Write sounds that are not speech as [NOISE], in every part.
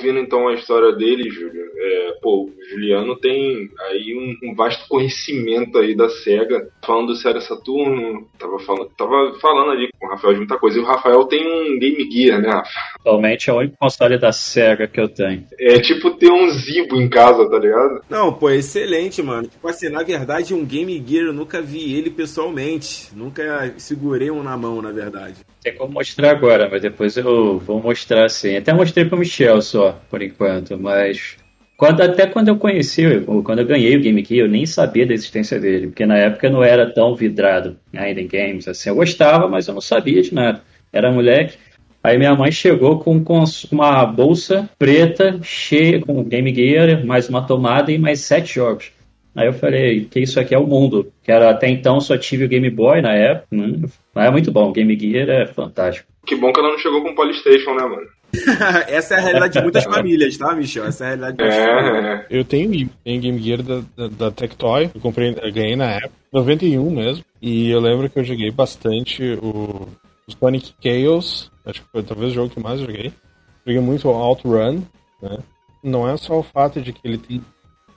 ouvindo então a história dele, Júlio, é, pô, o Juliano tem aí um, um, vasto conhecimento aí da SEGA, falando do Sega Saturno, tava falando, tava falando ali com o Rafael de muita coisa, e o Rafael tem um Game Gear, né, Rafa? Atualmente é o único console da SEGA que eu tenho. É tipo ter um Zibo em casa, tá ligado? Não, pô, excelente, mano. Tipo assim, na verdade, um Game Gear eu nunca vi ele pessoalmente, nunca segurei um na mão, na verdade. Tem como mostrar agora, mas depois eu vou mostrar assim. Até mostrei pro Michel só, por enquanto, mas quando, até quando eu conheci, quando eu ganhei o Game Key, eu nem sabia da existência dele, porque na época eu não era tão vidrado ainda em games. Assim, eu gostava, mas eu não sabia de nada. Era moleque. Aí minha mãe chegou com, com uma bolsa preta cheia com Game Gear, mais uma tomada e mais sete jogos. Aí eu falei que isso aqui é o mundo. Que era, até então só tive o Game Boy na época. Hum, mas é muito bom, Game Gear é fantástico. Que bom que ela não chegou com o Polystation, né, mano? [LAUGHS] Essa é a realidade de muitas famílias, tá, Michel? Essa é a realidade de muitas é, famílias. Eu tenho, tenho Game Gear da, da, da Tectoy, eu comprei, eu ganhei na época, 91 mesmo. E eu lembro que eu joguei bastante o, o Sonic Chaos, acho que foi talvez o jogo que mais joguei. Joguei muito o Outrun, né? Não é só o fato de que ele tem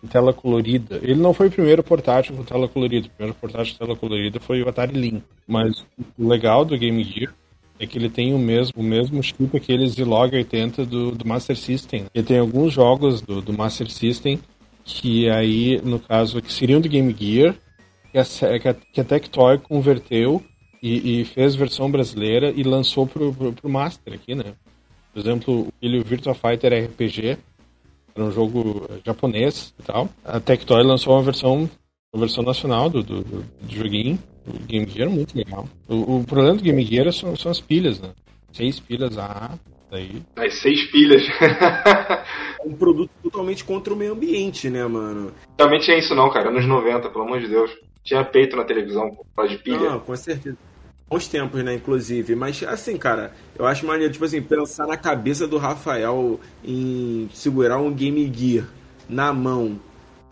tela colorida. Ele não foi o primeiro portátil com tela colorida. O primeiro portátil com tela colorida foi o Atari Lynx. Mas o legal do Game Gear é que ele tem o mesmo, o mesmo chip de Log 80 do, do Master System. Ele tem alguns jogos do, do Master System que aí, no caso, que seriam do Game Gear, que a, que a, que a Tectoy converteu e, e, fez versão brasileira e lançou pro, pro, pro Master aqui, né? Por exemplo, o Virtua Fighter RPG, era um jogo japonês e tal. A Tectoy lançou uma versão, uma versão nacional do, do, do, joguinho. O Game Gear é muito legal. O, o problema do Game Gear são, são as pilhas, né? Seis pilhas A, daí. As seis pilhas. [LAUGHS] é um produto totalmente contra o meio ambiente, né, mano? Também tinha isso não, cara, nos 90, pelo amor de Deus. Tinha peito na televisão, por de pilha. Não, com certeza bons tempos, né, inclusive. Mas, assim, cara, eu acho maneiro, tipo assim, pensar na cabeça do Rafael em segurar um Game Gear na mão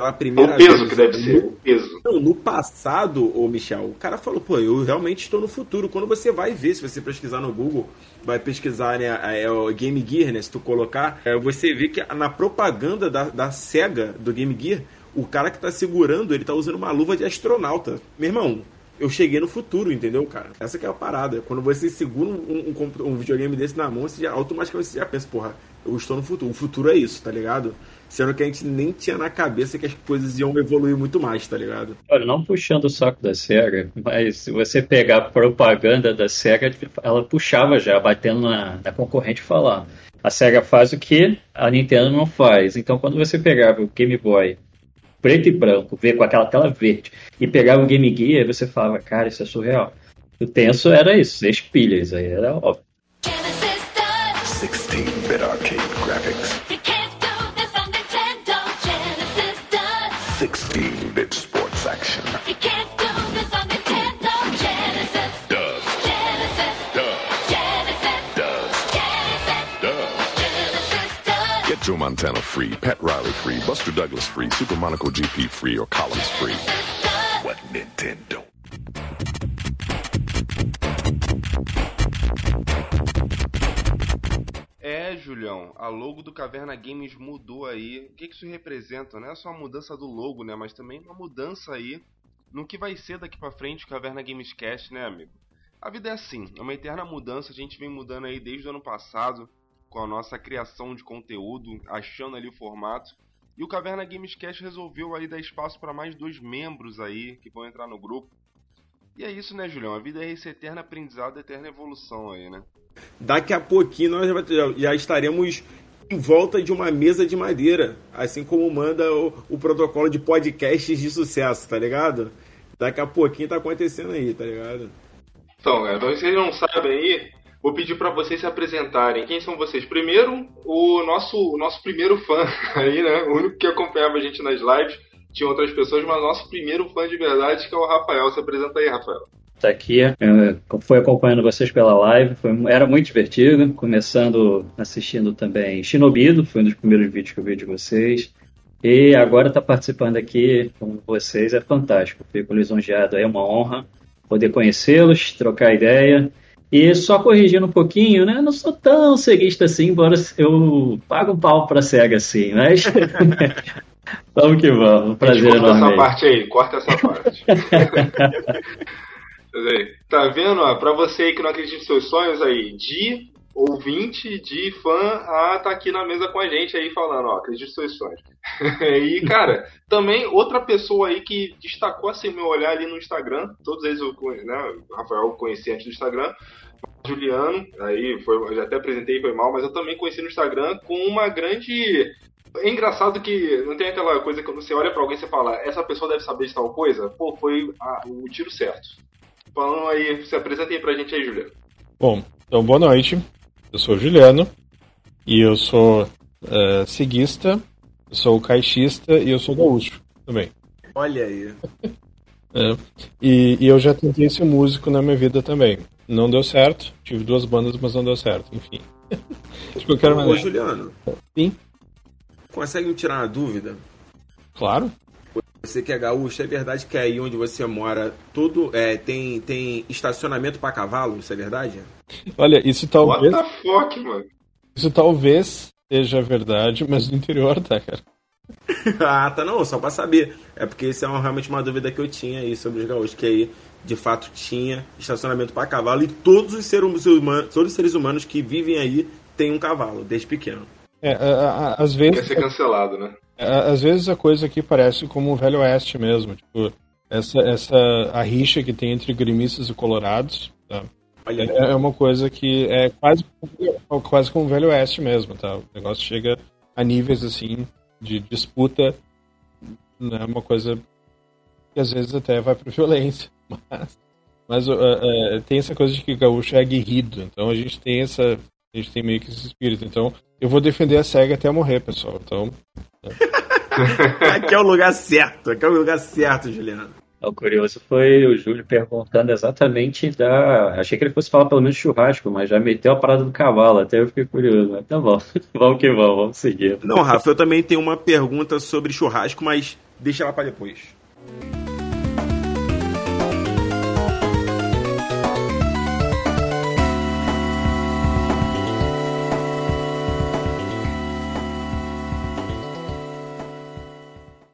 pela primeira o peso vez. que deve ser, o peso. Não, no passado, ô Michel, o cara falou, pô, eu realmente estou no futuro. Quando você vai ver, se você pesquisar no Google, vai pesquisar, né, é, o Game Gear, né, se tu colocar, é, você vê que na propaganda da, da SEGA, do Game Gear, o cara que tá segurando, ele tá usando uma luva de astronauta. Meu irmão, eu cheguei no futuro, entendeu, cara? Essa que é a parada. Quando você segura um, um, um videogame desse na mão, você já, automaticamente você já pensa, porra, eu estou no futuro. O futuro é isso, tá ligado? Sendo que a gente nem tinha na cabeça que as coisas iam evoluir muito mais, tá ligado? Olha, não puxando o saco da SEGA, mas se você pegar a propaganda da SEGA, ela puxava já, batendo na, na concorrente falar. A SEGA faz o que a Nintendo não faz. Então, quando você pegava o Game Boy preto e branco, ver com aquela tela verde, e pegava o Game Gear, você falava, cara, isso é surreal. O tenso era isso, seis pilhas, aí era óbvio. 16-bit arcade Joe Montana free, Pat Riley free, Buster Douglas free, Super Monaco GP free, or Collins free. What Nintendo? É, Julião, a logo do Caverna Games mudou aí. O que, que isso representa? Não é só a mudança do logo, né? Mas também uma mudança aí no que vai ser daqui para frente o Caverna Games Cast, né, amigo? A vida é assim, é uma eterna mudança, a gente vem mudando aí desde o ano passado com a nossa criação de conteúdo, achando ali o formato. E o Caverna Gamescast resolveu aí dar espaço para mais dois membros aí que vão entrar no grupo. E é isso, né, Julião? A vida é esse eterno aprendizado, eterna evolução aí, né? Daqui a pouquinho nós já estaremos em volta de uma mesa de madeira, assim como manda o, o protocolo de podcasts de sucesso, tá ligado? Daqui a pouquinho tá acontecendo aí, tá ligado? Então, é, vocês não sabem aí, Vou pedir para vocês se apresentarem. Quem são vocês? Primeiro, o nosso, o nosso primeiro fã [LAUGHS] aí, né? O único que acompanhava a gente nas lives. Tinha outras pessoas, mas nosso primeiro fã de verdade, que é o Rafael. Se apresenta aí, Rafael. Tá aqui, é, foi acompanhando vocês pela live, foi, era muito divertido, começando assistindo também Shinobido, foi um dos primeiros vídeos que eu vi de vocês. E agora está participando aqui com vocês, é fantástico. Fico lisonjeado, é uma honra poder conhecê-los, trocar ideia E só corrigindo um pouquinho, né? Não sou tão ceguista assim, embora eu pago um pau pra cega assim, mas. [LAUGHS] vamos que vamos. Prazer corta enorme. essa parte aí, corta essa parte. [LAUGHS] tá vendo? Ó, pra você aí que não acredita em seus sonhos aí, de ouvinte, de fã, a tá aqui na mesa com a gente aí falando, ó, acredite seus sonhos. [LAUGHS] e, cara, também outra pessoa aí que destacou assim meu olhar ali no Instagram, todos eles eu né, o Rafael eu conheci antes do Instagram, Juliano, aí foi, já até apresentei foi mal, mas eu também conheci no Instagram com uma grande é engraçado que não tem aquela coisa que você olha para alguém e você fala, essa pessoa deve saber de tal coisa. Pô, foi a, o tiro certo. Falando aí, se apresenta aí pra gente aí, Juliano. Bom, então boa noite. Eu sou o Juliano e eu sou uh, eu sou caixista e eu sou gaúcho também. Olha aí. [LAUGHS] É, e, e, eu já tentei ser músico na minha vida também. Não deu certo. Tive duas bandas, mas não deu certo. Enfim. [LAUGHS] De qualquer maneira. Ô, Juliano. Sim. Consegue me tirar uma dúvida? Claro. Você que é gaúcho, é verdade que aí onde você mora tudo é, tem, tem estacionamento para cavalo? Isso é verdade? Olha, isso talvez. What the fuck, mano? Isso talvez seja verdade, mas no interior tá, cara. [LAUGHS] ah, tá não, só pra saber. É porque isso é uma, realmente uma dúvida que eu tinha aí sobre os gaúchos, que aí de fato tinha estacionamento para cavalo e todos os seres humanos, todos os seres humanos que vivem aí têm um cavalo desde pequeno. É, às vezes. Quer ser cancelado, né? Às vezes a coisa aqui parece como o Velho Oeste mesmo. Tipo, essa, essa a rixa que tem entre gremistas e colorados. Tá? É, é uma coisa que é quase, quase como o Velho Oeste mesmo. Tá? O negócio chega a níveis assim de disputa. É né? uma coisa que às vezes até vai para [LAUGHS] violência. Mas, mas uh, uh, tem essa coisa de que o gaúcho é aguerrido. Então a gente tem essa. A gente tem meio que esse espírito. Então eu vou defender a SEGA até morrer, pessoal. Então. [LAUGHS] aqui é o lugar certo, aqui é o lugar certo, Juliano. O curioso foi o Júlio perguntando exatamente da. Achei que ele fosse falar pelo menos churrasco, mas já meteu a parada do cavalo, até eu fiquei curioso. Mas tá bom, [LAUGHS] vamos que vamos, vamos seguir. Não, Rafa, eu também tenho uma pergunta sobre churrasco, mas deixa ela para depois.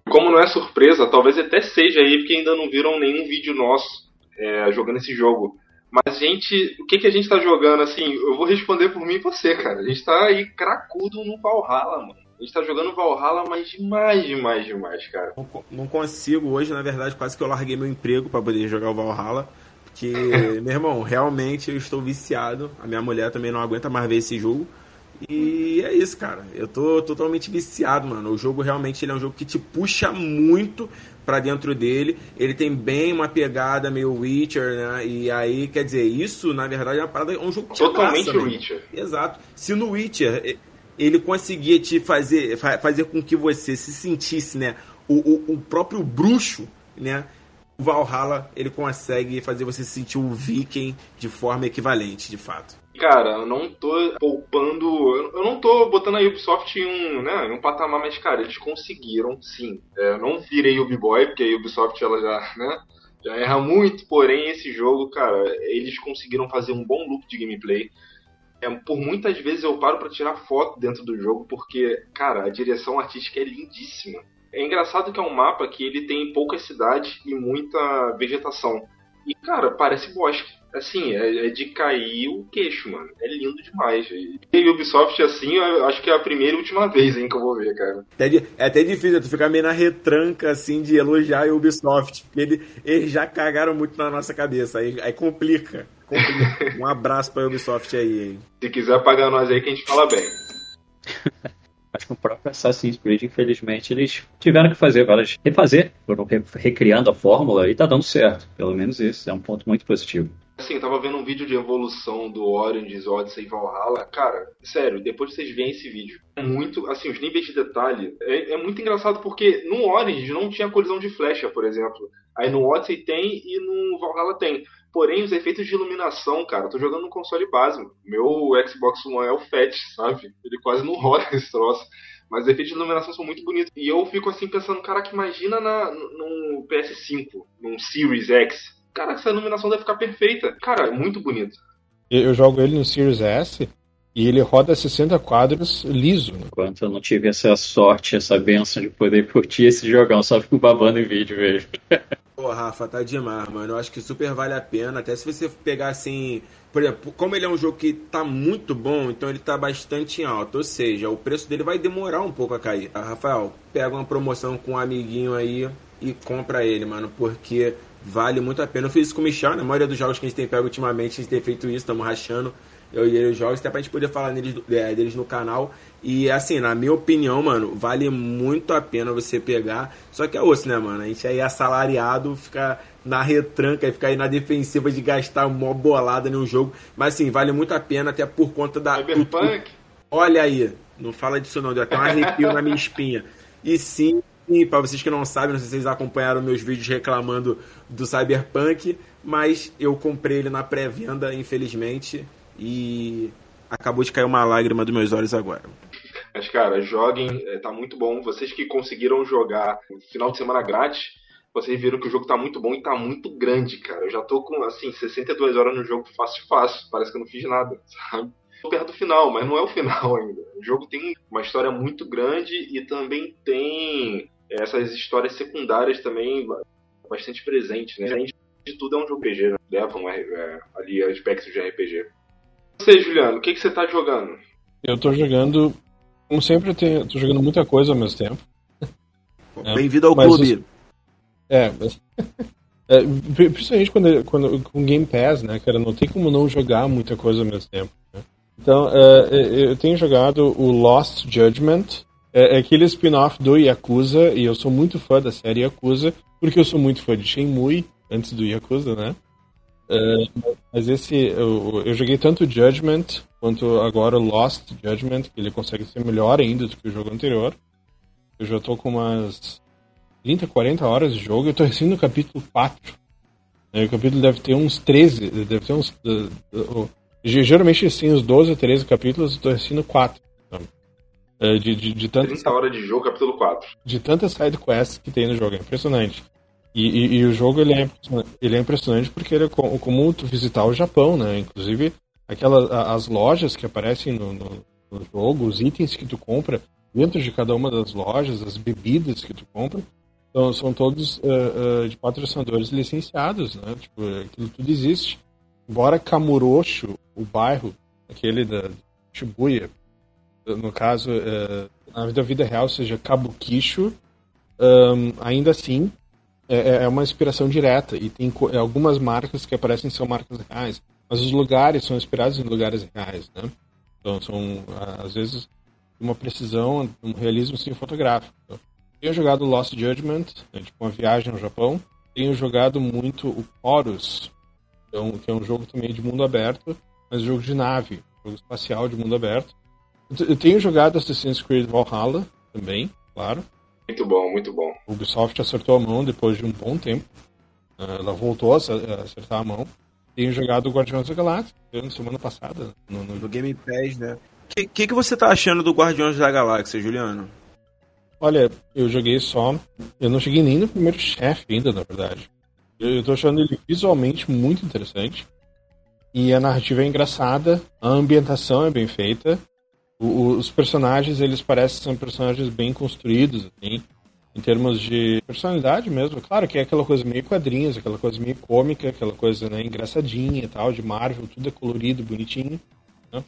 Como não é surpresa, talvez até seja aí, porque ainda não viram nenhum vídeo nosso é, jogando esse jogo. Mas, gente, o que, que a gente tá jogando, assim, eu vou responder por mim e você, cara. A gente tá aí cracudo no Valhalla, mano. A gente tá jogando Valhalla, mas demais, demais, demais, cara. Não, consigo hoje, na verdade, quase que eu larguei meu emprego para poder jogar o Valhalla. Porque, [LAUGHS] meu irmão, realmente eu estou viciado. A minha mulher também não aguenta mais ver esse jogo. E é isso, cara. Eu tô totalmente viciado, mano. O jogo realmente ele é um jogo que te puxa muito para dentro dele. Ele tem bem uma pegada meio Witcher, né? E aí, quer dizer, isso na verdade é uma parada, é um jogo que totalmente abraça? Witcher. Exato. Se no Witcher ele conseguia te fazer fazer com que você se sentisse, né, o, o, o próprio bruxo, né? O Valhalla, ele consegue fazer você se sentir o viking de forma equivalente, de fato. Cara, eu não tô poupando. Eu não tô botando a Ubisoft em um, né, em um patamar, mas, cara, eles conseguiram, sim. É, eu não virei Ubiboy, porque a Ubisoft ela já, né, já erra muito, porém, esse jogo, cara, eles conseguiram fazer um bom loop de gameplay. É, por muitas vezes eu paro para tirar foto dentro do jogo, porque, cara, a direção artística é lindíssima. É engraçado que é um mapa que ele tem poucas cidades e muita vegetação. E, cara, parece bosque assim, é, é, de cair o queixo, mano. É lindo demais. E Ubisoft, assim, eu acho que é a primeira e última [LAUGHS] vez hein, que eu vou ver, cara. É, é até difícil, tu ficar meio na retranca, assim, de elogiar a Ubisoft. Porque ele, eles já cagaram muito na nossa cabeça. Aí, aí complica. complica. [LAUGHS] um abraço pra Ubisoft aí, hein. Se quiser pagar nós aí, que a gente fala bem. [LAUGHS] Acho que o próprio Assassin's Creed, infelizmente, eles tiveram que fazer várias. refazer, foram recriando a fórmula e tá dando certo. Pelo menos isso, é um ponto muito positivo. Assim, eu tava vendo um vídeo de evolução do Origins, Odyssey e Valhalla. Cara, sério, depois de vocês verem esse vídeo, é muito, assim, os níveis de detalhe é, é muito engraçado porque no Origins não tinha colisão de flecha, por exemplo. Aí no Odyssey tem e no Valhalla tem. Porém, os efeitos de iluminação, cara, eu tô jogando no console básico. Meu Xbox One é o FAT, sabe? Ele quase não roda [LAUGHS] esse troço. Mas os efeitos de iluminação são muito bonitos. E eu fico assim pensando, cara, que imagina na, no PS5, num Series X, cara, essa iluminação deve ficar perfeita. Cara, é muito bonito. Eu jogo ele no Series S e ele roda 60 quadros liso. Né? Enquanto eu não tive essa sorte, essa benção de poder curtir esse jogão, só fico babando em vídeo mesmo. [LAUGHS] Pô, Rafa, tá demais, mano. Eu acho que super vale a pena. Até se você pegar assim. Por exemplo, como ele é um jogo que tá muito bom, então ele tá bastante alto. Ou seja, o preço dele vai demorar um pouco a cair. Ah, Rafael, pega uma promoção com um amiguinho aí e compra ele, mano. Porque vale muito a pena. Eu fiz isso com o Michel, na maioria dos jogos que a gente tem pego ultimamente, a gente tem feito isso, estamos rachando eu e ele os jogos, até pra gente poder falar neles, é, deles no canal. E assim, na minha opinião, mano, vale muito a pena você pegar. Só que é osso, né, mano? A gente aí é assalariado, fica na retranca e ficar aí na defensiva de gastar uma bolada no jogo. Mas assim, vale muito a pena, até por conta da. Cyberpunk? Olha aí, não fala disso não, deu até um arrepio na minha espinha. E sim, e para vocês que não sabem, não sei se vocês acompanharam meus vídeos reclamando do Cyberpunk, mas eu comprei ele na pré-venda, infelizmente, e acabou de cair uma lágrima dos meus olhos agora. Mas, cara, joguem, é, tá muito bom. Vocês que conseguiram jogar final de semana grátis, vocês viram que o jogo tá muito bom e tá muito grande, cara. Eu já tô com, assim, 62 horas no jogo fácil, fácil. Parece que eu não fiz nada, [LAUGHS] sabe? Tô perto do final, mas não é o final ainda. O jogo tem uma história muito grande e também tem essas histórias secundárias também bastante presentes, né? Além de tudo, é um jogo RPG, né? Levam é, ali aspectos de RPG. Você, Juliano, o que, que você tá jogando? Eu tô jogando. Como sempre, eu tenho, tô jogando muita coisa ao mesmo tempo. É, Bem-vindo ao clube. Os... É, mas... [LAUGHS] é, principalmente quando, quando com Game Pass, né, cara? Não tem como não jogar muita coisa ao mesmo tempo. Né? Então, é, é eu tenho jogado o Lost Judgment, é, é aquele spin-off do Yakuza, e eu sou muito fã da série Yakuza, porque eu sou muito fã de Shenmue, antes do Yakuza, né? Uh, mas esse, eu, eu, joguei tanto Judgment quanto agora Lost Judgment, que ele consegue ser melhor ainda do que o jogo anterior. Eu já tô com umas 30, 40 horas de jogo, eu tô recém no capítulo 4. É, o capítulo deve ter uns 13, deve ter uns. Uh, uh, geralmente assim, uns 12 ou 13 capítulos, eu tô recém no 4. Uh, de, de, de tantas, 30 horas de jogo, capítulo 4. De tantas side quests que tem no jogo, é impressionante. E, e, e, o jogo ele é, ele é impressionante porque ele é como tu visitar o Japão, né? Inclusive, aquelas, as lojas que aparecem no, no, no, jogo, os itens que tu compra dentro de cada uma das lojas, as bebidas que tu compra, são, são todos uh, uh, de patrocinadores licenciados, né? Tipo, aquilo tudo existe. Embora Kamurocho, o bairro, aquele da Shibuya, no caso, uh, na vida, real seja Kabukicho, um, ainda assim, é, é, é uma inspiração direta e tem é, algumas marcas que aparecem são marcas reais, mas os lugares são inspirados em lugares reais, né? Então são às vezes uma precisão, um realismo assim, fotográfico. Tenho jogado Lost Judgment, né, tipo uma viagem ao Japão. Tenho jogado muito o Horus, então, que é um jogo também de mundo aberto, mas jogo de nave, jogo espacial de mundo aberto. Eu tenho jogado Assassin's Creed Valhalla também, claro. Muito bom, muito bom. O Ubisoft acertou a mão depois de um bom tempo. Ah, ela voltou a acertar a mão. Tenho jogado Guardiões da Galáxia semana passada. No, no... no Game Pass, né? O que, que, que, você tá achando do Guardiões da Galáxia, Juliano? Olha, eu joguei só. Eu não cheguei nem no primeiro chefe ainda, na verdade. Eu, eu tô achando ele visualmente muito interessante. E a narrativa é engraçada, a ambientação é bem feita. O, os personagens, eles parecem ser personagens bem construídos, assim, em termos de personalidade mesmo. Claro que é aquela coisa meio quadrinhos, aquela coisa meio cômica, aquela coisa né, engraçadinha e tal, de Marvel, tudo é colorido, bonitinho. Né?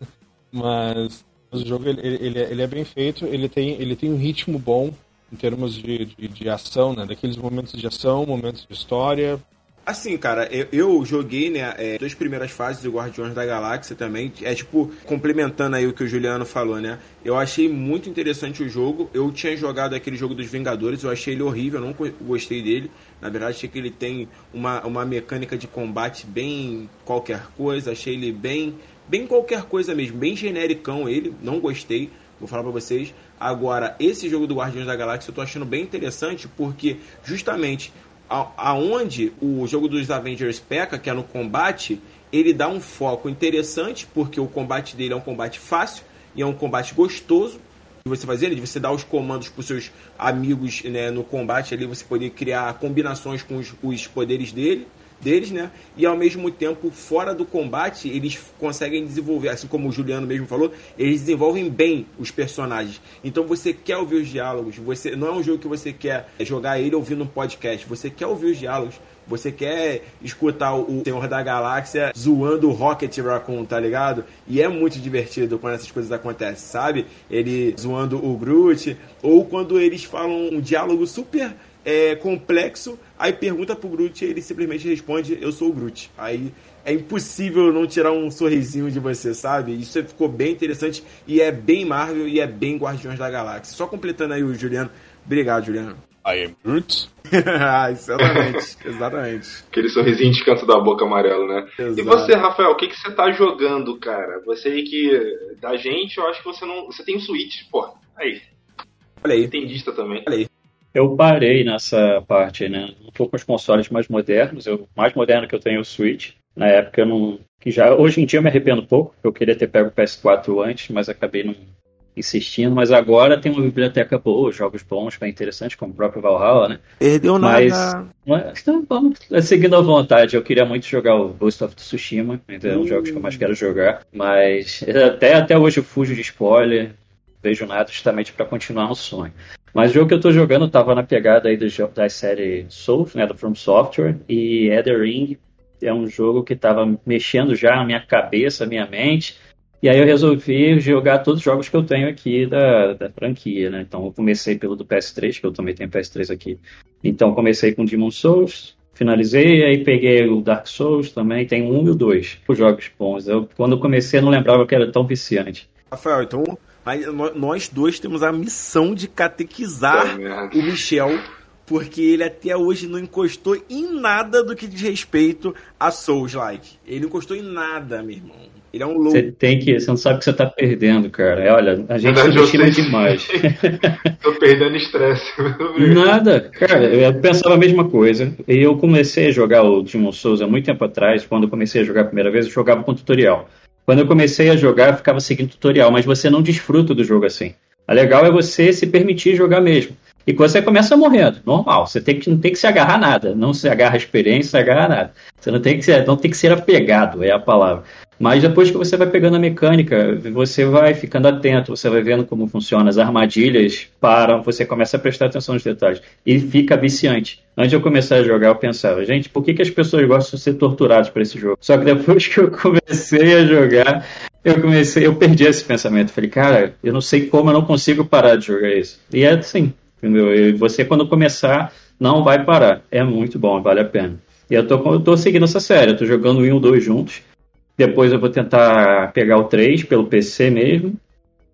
[LAUGHS] Mas, mas, o jogo ele, ele, ele, é bem feito, ele tem, ele tem um ritmo bom em termos de, de, de ação, né? Daqueles momentos de ação, momentos de história, Assim, cara, eu, eu joguei, né, é, duas primeiras fases do Guardiões da Galáxia também. É tipo, complementando aí o que o Juliano falou, né? Eu achei muito interessante o jogo. Eu tinha jogado aquele jogo dos Vingadores, eu achei ele horrível, eu não gostei dele. Na verdade, achei que ele tem uma, uma mecânica de combate bem qualquer coisa. Achei ele bem, bem qualquer coisa mesmo, bem genericão ele. Não gostei, vou falar pra vocês. Agora, esse jogo do Guardiões da Galáxia eu tô achando bem interessante porque justamente aonde o jogo dos Avengers peca, que é no combate, ele dá um foco interessante, porque o combate dele é um combate fácil e é um combate gostoso de você fazer, de você dar os comandos para os seus amigos né, no combate ali, você poder criar combinações com os, os, poderes dele. Deles, né? E ao mesmo tempo, fora do combate, eles conseguem desenvolver, assim como o Juliano mesmo falou, eles desenvolvem bem os personagens. Então você quer ouvir os diálogos, você não é um jogo que você quer jogar ele ouvindo um podcast, você quer ouvir os diálogos. Você quer escutar o Senhor da Galáxia zoando o Rocket Raccoon, tá ligado? E é muito divertido quando essas coisas acontecem, sabe? Ele zoando o Groot, ou quando eles falam um diálogo super é, complexo, aí pergunta pro Groot e ele simplesmente responde: Eu sou o Groot. Aí é impossível não tirar um sorrisinho de você, sabe? Isso ficou bem interessante e é bem Marvel e é bem Guardiões da Galáxia. Só completando aí o Juliano. Obrigado, Juliano. I am Groot. [LAUGHS] Ah, exatamente, exatamente. Aquele sorrisinho de canto da boca amarelo, né? Exato. E você, Rafael, o que, que você tá jogando, cara? Você aí que. Da gente, eu acho que você não. Você tem um Switch, pô. Aí. Olha aí, Entendista também. olha aí. Eu parei nessa parte, né? Um pouco com os consoles mais modernos. Eu, o mais moderno que eu tenho é o Switch. Na época eu não. Que já, hoje em dia eu me arrependo um pouco. Eu queria ter pego o PS4 antes, mas acabei não insistindo. Mas agora tem uma biblioteca boa, jogos bons, bem interessantes, como o próprio Valhalla, né? Perdeu Mas- nada. Mas, então, vamos seguindo à vontade. Eu queria muito jogar o Ghost of Tsushima, ainda é um dos jogos que eu mais quero jogar. Mas até, até hoje eu fujo de spoiler, vejo nada justamente para continuar no sonho. Mas o jogo que eu tô jogando tava na pegada aí do, da série Souls, né, do From Software, e Elden Ring é um jogo que tava mexendo já na minha cabeça, na minha mente. E aí eu resolvi jogar todos os jogos que eu tenho aqui da, da franquia, né? Então eu comecei pelo do PS3, que eu também tenho PS3 aqui. Então comecei com Demon Souls, finalizei, aí peguei o Dark Souls também, tem um e o dois. Os jogos bons. Eu, quando eu comecei não lembrava que era tão viciante. Rafael, então nós dois temos a missão de catequizar Tá o Michel, porque ele até hoje não encostou em nada do que diz respeito a Souls-like. Ele não encostou em nada, meu irmão. Ele é um louco. Você tem que. Você não sabe o que você tá perdendo, cara. É, olha, a gente subestima sei. demais. [LAUGHS] Tô perdendo estresse. [LAUGHS] Nada, cara, eu pensava a mesma coisa. E eu comecei a jogar o Demon Souls há muito tempo atrás, quando eu comecei a jogar a primeira vez, eu jogava com tutorial. Quando eu comecei a jogar, eu ficava seguindo tutorial, mas você não desfruta do jogo assim. O legal é você se permitir jogar mesmo. E quando você começa morrendo, normal. Você tem que, não tem que se agarrar a nada. Não se agarra a experiência, se agarra a nada. Você não tem que ser, não tem que ser apegado, é a palavra. Mas depois que você vai pegando a mecânica, você vai ficando atento, você vai vendo como funciona, as armadilhas param, você começa a prestar atenção nos detalhes. E fica viciante. Antes de eu começar a jogar, eu pensava, gente, por que, que as pessoas gostam de ser torturadas por esse jogo? Só que depois [LAUGHS] que eu comecei a jogar, eu comecei, eu perdi esse pensamento. Falei, cara, eu não sei como eu não consigo parar de jogar isso. E é assim, entendeu? E você quando começar, não vai parar. É muito bom, vale a pena. E eu tô, eu tô seguindo essa série, eu tô jogando 1 e o 2 juntos. Depois eu vou tentar pegar o 3 pelo PC mesmo.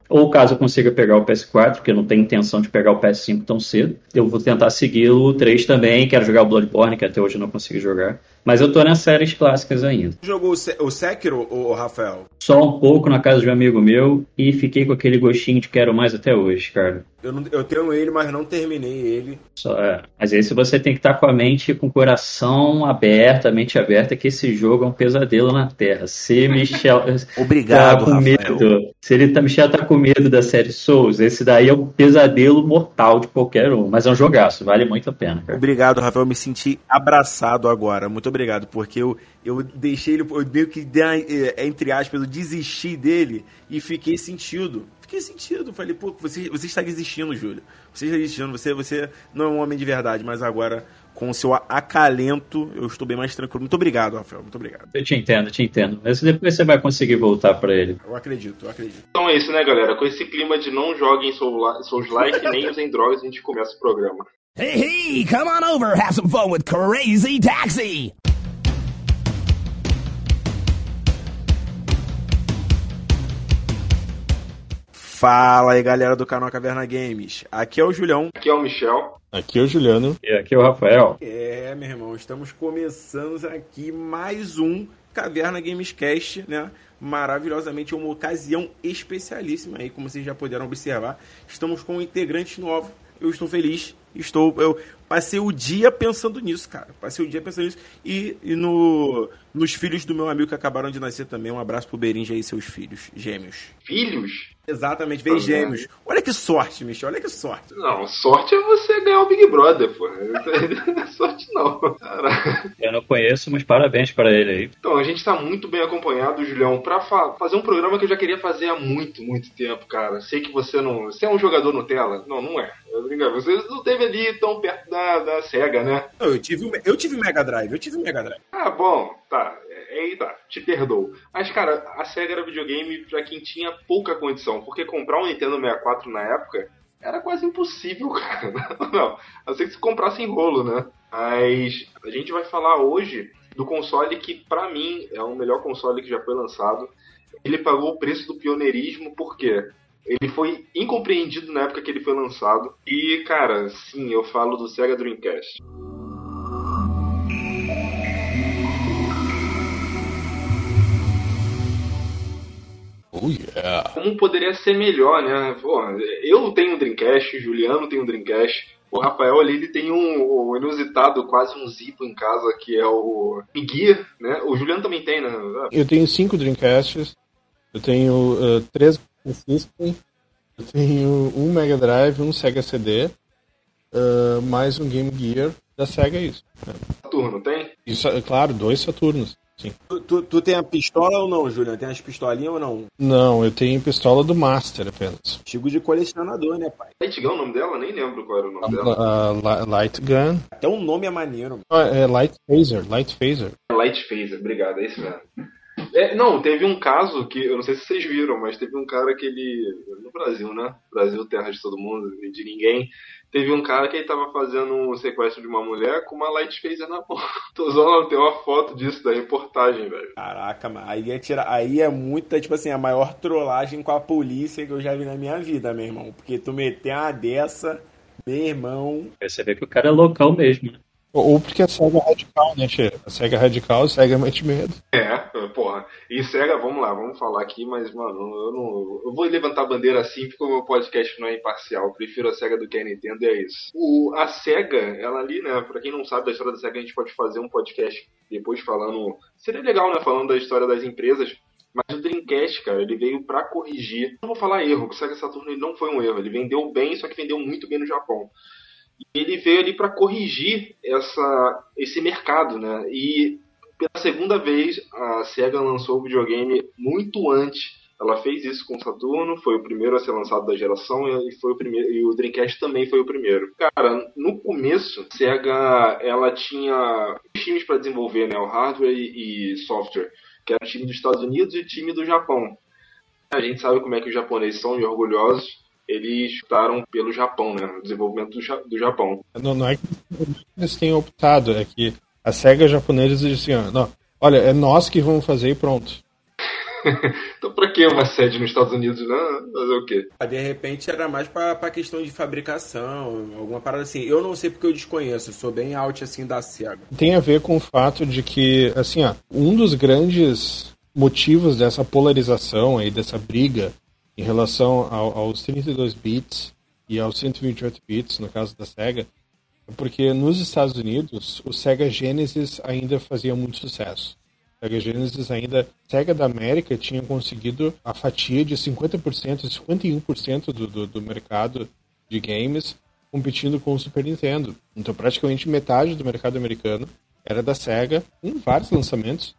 Ou caso eu consiga pegar o PS4, porque eu não tenho intenção de pegar o PS5 tão cedo. Eu vou tentar seguir o 3 também. Quero jogar o Bloodborne, que até hoje eu não consegui jogar. Mas eu tô nas séries clássicas ainda. Jogou o, Se o Sekiro, o Rafael? Só um pouco na casa de um amigo meu e fiquei com aquele gostinho de quero mais até hoje, cara. Eu, não- eu tenho ele, mas não terminei ele. Só, é. Mas esse você tem que estar com a mente, com o coração aberto, a mente aberta, que esse jogo é um pesadelo na Terra. Se [LAUGHS] Michel Obrigado, tá com Rafael. medo, se ele tá, Michel tá com medo da série Souls, esse daí é um pesadelo mortal de qualquer um. Mas é um jogaço, vale muito a pena, cara. Obrigado, Rafael. Eu me senti abraçado agora. Muito obrigado, porque eu, eu deixei ele, eu meio que, eh, entre aspas, eu desisti dele e fiquei sentido. Fiquei sentido. Falei, pô, você, você está desistindo, Júlio. Você está desistindo. Você, você não é um homem de verdade, mas agora, com o seu acalento, eu estou bem mais tranquilo. Muito obrigado, Rafael. Muito obrigado. Eu te entendo, te entendo. Mas depois você vai conseguir voltar pra ele. Eu acredito, eu acredito. Então é isso, né, galera? Com esse clima de não joguem Soul- Souls-like [LAUGHS] nem usem drogas, a gente começa o programa. Hey, hey, come on over, have some fun with Crazy Taxi! Fala aí, galera do canal Caverna Games. Aqui é o Julião. Aqui é o Michel. Aqui é o Juliano. E aqui é o Rafael. É, meu irmão, estamos começando aqui mais um Caverna Games Cast, né? Maravilhosamente, uma ocasião especialíssima aí, como vocês já puderam observar. Estamos com um integrante novo, eu estou feliz. Estou, eu passei o dia pensando nisso, cara. Passei o dia pensando nisso. E, e no, nos filhos do meu amigo que acabaram de nascer também. Um abraço pro Berinja e seus filhos, gêmeos. Filhos? Exatamente, veio gêmeos. Olha que sorte, Michel, olha que sorte. Não, sorte é você ganhar o Big Brother, pô. Não [LAUGHS] é sorte não. Caraca. Eu não conheço, mas parabéns para ele aí. Então, a gente tá muito bem acompanhado, Julião, pra fa fazer um programa que eu já queria fazer há muito, muito tempo, cara. Sei que você não. Você é um jogador Nutella? Não, não é. Você não teve ali tão perto da, da SEGA, né? Não, eu tive, eu tive Mega Drive, eu tive Mega Drive. Ah, bom, tá. Aí tá, te perdoo. Mas, cara, a SEGA era videogame pra quem tinha pouca condição, porque comprar um Nintendo 64 na época era quase impossível, [LAUGHS] cara. Não, a ser que você comprasse em rolo, né? Mas a gente vai falar hoje do console que, pra mim, é o melhor console que já foi lançado. Ele pagou o preço do pioneirismo, por quê? Ele foi incompreendido na época que ele foi lançado. E, cara, sim, eu falo do Sega Dreamcast. Oh, yeah. Como poderia ser melhor, né? Pô, eu tenho um Dreamcast, o Juliano tem um Dreamcast. O Rafael ali ele tem um, um inusitado, quase um Zipo em casa, que é o Gear, né? O Juliano também tem, né? Eu tenho cinco Dreamcasts, eu tenho uh, três System, eu tenho um Mega Drive, um Sega CD, uh, mais um Game Gear da Sega, é isso. Saturno, tem? Isso, é claro, dois Saturnos. Sim. Tu, tu, tu, tem a pistola ou não, Juliano? Tem as pistolinhas ou não? Não, eu tenho pistola do Master apenas. Artigo de colecionador, né, pai? Light Gun é o nome dela? Nem lembro qual era o nome A, dela. a, Light Gun. Até o nome é maneiro. Ah, é Light Phaser, Light Phaser. Light Phaser, obrigado, é isso mesmo. É, não, teve um caso que, eu não sei se vocês viram, mas teve um cara que ele. No Brasil, né? Brasil, terra de todo mundo, de ninguém. Teve um cara que ele tava fazendo um sequestro de uma mulher com uma light phaser na mão. [LAUGHS] Tô usando, tem uma foto disso da reportagem, velho. Caraca, mas aí é, tira, aí é muita, tipo assim, a maior trollagem com a polícia que eu já vi na minha vida, meu irmão. Porque tu meter uma dessa, meu irmão. Você vê que o cara é local mesmo, né? Ou porque a SEGA é radical, né, Tchê? A SEGA é radical, a SEGA mete medo. É, porra. E SEGA, vamos lá, vamos falar aqui, mas, mano, eu não. Eu vou levantar a bandeira assim porque o meu podcast não é imparcial. Eu prefiro a SEGA do que a Nintendo, é isso. O, a SEGA, ela ali, né, pra quem não sabe da história da SEGA, a gente pode fazer um podcast depois falando. Seria legal, né, falando da história das empresas. Mas o Dreamcast, cara, ele veio para corrigir. Não vou falar erro, porque o Sega ele não foi um erro. Ele vendeu bem, só que vendeu muito bem no Japão ele veio ali para corrigir essa, esse mercado, né? E pela segunda vez a Sega lançou o videogame muito antes. Ela fez isso com o Saturno, foi o primeiro a ser lançado da geração e foi o primeiro e o Dreamcast também foi o primeiro. Cara, no começo, a Sega ela tinha times para desenvolver, né, o hardware e, e software, que era o time dos Estados Unidos e o time do Japão. A gente sabe como é que os japoneses são e orgulhosos eles optaram pelo Japão, né? O desenvolvimento do, do Japão. Não, não é que eles tenham optado, é que a SEGA japonesa disse assim, não, olha, é nós que vamos fazer e pronto. [LAUGHS] então pra que uma sede nos Estados Unidos, né? Fazer o quê? De repente era mais pra, pra questão de fabricação, alguma parada assim. Eu não sei porque eu desconheço, sou bem out assim da SEGA. Tem a ver com o fato de que, assim, ó, um dos grandes motivos dessa polarização aí, dessa briga em relação ao, aos 32 bits e aos 128 bits, no caso da Sega, é porque nos Estados Unidos o Sega Genesis ainda fazia muito sucesso. O Sega Genesis ainda, Sega da América tinha conseguido a fatia de 50%, 51% do, do, do mercado de games competindo com o Super Nintendo. Então praticamente metade do mercado americano era da Sega, com vários lançamentos,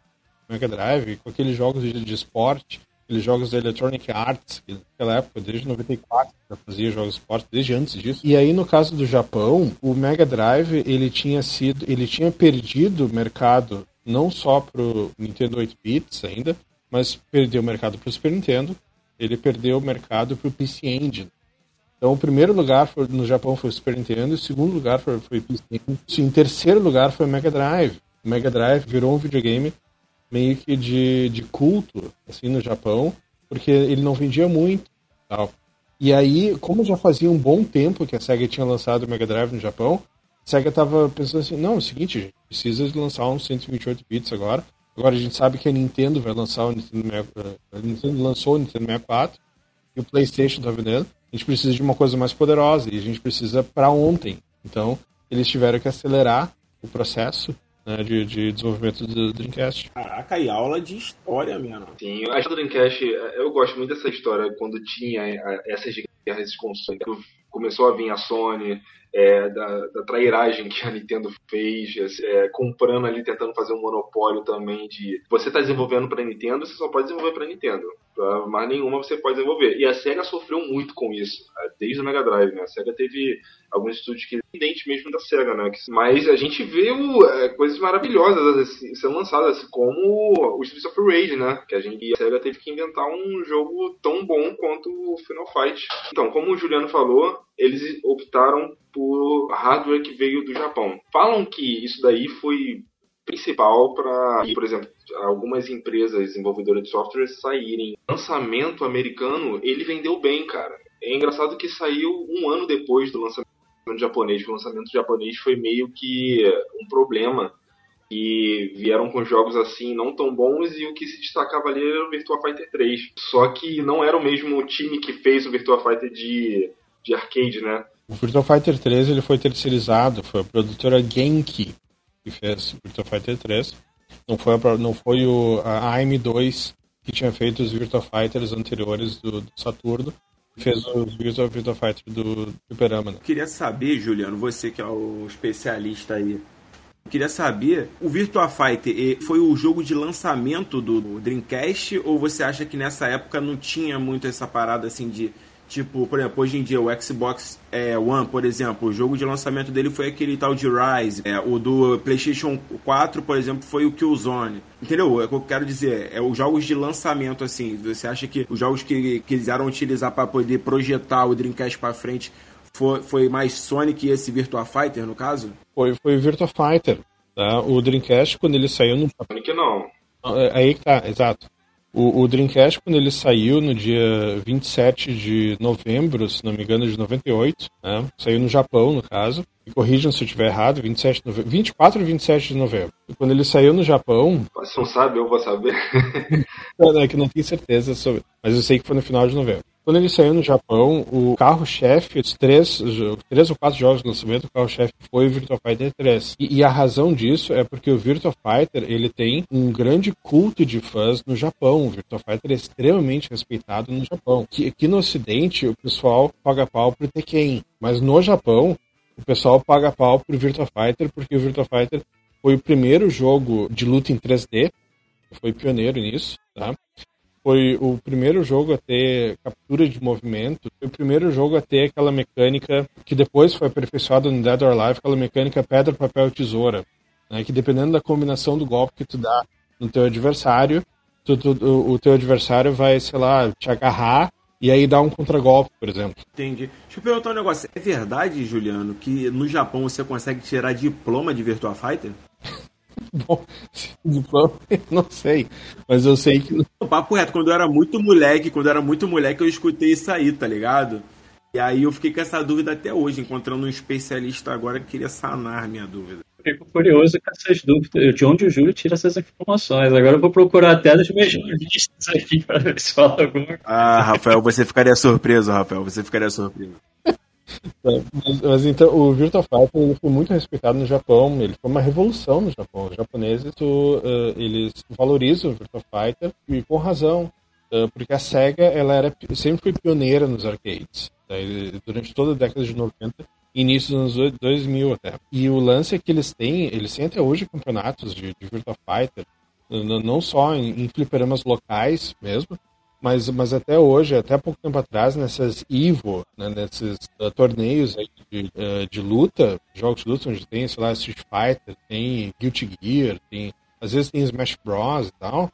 Mega Drive, com aqueles jogos de, de esporte, aqueles jogos da Electronic Arts, que naquela época, desde 94, já fazia jogos de esporte, desde antes disso. E aí, no caso do Japão, o Mega Drive, ele tinha sido, ele tinha perdido o mercado não só pro Nintendo 8 bits ainda, mas perdeu o mercado pro Super Nintendo, ele perdeu o mercado pro PC Engine. Então, o primeiro lugar foi, no Japão foi o Super Nintendo, o segundo lugar foi, foi o PC Engine, em terceiro lugar foi o Mega Drive. O Mega Drive virou um videogame meio que de, de culto, assim, no Japão, porque ele não vendia muito tal. E aí, como já fazia um bom tempo que a SEGA tinha lançado o Mega Drive no Japão, a SEGA tava pensando assim, não, é o seguinte, gente, precisa lançar uns 128 bits agora. Agora a gente sabe que a Nintendo vai lançar o Nintendo, a Nintendo lançou o Nintendo 64 e o PlayStation tá vendendo. a gente precisa de uma coisa mais poderosa e a gente precisa para ontem. Então, eles tiveram que acelerar o processo né, de, de, desenvolvimento do Dreamcast. Caraca, e aula de história mesmo. Sim, a história do Dreamcast, eu gosto muito dessa história quando tinha essas guerras de consoles. Começou a vir a Sony, é, da, da, trairagem que a Nintendo fez, é, comprando ali, tentando fazer um monopólio também de você está desenvolvendo para Nintendo, você só pode desenvolver para Nintendo. Pra mais nenhuma você pode desenvolver. E a SEGA sofreu muito com isso, é, desde o Mega Drive, né? A SEGA teve alguns estúdios que dependentes mesmo da SEGA, né? Mas a gente viu é, coisas maravilhosas assim, sendo lançadas, assim, como o Streets of Rage, né? Que a gente a SEGA teve que inventar um jogo tão bom quanto o Final Fight. Então, como o Juliano falou, eles optaram por hardware que veio do Japão. Falam que isso daí foi principal para, por exemplo, algumas empresas desenvolvedoras de software saírem. O lançamento americano, ele vendeu bem, cara. É engraçado que saiu um ano depois do lançamento japonês. O lançamento japonês foi meio que um problema. E vieram com jogos assim não tão bons e o que se destacava ali era o Virtua Fighter 3. Só que não era o mesmo time que fez o Virtua Fighter de, de arcade, né? O Virtua Fighter 3 ele foi terceirizado, foi a produtora Genki que fez Virtua Fighter 3. Não foi, a, não foi o, a AM2 que tinha feito os Virtua Fighters anteriores do, do Saturno. Fez os Virtua, Virtua Fighter do Superama. Né? Queria saber, Juliano, você que é o especialista aí. Queria saber, o Virtua Fighter foi o jogo de lançamento do Dreamcast ou você acha que nessa época não tinha muito essa parada assim de Tipo, por exemplo, hoje em dia o Xbox é, One, por exemplo, o jogo de lançamento dele foi aquele tal de Rise. É, o do PlayStation 4, por exemplo, foi o Killzone. Entendeu? É o que eu quero dizer. É os jogos de lançamento, assim. Você acha que os jogos que quiseram utilizar para poder projetar o Dreamcast para frente foi, foi mais Sonic e esse Virtua Fighter, no caso? Foi, foi o Virtua Fighter. Tá? O Dreamcast, quando ele saiu no. Sonic não. É, aí que tá, exato. O, o, Dreamcast, quando ele saiu no dia 27 de novembro, se não me engano, de 98, né? saiu no Japão, no caso, me corrijam se eu estiver errado, 27 de novembro, 24 e 27 de novembro. E quando ele saiu no Japão... Você não sabe, eu vou saber. [LAUGHS] é que não tenho certeza sobre, mas eu sei que foi no final de novembro. Quando ele saiu no Japão, o carro-chefe, os três, três ou quatro jogos de lançamento, o carro-chefe foi o Virtua Fighter 3. E, e, a razão disso é porque o Virtua Fighter ele tem um grande culto de fãs no Japão. O Virtua Fighter é extremamente respeitado no Japão. Aqui, aqui no Ocidente, o pessoal paga pau pro Tekken. Mas no Japão, o pessoal paga pau pro Virtua Fighter porque o Virtua Fighter foi o primeiro jogo de luta em 3D. Foi pioneiro nisso, tá? Foi o primeiro jogo a ter captura de movimento, foi o primeiro jogo a ter aquela mecânica que depois foi aperfeiçoada no Dead or Alive, aquela mecânica pedra, papel, tesoura, né, que dependendo da combinação do golpe que tu dá no teu adversário, tu, tu, o teu adversário vai, sei lá, te agarrar e aí dar um contragolpe, por exemplo. Entendi. Deixa eu perguntar um negócio. É verdade, Juliano, que no Japão você consegue tirar diploma de Virtua Fighter? Bom, diploma, não sei. Mas eu sei que. O papo reto, quando eu era muito moleque, quando eu era muito moleque, eu escutei isso aí, tá ligado? E aí eu fiquei com essa dúvida até hoje, encontrando um especialista agora que queria sanar minha dúvida. Fico curioso com essas dúvidas, de onde o Júlio tira essas informações. Agora eu vou procurar até nas minhas listas aqui para ver se fala alguma Ah, Rafael, você ficaria surpreso, Rafael, você ficaria surpreso. Mas, mas, então, o Virtua Fighter ele foi muito respeitado no Japão, ele foi uma revolução no Japão. Os japoneses uh, eles valorizam o Virtua Fighter e com razão, uh, porque a SEGA ela era, sempre foi pioneira nos arcades. Tá? Durante toda a década de 90, início dos anos 2000 até. E o lance é que eles têm, eles têm até hoje campeonatos de, de Virtua Fighter, não só em, em fliperamas locais mesmo, mas, mas até hoje, até pouco tempo atrás, nessas Evo, né, nesses uh, torneios de, uh, de luta, jogos de luta, onde tem, sei lá, Street Fighter, tem Guilty Gear, tem, às vezes tem Smash Bros e tal,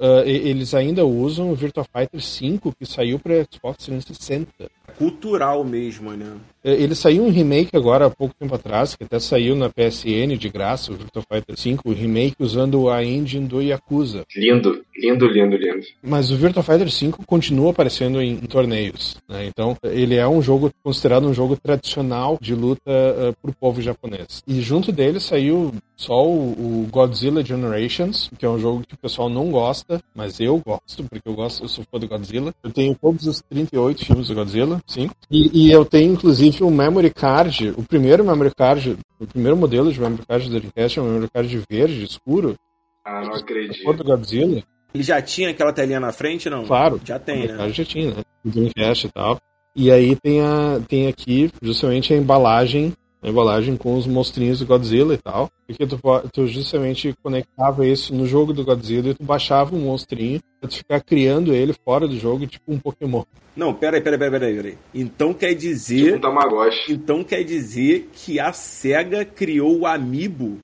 uh, eles ainda usam o Virtua Fighter 5 que saiu para Xbox 360. Cultural mesmo, né? É, ele saiu um remake agora há pouco tempo atrás, que até saiu na PSN de graça, o Virtua Fighter 5, o remake usando a engine do Yakuza. Lindo, lindo, lindo, lindo. Mas o Virtua Fighter 5 continua aparecendo em, em torneios, né? Então, ele é um jogo considerado um jogo tradicional de luta uh, pro povo japonês. E junto dele saiu só o, o, Godzilla Generations, que é um jogo que o pessoal não gosta, mas eu gosto, porque eu gosto, eu sou fã do Godzilla. Eu tenho todos os 38 filmes do Godzilla, Sim. E, e eu tenho, inclusive, o memory card, o primeiro memory card, o primeiro modelo de memory card do Dreamcast é um memory card verde, escuro, Ah, não acredito. do Godzilla. Ele já tinha aquela telinha na frente, não? Claro. Já tem, né? card já tinha, né? O Dreamcast e tal. E aí tem, a, tem aqui, justamente, a embalagem, a embalagem com os monstrinhos do Godzilla e tal. Porque tu, tu justamente conectava isso no jogo do Godzilla e tu baixava um monstrinho pra tu ficar criando ele fora do jogo, tipo um Pokémon. Não, peraí, peraí, peraí, peraí, peraí. Então quer dizer. Um Tamagotchi. Então quer dizer que a SEGA criou o Amiibo?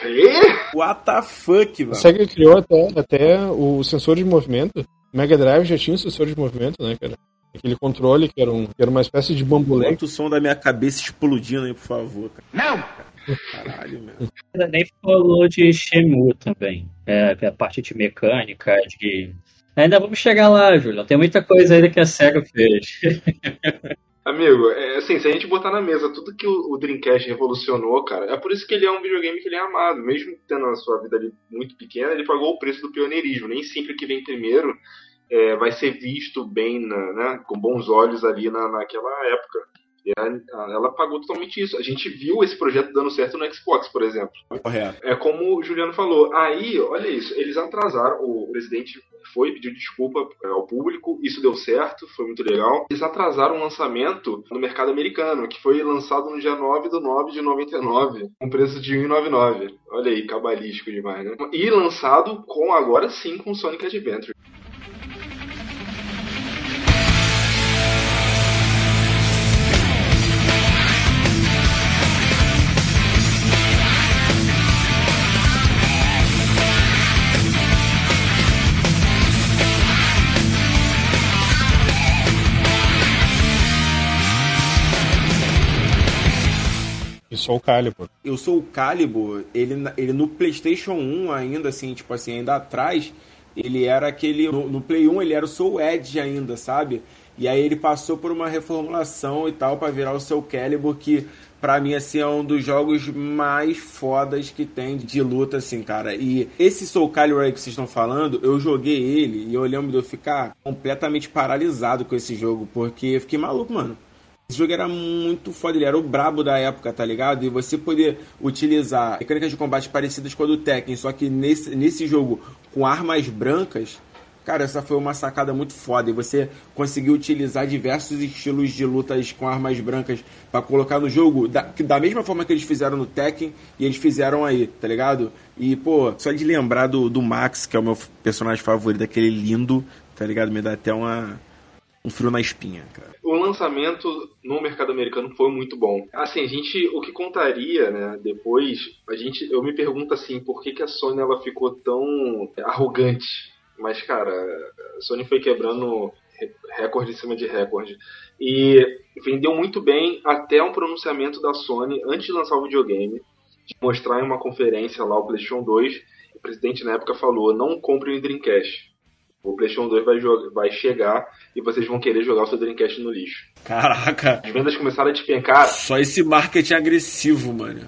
Quê? What the fuck, A mano? SEGA criou até, até o sensor de movimento. O Mega Drive já tinha um sensor de movimento, né, cara? Aquele controle que era, um, que era uma espécie de bambolê. Bota o som da minha cabeça explodindo aí, por favor, cara. Não! Caralho, meu. Ainda nem falou de Shenmue também. É, a parte de mecânica, de. Ainda vamos chegar lá, Júlio. Tem muita coisa ainda que a SEGA fez. [LAUGHS] Amigo, é, assim, se a gente botar na mesa tudo que o, o Dreamcast revolucionou, cara, é por isso que ele é um videogame que ele é amado. Mesmo tendo a sua vida ali muito pequena, ele pagou o preço do pioneirismo. Nem sempre o que vem primeiro é, vai ser visto bem, na- né, com bons olhos ali na, naquela época. E a- ela pagou totalmente isso. A gente viu esse projeto dando certo no Xbox, por exemplo. Correto. É como o Juliano falou. Aí, olha isso, eles atrasaram. O presidente foi pedir desculpa é, ao público, isso deu certo, foi muito legal. Eles atrasaram o lançamento no mercado americano, que foi lançado no dia 9 do 9 de 99, com preço de 1,99. Olha aí, cabalístico demais, né? E lançado com, agora sim, com Sonic Adventure. O Calibur. Eu sou o Calibur, ele, ele no PlayStation 1 ainda, assim, tipo assim, ainda atrás, ele era aquele. No, no Play 1 ele era o Soul Edge ainda, sabe? E aí ele passou por uma reformulação e tal pra virar o Soul Calibur, que pra mim, assim, é um dos jogos mais fodas que tem de luta, assim, cara. E esse Soul Calibur aí que vocês estão falando, eu joguei ele e eu lembro de eu ficar completamente paralisado com esse jogo, porque eu fiquei maluco, mano. Esse jogo era muito foda, ele era o brabo da época, tá ligado? E você poder utilizar mecânicas de combate parecidas com a do Tekken, só que nesse, nesse jogo com armas brancas, cara, essa foi uma sacada muito foda. E você conseguiu utilizar diversos estilos de lutas com armas brancas pra colocar no jogo da, da mesma forma que eles fizeram no Tekken e eles fizeram aí, tá ligado? E, pô, só de lembrar do, do Max, que é o meu personagem favorito, aquele lindo, tá ligado? Me dá até uma, um frio na espinha, cara. o lançamento no mercado americano foi muito bom. Assim, a gente, o que contaria, né, depois, a gente, eu me pergunto assim, por que, que a Sony ela ficou tão arrogante? Mas, cara, a Sony foi quebrando re- recorde em cima de recorde. E vendeu muito bem até um pronunciamento da Sony antes de lançar o videogame, de mostrar em uma conferência lá o PlayStation 2. O presidente na época falou: não compre o Dreamcast. O PlayStation 2 vai, jogar, vai chegar e vocês vão querer jogar o seu Dreamcast no lixo. Caraca, As vendas começaram a despencar. só esse marketing agressivo, mano.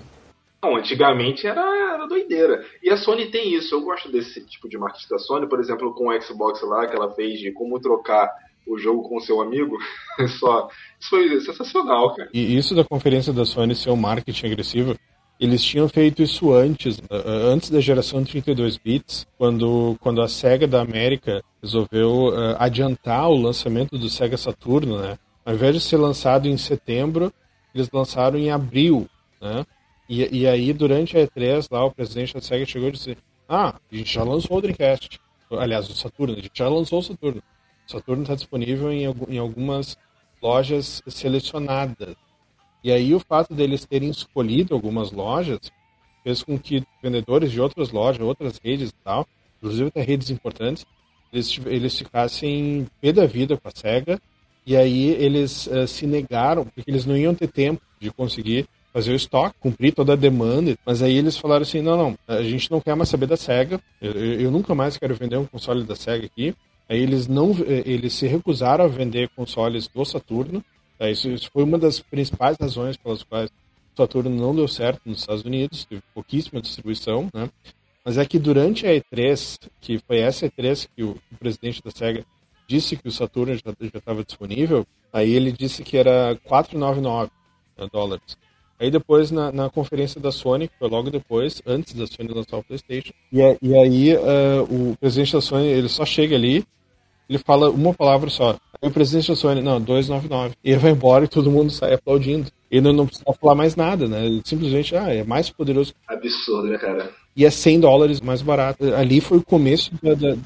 Não, antigamente era, era doideira. E a Sony tem isso. Eu gosto desse tipo de marketing da Sony, por exemplo, com o Xbox lá, que ela fez de como trocar o jogo com o seu amigo. [LAUGHS] Só. Isso foi sensacional, cara. E isso da conferência da Sony ser um marketing agressivo, eles tinham feito isso antes, antes da geração 32 bits, quando, quando a Sega da América resolveu uh, adiantar o lançamento do Sega Saturno, né? Ao invés de ser lançado em setembro, eles lançaram em abril, né? E, e aí, durante a E3, lá, o presidente da Sega chegou e disse ah, a gente já lançou o Dreamcast. Aliás, o Saturno, a gente já lançou o Saturno. O Saturno está disponível em, em algumas lojas selecionadas. E aí o fato deles terem escolhido algumas lojas fez com que vendedores de outras lojas, outras redes e tal, inclusive até redes importantes, eles, eles ficassem pé da vida com a SEGA. E aí eles eh, se negaram, porque eles não iam ter tempo de conseguir fazer o estoque, cumprir toda a demanda, mas aí eles falaram assim, não, não, a gente não quer mais saber da SEGA, eu, eu eu nunca mais quero vender um console da SEGA aqui, Aí eles não, eh, eles se recusaram a vender consoles do Saturno. Tá? Isso, isso foi uma das principais razões pelas quais o Saturno não deu certo nos Estados Unidos, teve pouquíssima distribuição, né? Mas é que durante a E3, que foi essa E3 que o, o presidente da SEGA disse que o Saturn já estava disponível, aí ele disse que era 499 né, dólares. Aí depois, na, na, conferência da Sony, que foi logo depois, antes da Sony lançar o PlayStation, e, é, e aí uh, o presidente da Sony, ele só chega ali, ele fala uma palavra só. Aí o presidente da Sony, não, 299. E ele vai embora e todo mundo sai aplaudindo. Ele não, precisa falar mais nada, né? Ele simplesmente, ah, é mais poderoso. Absurdo, né, cara? E é 100 dólares mais barato. Ali foi o começo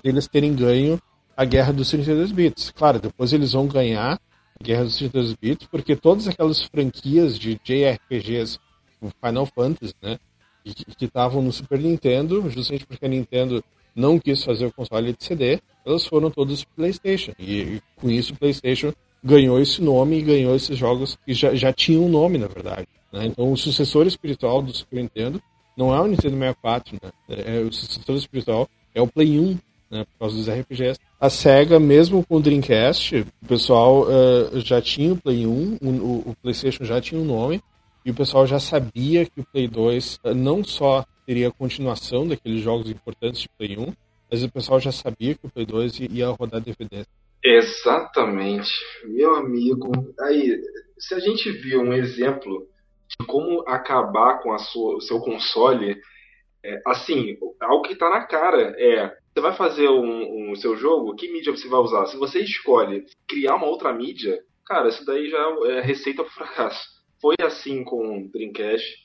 deles terem ganho a guerra dos 32 bits. Claro, depois eles vão ganhar Guerra dos 32 bits, porque todas aquelas franquias de JRPGs, Final Fantasy, né, que estavam no Super Nintendo, justamente porque a Nintendo não quis fazer o console de CD, elas foram todas PlayStation. E, e com isso o PlayStation ganhou esse nome e ganhou esses jogos que já, já tinham um nome, na verdade. Né? Então o sucessor espiritual do Super Nintendo não é o Nintendo 64, né? É, o sucessor espiritual é o Play 1, né? Por causa dos RPGs a SEGA, mesmo com o Dreamcast, o pessoal uh, já tinha o Play 1, o, o, PlayStation já tinha um nome, e o pessoal já sabia que o Play 2 uh, não só teria a continuação daqueles jogos importantes de Play 1, mas o pessoal já sabia que o Play 2 ia rodar DVD. Exatamente, meu amigo. Aí, se a gente viu um exemplo de como acabar com sua, o seu console, é, assim, algo que está na cara é você vai fazer um, um, seu jogo, que mídia você vai usar? Se você escolhe criar uma outra mídia, cara, isso daí já é receita para fracasso. Foi assim com o Dreamcast,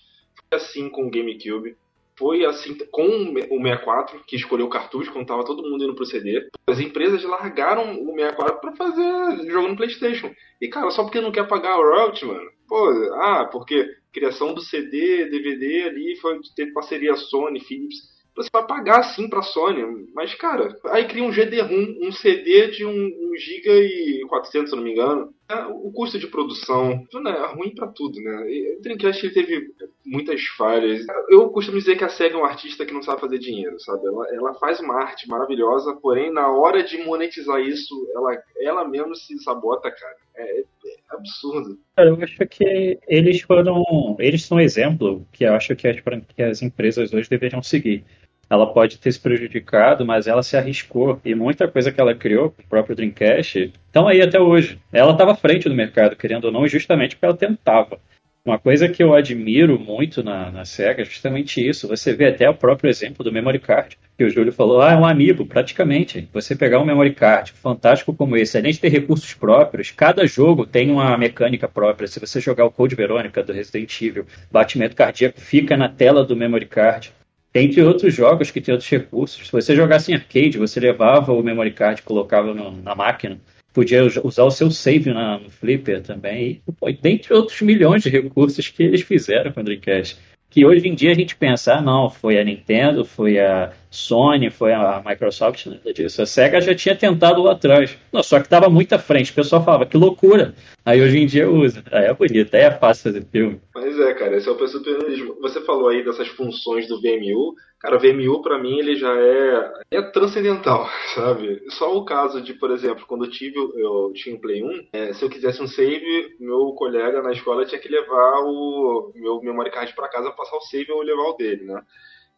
foi assim com o GameCube, foi assim com o 64, que escolheu o cartucho quando tava todo mundo indo pro CD. As empresas largaram o 64 para fazer jogo no PlayStation. E cara, só porque não quer pagar o royalty, mano. Pô, ah, porque criação do CD, DVD ali foi ter parceria Sony, Philips você vai pagar sim pra Sony, mas cara, aí cria um GD-ROM, um CD de 1 um, um GB e 400, se não me engano. É, o custo de produção né, é ruim para tudo, né? o Dreamcast teve muitas falhas. Eu costumo dizer que a SEGA é um artista que não sabe fazer dinheiro, sabe? Ela, ela faz uma arte maravilhosa, porém na hora de monetizar isso, ela, ela mesmo se sabota, cara. É, é absurdo. Eu acho que eles foram. Eles são um exemplo que eu acho que as, que as empresas hoje deveriam seguir ela pode ter se prejudicado, mas ela se arriscou. E muita coisa que ela criou, o próprio Dreamcast, estão aí até hoje. Ela estava à frente do mercado, querendo ou não, justamente porque ela tentava. Uma coisa que eu admiro muito na, na SEGA é justamente isso. Você vê até o próprio exemplo do memory card, que o Júlio falou, ah, é um amigo, praticamente. Você pegar um memory card fantástico como esse, além de ter recursos próprios, cada jogo tem uma mecânica própria. Se você jogar o Code Verônica do Resident Evil, batimento cardíaco fica na tela do memory card. Entre outros jogos que tem outros recursos. Se você jogasse em arcade, você levava o memory card e colocava no, na máquina. Podia usar o seu save na, no Flipper também. E, dentre outros milhões de recursos que eles fizeram com o Dreamcast que hoje em dia a gente pensa, ah, não, foi a Nintendo, foi a Sony, foi a Microsoft, nada disso. A SEGA já tinha tentado lá atrás. Não, só que estava muito à frente. O pessoal falava, que loucura. Aí hoje em dia usa. Aí é bonito, aí é fácil fazer filme. Mas é, cara, esse é o personalismo. Você falou aí dessas funções do VMU. Cara, o VMU para mim ele já é, é transcendental, [LAUGHS] sabe? Só o caso de, por exemplo, quando eu tive eu tinha um Play 1, é, se eu quisesse um save, meu colega na escola tinha que levar o meu memory card para casa, passar o save ou levar o dele, né?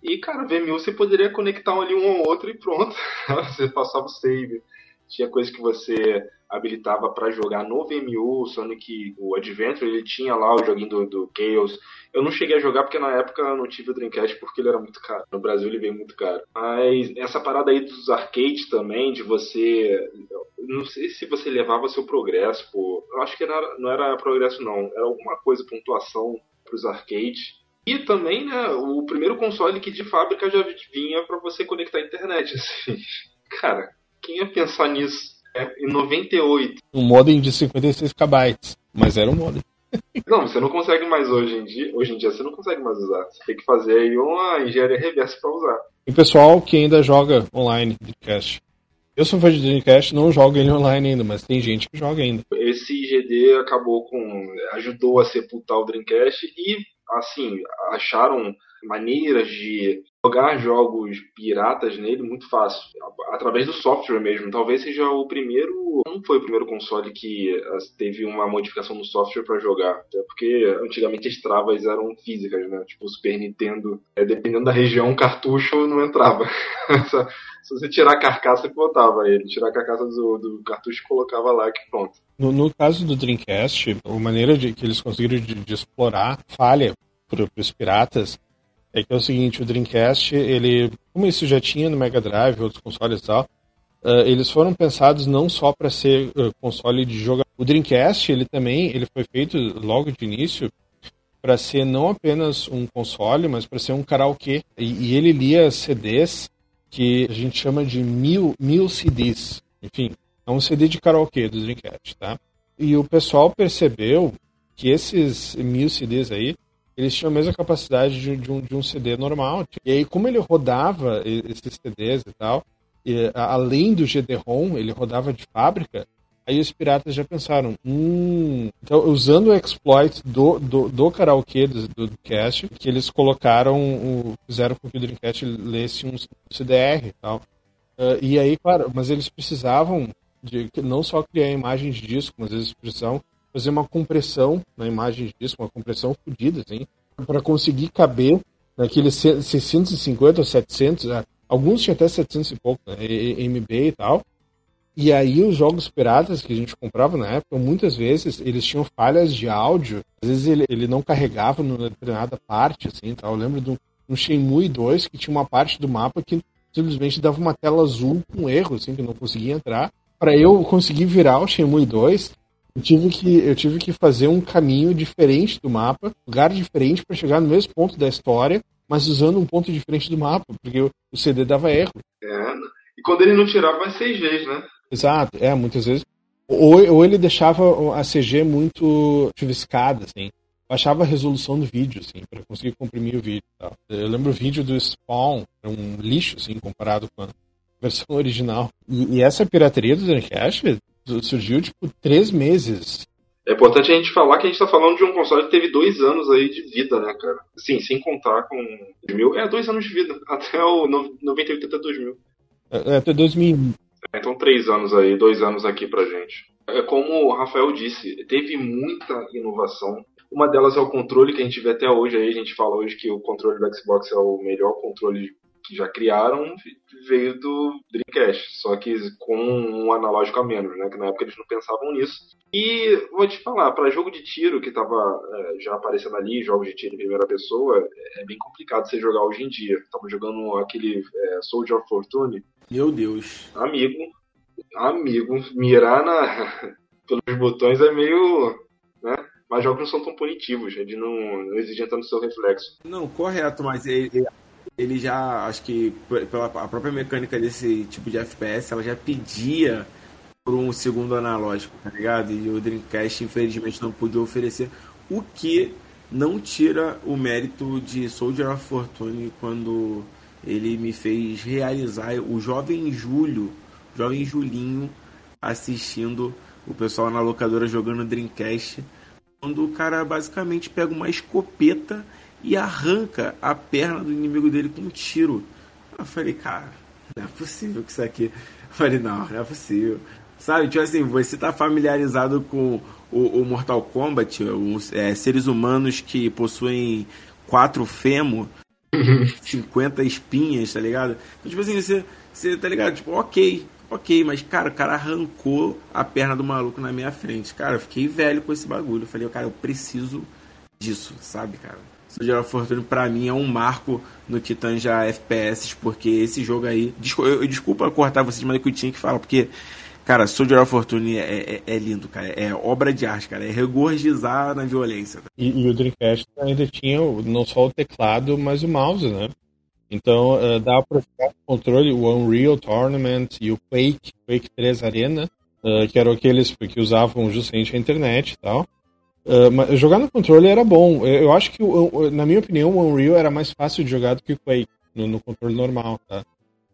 E, cara, VMU você poderia conectar ali um ao outro e pronto. [LAUGHS] você passava o save. Tinha coisa que você habilitava para jogar no VMU, o Sonic, o Adventure, ele tinha lá o joguinho do, do Chaos. Eu não cheguei a jogar porque na época eu não tive o Dreamcast porque ele era muito caro. No Brasil ele veio muito caro. Mas essa parada aí dos arcades também, de você. Não sei se você levava seu progresso, pô. Eu acho que não era, não era progresso, não. Era alguma coisa, pontuação pros arcades. E também, né, o primeiro console que de fábrica já vinha para você conectar a internet, [LAUGHS] assim. Cara, quem ia pensar nisso? É, em 98. Um modem de 56 KB, mas era um modem. [LAUGHS] Não, você não consegue mais hoje em dia. Hoje em dia você não consegue mais usar. Você tem que fazer aí uma engenharia reversa para usar. E pessoal que ainda joga online Dreamcast. Eu sou fã de Dreamcast, não jogo ele online ainda, mas tem gente que joga ainda. Esse IGD acabou com. ajudou a sepultar o Dreamcast e assim, acharam maneiras de jogar jogos piratas nele muito fácil, através do software mesmo. Talvez seja o primeiro, não foi o primeiro console que teve uma modificação no software para jogar, até porque antigamente as travas eram físicas, né? Tipo o Super Nintendo, é, dependendo da região, cartucho não entrava. [LAUGHS] Se você tirar a carcaça, botava ele. Tirar a carcaça do, do cartucho, colocava lá que pronto. No, no, caso do Dreamcast, a maneira de que eles conseguiram de, de explorar falha para os piratas é que é o seguinte, o Dreamcast, ele, como isso já tinha no Mega Drive, outros consoles e tal, uh, eles foram pensados não só para ser uh, console de jogo. O Dreamcast, ele também, ele foi feito logo de início para ser não apenas um console, mas para ser um karaokê. E, e, ele lia CDs que a gente chama de mil, mil CDs. Enfim, é um CD de karaokê do Dreamcast, tá? E o pessoal percebeu que esses mil CDs aí, eles tinham a mesma capacidade de, de, um, de um CD normal. E aí, como ele rodava esses CDs e tal, e, além do GD-ROM, ele rodava de fábrica, aí os piratas já pensaram, hum... Então, usando o exploit do, do, do karaokê do, do que eles colocaram, o, fizeram com que o Dreamcast lesse um CDR e tal. Uh, e aí, claro, mas eles precisavam de não só criar imagens de disco, mas eles precisavam fazer uma compressão na imagem de disco, uma compressão fodida, assim, para conseguir caber naqueles 650 ou 700, né? alguns tinham até 700 e pouco, né, MB e tal. E aí os jogos piratas que a gente comprava na época, muitas vezes eles tinham falhas de áudio, às vezes ele, ele não carregava numa determinada parte, assim, tal. Eu lembro de um Shenmue 2 que tinha uma parte do mapa que simplesmente dava uma tela azul com erro, assim, que não conseguia entrar. Para eu conseguir virar o Shenmue 2, eu tive que, eu tive que fazer um caminho diferente do mapa, lugar diferente para chegar no mesmo ponto da história, mas usando um ponto diferente do mapa, porque o CD dava erro. É, e quando ele não tirava as CGs, né? Exato, é, muitas vezes. Ou, ou ele deixava a CG muito chuviscada, assim. Baixava a resolução do vídeo, assim, para conseguir comprimir o vídeo. Tá? Eu lembro o vídeo do Spawn, um lixo, assim, comparado com a [LAUGHS] versão original. E, e essa pirateria do Dreamcast surgiu, tipo, três meses. É importante a gente falar que a gente tá falando de um console que teve dois anos aí de vida, né, cara? Sim, sem contar com 2000. É, dois anos de vida. [LAUGHS] Até o 98 até 2000. É, até 2000. É, então, três anos aí, dois anos aqui pra gente. É como o Rafael disse, teve muita inovação. Uma delas é o controle que a gente vê até hoje aí. A gente fala hoje que o controle do Xbox é o melhor controle que já criaram veio do Dreamcast, só que com um analógico a menos, né? Que na época eles não pensavam nisso. E vou te falar, para jogo de tiro que estava é, já aparecendo ali, jogos de tiro em primeira pessoa, é bem complicado você jogar hoje em dia. Tava jogando aquele é, Soldier of Fortune. Meu Deus. Amigo, amigo, mirar na, [LAUGHS] pelos botões é meio, né? Mas jogos não são tão punitivos, ele não, não exigem tanto seu reflexo. Não, correto, mas ele, ele já, acho que pela a própria mecânica desse tipo de FPS, ela já pedia por um segundo analógico, tá ligado? E o Dreamcast, infelizmente, não podia oferecer, o que não tira o mérito de Soldier of Fortune quando ele me fez realizar o jovem Júlio, jovem Julinho, assistindo o pessoal na locadora jogando Dreamcast, quando o cara basicamente pega uma escopeta e arranca a perna do inimigo dele com um tiro. Eu falei, cara, não é possível que isso aqui. Eu falei, não, não é possível. Sabe, tipo assim, você tá familiarizado com o, o Mortal Kombat, os é, seres humanos que possuem quatro fêmur, [LAUGHS] 50 espinhas, tá ligado? Então, tipo assim, você, você tá ligado? Tipo, ok, ok, mas cara, o cara arrancou a perna do maluco na minha frente. Cara, eu fiquei velho com esse bagulho. Eu falei, cara, eu preciso disso, sabe, cara? Soldier of Fortune pra mim é um marco no que tange FPS, porque esse jogo aí. Desculpa, eu, desculpa cortar vocês, mas é que eu tinha que falar, porque, cara, Soldier of Fortune é, é, é, lindo, cara. É obra de arte, cara. É regurgizar na violência. E, e, o Dreamcast ainda tinha não só o teclado, mas o mouse, né? Então uh, dá pra ficar com controle o Unreal Tournament e o Quake, Quake 3 Arena, uh, que eram aqueles que usavam justamente a internet e tal. Uh, jogar no controle era bom. Eu, acho que, na minha opinião, o Unreal era mais fácil de jogar do que o Quake no, no controle normal, tá?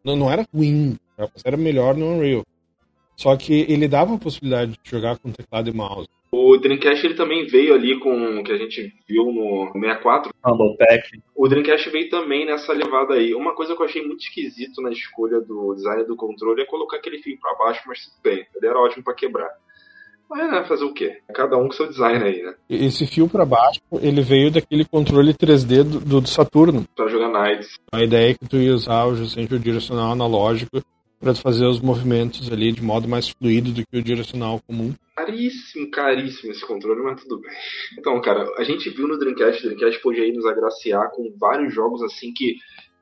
Não, não era ruim, tá? era melhor no Unreal. Só que ele dava a possibilidade de jogar com teclado e mouse. O Dreamcast ele também veio ali com o que a gente viu no 64. Humble Pack. O Dreamcast veio também nessa levada aí. Uma coisa que eu achei muito esquisito na escolha do design do controle é colocar aquele fio para baixo, mas tudo bem. Ele era ótimo para quebrar. Mas né, fazer o quê? Cada um com seu design aí, né? Esse fio para baixo, ele veio daquele controle 3D do, do Saturno. Pra jogar Knights. A ideia é que tu ia usar justamente o direcional analógico para fazer os movimentos ali de modo mais fluido do que o direcional comum. Caríssimo, caríssimo esse controle, mas tudo bem. Então, cara, a gente viu no Dreamcast, o Dreamcast pôde aí nos agraciar com vários jogos assim que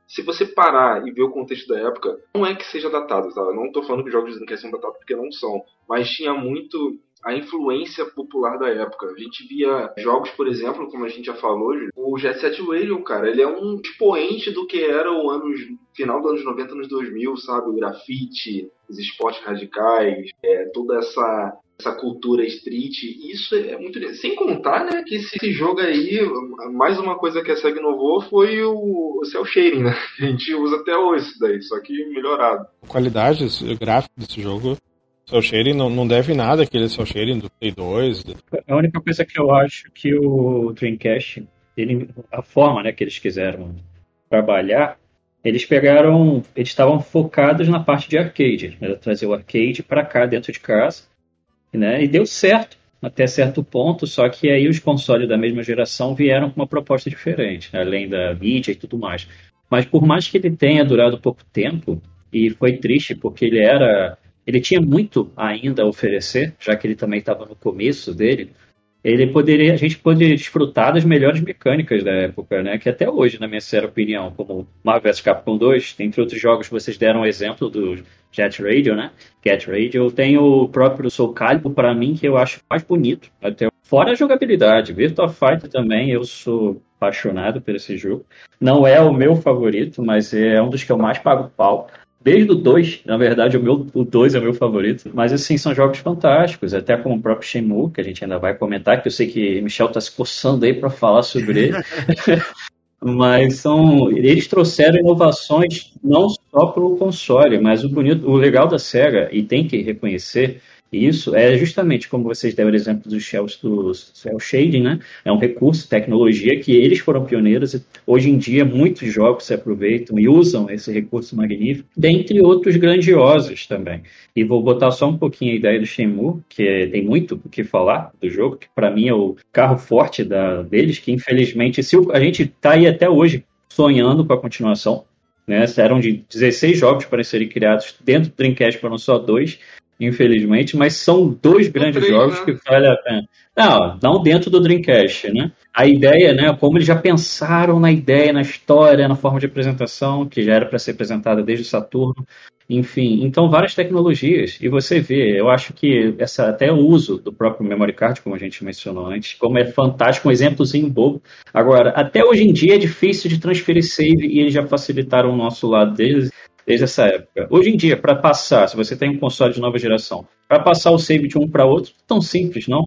se você parar e ver o contexto da época, não é que seja datado, tá? Eu não tô falando que os jogos de Dreamcast são datados porque não são, mas tinha muito a influência popular da época. A gente via jogos, por exemplo, como a gente já falou, o Jet Set Radio, cara, ele é um expoente do que era o anos, final dos anos 90, anos 2000, sabe? O grafite, os esportes radicais, é, toda essa essa cultura street, isso é muito sem contar, né, que esse, jogo aí, mais uma coisa que a SEG inovou foi o, o cel shading, né, [LAUGHS] a gente usa até hoje isso daí, só que melhorado. A qualidade gráfica desse jogo Cell shading não, não deve nada aquele cell shading do Play 2. A única coisa que eu acho que o Dreamcast, ele, a forma né, que eles quiseram trabalhar, eles pegaram, eles estavam focados na parte de arcade, né, trazer o arcade para cá dentro de casa, né, e deu certo até certo ponto, só que aí os consoles da mesma geração vieram com uma proposta diferente, né, além da mídia e tudo mais. Mas por mais que ele tenha durado pouco tempo, e foi triste porque ele era ele tinha muito ainda a oferecer, já que ele também estava no começo dele. Ele poderia, a gente poderia desfrutar das melhores mecânicas da época, né? Que até hoje, na minha sincera opinião, como Marvel vs Capcom 2, entre outros jogos, vocês deram um exemplo do Jet Radio, né? Get Radio. Tem o próprio Soul Calibur, para mim, que eu acho mais bonito. Até fora a jogabilidade. Virtua Fighter também, eu sou apaixonado por esse jogo. Não é o meu favorito, mas é um dos que eu mais pago pau. Desde o 2, na verdade, o meu o 2 é o meu favorito. Mas, assim, são jogos fantásticos. Até como o próprio Shenmue, que a gente ainda vai comentar, que eu sei que Michel está se coçando aí para falar sobre ele. [LAUGHS] mas são eles trouxeram inovações não só para o console, mas o bonito, o legal da Sega e tem que reconhecer isso é justamente como vocês deram o exemplo dos shells do cel shading, né? É um recurso, tecnologia que eles foram pioneiros e hoje em dia muitos jogos se aproveitam e usam esse recurso magnífico, dentre outros grandiosos também. E vou botar só um pouquinho a ideia do Shenmue, que tem muito o que falar do jogo, que para mim é o carro forte da, deles, que infelizmente se a gente está aí até hoje sonhando com a continuação, né? Eram de 16 jogos para serem criados dentro do Dreamcast, foram só dois infelizmente, mas são dois grandes três, jogos né? que vale a pena. Não, não dentro do Dreamcast, né? A ideia, né, como eles já pensaram na ideia, na história, na forma de apresentação, que já era para ser apresentada desde o Saturno, enfim, então várias tecnologias. E você vê, eu acho que essa até o uso do próprio memory card, como a gente mencionou antes, como é fantástico, um exemplozinho bobo. Agora, até hoje em dia é difícil de transferir save e eles já facilitaram o nosso lado deles desde essa época. Hoje em dia, para passar, se você tem um console de nova geração, para passar o save de um para outro, tão simples, não?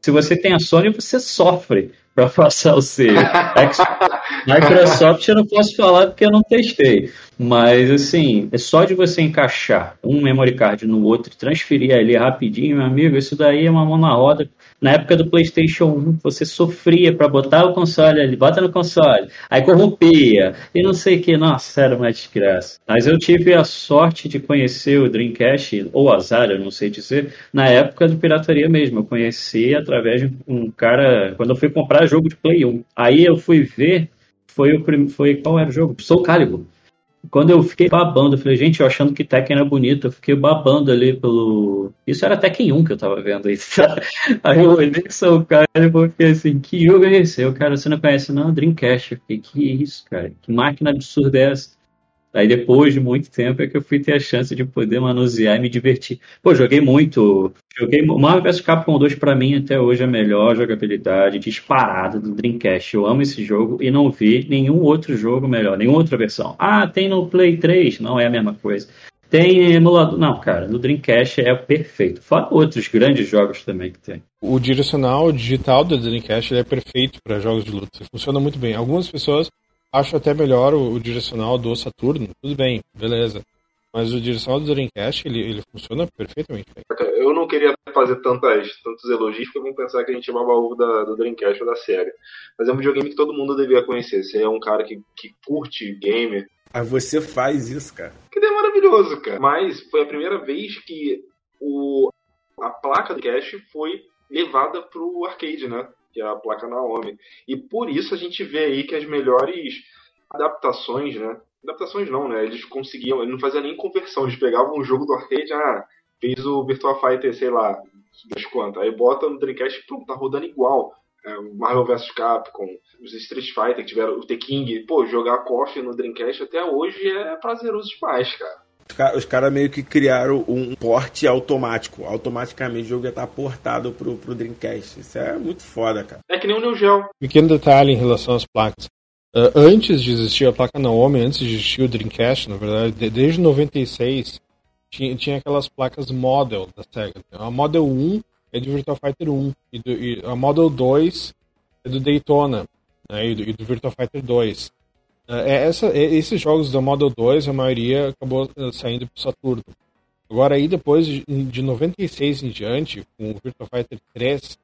Se você tem a Sony, você sofre para passar o save. [LAUGHS] Microsoft eu não posso falar porque eu não testei. Mas, assim, é só de você encaixar um memory card no outro e transferir ali rapidinho, meu amigo, isso daí é uma mão na roda na época do PlayStation 1, você sofria para botar o console ali, bota no console, aí corrompia, e não sei o que, nossa, era uma desgraça. Mas eu tive a sorte de conhecer o Dreamcast, ou azar, eu não sei dizer, na época do pirataria mesmo. Eu conheci através de um cara, quando eu fui comprar jogo de Play 1. Aí eu fui ver, foi o foi qual era o jogo? Soul Calibur. Quando eu fiquei babando, eu falei, gente, eu achando que Tekken era bonito, eu fiquei babando ali pelo. Isso era Tekken 1 que eu tava vendo aí. [LAUGHS] aí eu olhei o cara e fiquei assim, que jogo é esse? O cara, você não conhece, não? Dreamcast. Eu fiquei, que isso, cara? Que máquina absurda é essa? Aí depois de muito tempo é que eu fui ter a chance de poder manusear e me divertir. Pô, joguei muito. Joguei Marvel vs Capcom 2 para mim até hoje é a melhor jogabilidade disparada do Dreamcast. Eu amo esse jogo e não vi nenhum outro jogo melhor, nenhuma outra versão. Ah, tem no Play 3, não é a mesma coisa. Tem emulador. Não, cara, no Dreamcast é perfeito. Fora outros grandes jogos também que tem. O direcional digital do Dreamcast é perfeito para jogos de luta. Funciona muito bem. Algumas pessoas Acho até melhor o, o direcional do Saturno. Tudo bem, beleza. Mas o direção do Dreamcast, ele, ele funciona perfeitamente bem. Eu não queria fazer tantas, tantos elogios, porque vão pensar que a gente é ovo da, do Dreamcast ou da série. Mas é um videogame que todo mundo devia conhecer. Você é um cara que, que curte game. Aí você faz isso, cara. Que é maravilhoso, cara. Mas foi a primeira vez que o, a placa do Dreamcast foi levada pro arcade, né? Que é a placa Naomi. E por isso a gente vê aí que as melhores adaptações, né? Adaptações não, né? Eles conseguiam, ele não fazia nem conversão, eles pegavam um jogo do arcade, ah, fez o Virtua Fighter, sei lá, das quantas, aí bota no Dreamcast, pronto, tá rodando igual. É, Marvel vs Capcom, os Street Fighter que tiveram o The King, pô, jogar KOF no Dreamcast até hoje é prazeroso demais, cara. Os caras meio que criaram um porte automático. Automaticamente o jogo ia estar portado pro, pro Dreamcast. Isso é muito foda, cara. É que nem o Neo Geo. Pequeno detalhe em relação às placas. Uh, antes de existir a placa Naomi, antes de existir o Dreamcast, na verdade, de, desde 96, tinha, tinha aquelas placas Model da Sega. A Model 1 é do Virtua Fighter 1, e, do, e a Model 2 é do Daytona, né, e, do, e, do, Virtua Fighter 2. Uh, é essa, é, esses jogos da Model 2, a maioria acabou saindo para Saturno. Agora aí, depois de, de 96 em diante, com o Virtua Fighter 3,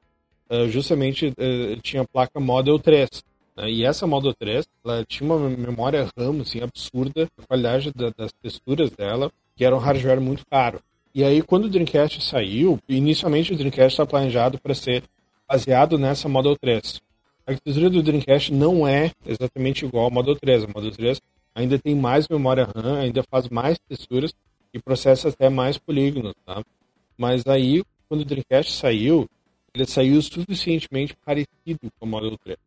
justamente tinha a placa Model 3, né? E essa Model 3, ela tinha uma memória RAM assim, absurda, a qualidade da, das texturas dela, que era um hardware muito caro. E aí, quando o Dreamcast saiu, inicialmente o Dreamcast está planejado para ser baseado nessa Model 3. A arquitetura do Dreamcast não é exatamente igual ao Model 3. A Model 3 ainda tem mais memória RAM, ainda faz mais texturas e processa até mais polígonos, tá? Mas aí, quando o Dreamcast saiu, ele saiu suficientemente parecido com o Model 3.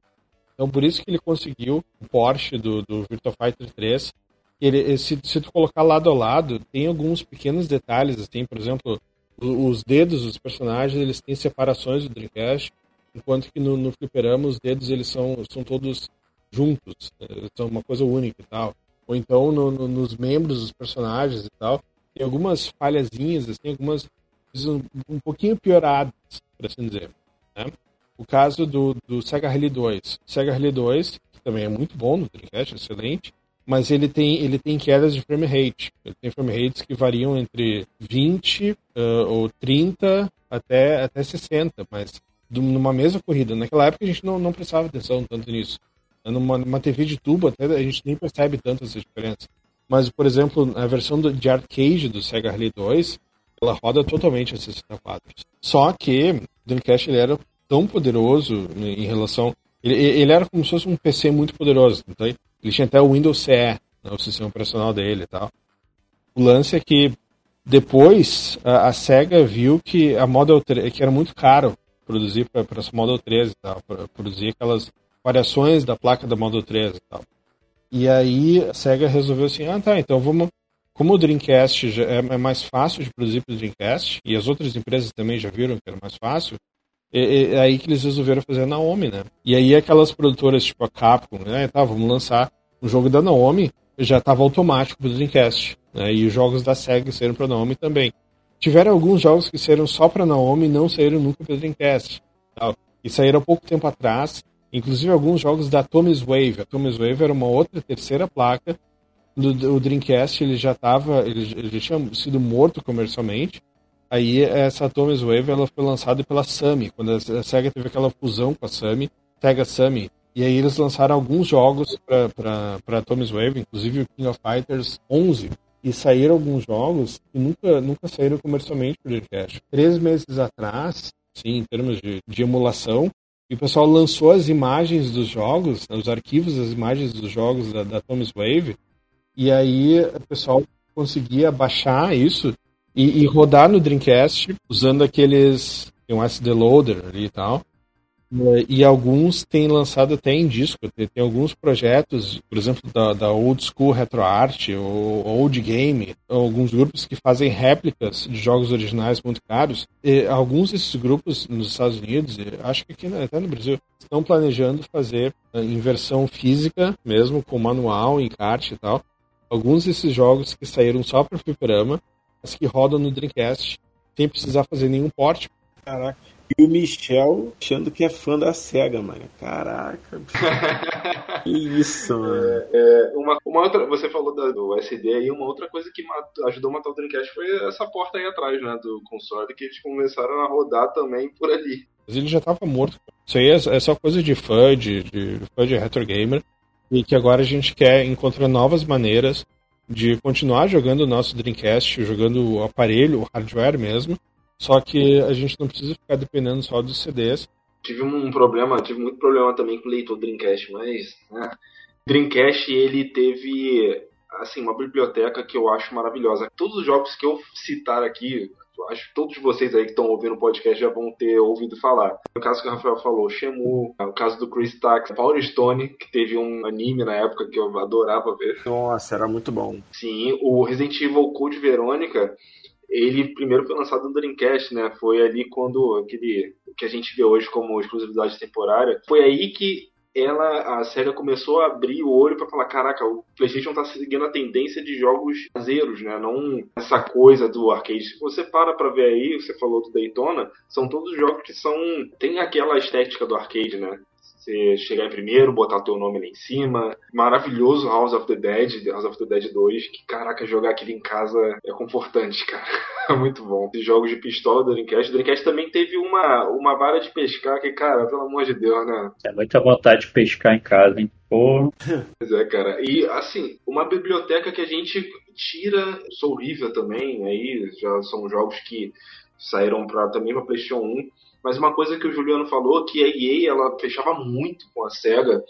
Então por isso que ele conseguiu o Porsche do, do Virtua Fighter 3. Ele, se, se tu colocar lado a lado, tem alguns pequenos detalhes, assim, por exemplo, os dedos dos personagens, eles têm separações do Dreamcast, enquanto que no, no fliperama os dedos eles são, são todos juntos, né, são uma coisa única e tal. Ou então no, no, nos membros dos personagens e tal, tem algumas falhazinhas, assim, algumas um, um pouquinho pioradas, por assim dizer. Né? O caso do, do Sega Rally 2. Sega Rally 2, que também é muito bom no Dreamcast, excelente, mas ele tem, ele tem quedas de frame rate. Ele tem frame rates que variam entre 20 uh, ou 30 até, até 60, mas numa mesma corrida. Naquela época a gente não, não prestava atenção tanto nisso. Numa, numa TV de tubo até a gente nem percebe tanto essa diferença. Mas, por exemplo, a versão do, de arcade do Sega Rally 2, ela roda totalmente a 60 quadros. Só que o Dreamcast ele era tão poderoso em relação. Ele, ele era como se fosse um PC muito poderoso. Então, ele tinha até o Windows CE, né, o sistema operacional dele e tal. O lance é que depois a, a Sega viu que a Model 3, que era muito caro produzir para essa Model 3 e tal, para produzir aquelas variações da placa da Model 3 e tal. E aí a Sega resolveu assim, ah tá, então vamos como o Dreamcast já é, é mais fácil de produzir para o Dreamcast, e as outras empresas também já viram que era mais fácil, é, é, aí que eles resolveram fazer a Naomi, né? E aí aquelas produtoras tipo a Capcom, né? Tá, vamos lançar um jogo da Naomi, já estava automático pro Dreamcast, né? E os jogos da SEGA saíram pra Naomi também. Tiveram alguns jogos que saíram só pra Naomi e não saíram nunca pro Dreamcast. Tá? E saíram há pouco tempo atrás, inclusive alguns jogos da Tommy's Wave. A Tommy's Wave era uma outra terceira placa do, do Dreamcast, ele já estava, ele, ele tinha sido morto comercialmente, Aí essa Thomas Wave ela foi lançada pela Sami, quando a SEGA teve aquela fusão com a Sami, Sega Sami. E aí eles lançaram alguns jogos para Thomas Wave, inclusive o King of Fighters 11. E saíram alguns jogos que nunca, nunca saíram comercialmente para o Dreamcast. Três meses atrás, sim, em termos de, de emulação, e o pessoal lançou as imagens dos jogos, os arquivos das imagens dos jogos da, da Thomas Wave, e aí o pessoal conseguia baixar isso e, e, rodar no Dreamcast usando aqueles. Tem um SD Loader ali e tal. E alguns têm lançado até em disco. Tem, alguns projetos, por exemplo, da, da Old School RetroArt ou Old Game, alguns grupos que fazem réplicas de jogos originais muito caros. E alguns desses grupos nos Estados Unidos, acho que aqui até no Brasil, estão planejando fazer em versão física, mesmo com manual, encarte e tal. Alguns desses jogos que saíram só para o fliperama que rodam no Dreamcast sem precisar fazer nenhum porte. Caraca. E o Michel achando que é fã da SEGA, mano. Caraca. que isso, [LAUGHS] mano. É, uma, uma outra, você falou da, do SD aí, uma outra coisa que matou, ajudou a matar o Dreamcast foi essa porta aí atrás, né, do console, que eles começaram a rodar também por ali. Mas ele já tava morto. Isso aí é, é só coisa de fã, de, de fã de retro gamer. E que agora a gente quer encontrar novas maneiras de continuar jogando o nosso Dreamcast, jogando o aparelho, o hardware mesmo. Só que a gente não precisa ficar dependendo só dos CDs. Tive um problema, tive muito problema também com o leitor Dreamcast, mas né, Dreamcast ele teve assim uma biblioteca que eu acho maravilhosa. Todos os jogos que eu citar aqui, acho que todos vocês aí que estão ouvindo o podcast já vão ter ouvido falar. No caso que o Rafael falou, Shemu, o caso do Chris Tax, Power Stone, que teve um anime na época que eu adorava ver. Nossa, era muito bom. Sim, o Resident Evil Code Verônica, ele primeiro foi lançado no Dreamcast, né? Foi ali quando aquele que a gente vê hoje como exclusividade temporária. Foi aí que ela, a SEGA começou a abrir o olho para falar, caraca, o PlayStation tá seguindo a tendência de jogos caseiros, né? Não essa coisa do arcade. Se você para para ver aí, você falou do Daytona, são todos jogos que são tem aquela estética do arcade, né? Você chegar em primeiro, botar teu nome lá em cima. Maravilhoso House of the Dead, House of the Dead 2, que caraca, jogar aquilo em casa é confortante, [LAUGHS] cara. É muito bom. Esses jogos de pistola do Dreamcast. O Dreamcast também teve uma, uma vara de pescar que, cara, pelo amor de Deus, né? É muita vontade de pescar em casa, hein? Pô. [LAUGHS] Pois é, cara. E, assim, uma biblioteca que a gente tira Soul River também, aí já são jogos que saíram pra, também para PlayStation 1 mas uma coisa que o Juliano falou que a EA ela fechava muito com a Sega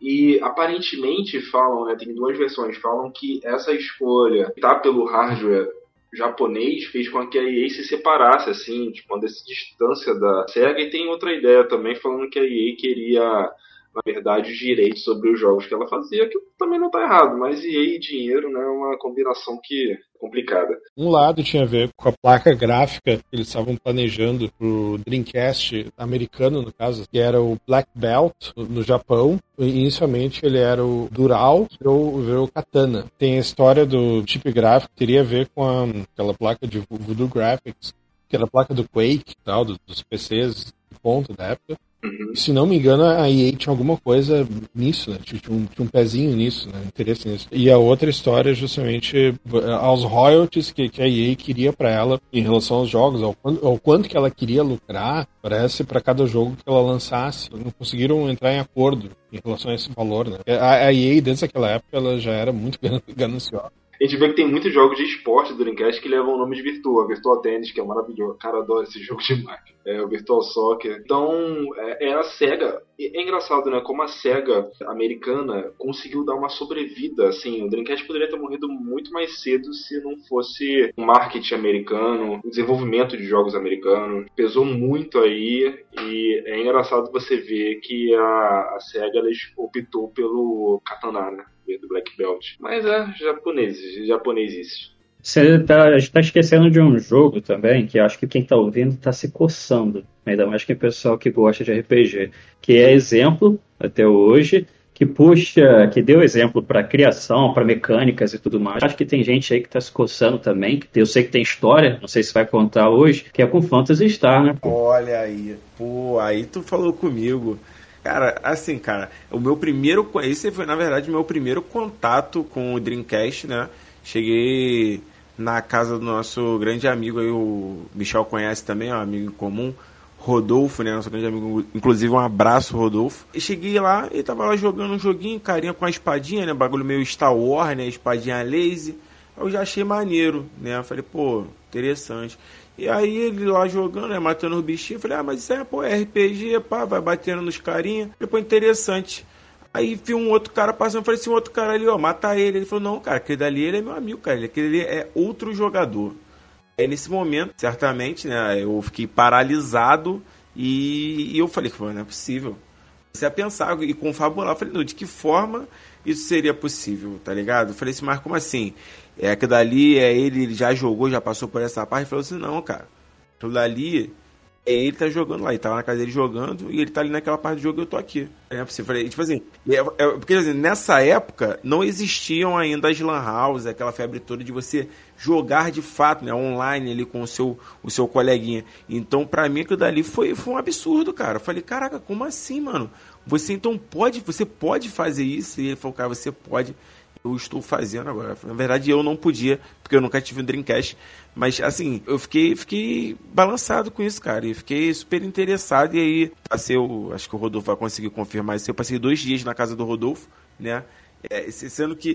e aparentemente falam, né, tem duas versões, falam que essa escolha tá pelo hardware japonês fez com que a EA se separasse assim, tipo, uma distância da Sega e tem outra ideia também falando que a EA queria na verdade, os direitos sobre os jogos que ela fazia, que também não está errado, mas EA e dinheiro né, é uma combinação que é complicada. Um lado tinha a ver com a placa gráfica que eles estavam planejando pro Dreamcast americano, no caso, que era o Black Belt no Japão. Inicialmente ele era o Dural, virou, virou o Katana. Tem a história do chip gráfico, teria a ver com a, aquela placa de Voodoo Graphics, que era a placa do Quake e tal, dos PCs de ponta da época. Uhum. Se não me engano, a EA tinha alguma coisa nisso, né? Tinha um, tinha um pezinho nisso, né? Interesse nisso. E a outra história é justamente eh, aos royalties que, que a EA queria para ela em relação aos jogos, ao, ao quanto que ela queria lucrar, parece, para cada jogo que ela lançasse. Não conseguiram entrar em acordo em relação a esse valor, né? A, a EA, desde aquela época, ela já era muito [LAUGHS] gananciosa a gente vê que tem muitos jogos de esporte do Dreamcast que levam o nome de Virtua. Virtua Tennis, que é maravilhoso. Cara, adoro esse jogo [LAUGHS] demais. É, o Virtual Soccer. Então, é, é a SEGA. É engraçado, né? Como a SEGA americana conseguiu dar uma sobrevida. Assim, o Dreamcast poderia ter morrido muito mais cedo se não fosse o marketing americano, o desenvolvimento de jogos americanos. Pesou muito aí. E é engraçado você ver que a, a SEGA optou pelo katana, né? Do Black Belt. Mas é japoneses, japoneses. Você tá, está esquecendo de um jogo também, que acho que quem está ouvindo está se coçando, ainda mais que o pessoal que gosta de RPG, que é exemplo até hoje, que puxa, que deu exemplo para criação, para mecânicas e tudo mais. Acho que tem gente aí que está se coçando também, que eu sei que tem história, não sei se vai contar hoje, que é com Phantasy Star, né? Olha aí, pô, aí tu falou comigo. Cara, assim, cara, o meu primeiro. Esse foi, na verdade, meu primeiro contato com o Dreamcast, né? Cheguei na casa do nosso grande amigo aí, o Michel conhece também, é um amigo em comum, Rodolfo, né? Nosso grande amigo, inclusive um abraço, Rodolfo. E cheguei lá e tava lá jogando um joguinho, carinha com a espadinha, né? Bagulho meio Star Wars, né? Espadinha laser. Eu já achei maneiro, né? Eu falei, pô, interessante. E aí ele lá jogando, né, matando os bichinhos, falei, ah, mas isso é, pô, é RPG, pá, vai batendo nos carinhas. Depois interessante. Aí vi um outro cara passando, falei assim, um outro cara ali, ó, mata ele. Ele falou, não, cara, aquele dali ele é meu amigo, cara, aquele ali é outro jogador. Aí nesse momento, certamente, né, eu fiquei paralisado e, e eu falei, pô, não é possível. Você a pensar e confabular, falei, não, de que forma isso seria possível, tá ligado? Falei assim, mas como assim? É aquilo dali, é ele, ele já jogou, já passou por essa parte, falou assim, não, cara, aquilo dali Aí ele tá jogando lá, ele tava na casa dele jogando e ele tá ali naquela parte do jogo e eu tô aqui. É possível. Falei, tipo assim, é, é, porque assim, nessa época não existiam ainda as lan houses, aquela febre toda de você jogar de fato, né, online ali com o seu, o seu coleguinha. Então, pra mim, aquilo dali foi, foi um absurdo, cara. Eu falei, caraca, como assim, mano? Você então pode, você pode fazer isso? E ele falou, cara, você pode eu estou fazendo agora. Na verdade, eu não podia, porque eu nunca tive um Dreamcast. Mas, assim, eu fiquei, fiquei balançado com isso, cara. E fiquei super interessado. E aí, passei, o, acho que o Rodolfo vai conseguir confirmar isso. Eu passei dois dias na casa do Rodolfo, né? É, sendo que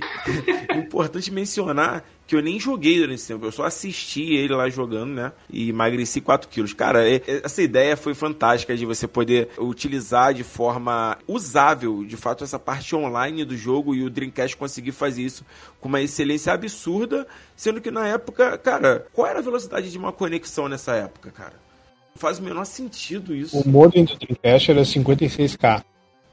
é [LAUGHS] importante mencionar que eu nem joguei durante esse tempo, eu só assisti ele lá jogando, né? E emagreci 4 quilos. Cara, é, é, essa ideia foi fantástica de você poder utilizar de forma usável, de fato, essa parte online do jogo e o Dreamcast conseguir fazer isso com uma excelência absurda, sendo que na época, cara, qual era a velocidade de uma conexão nessa época, cara? Não faz o menor sentido isso. O modem do Dreamcast era 56k.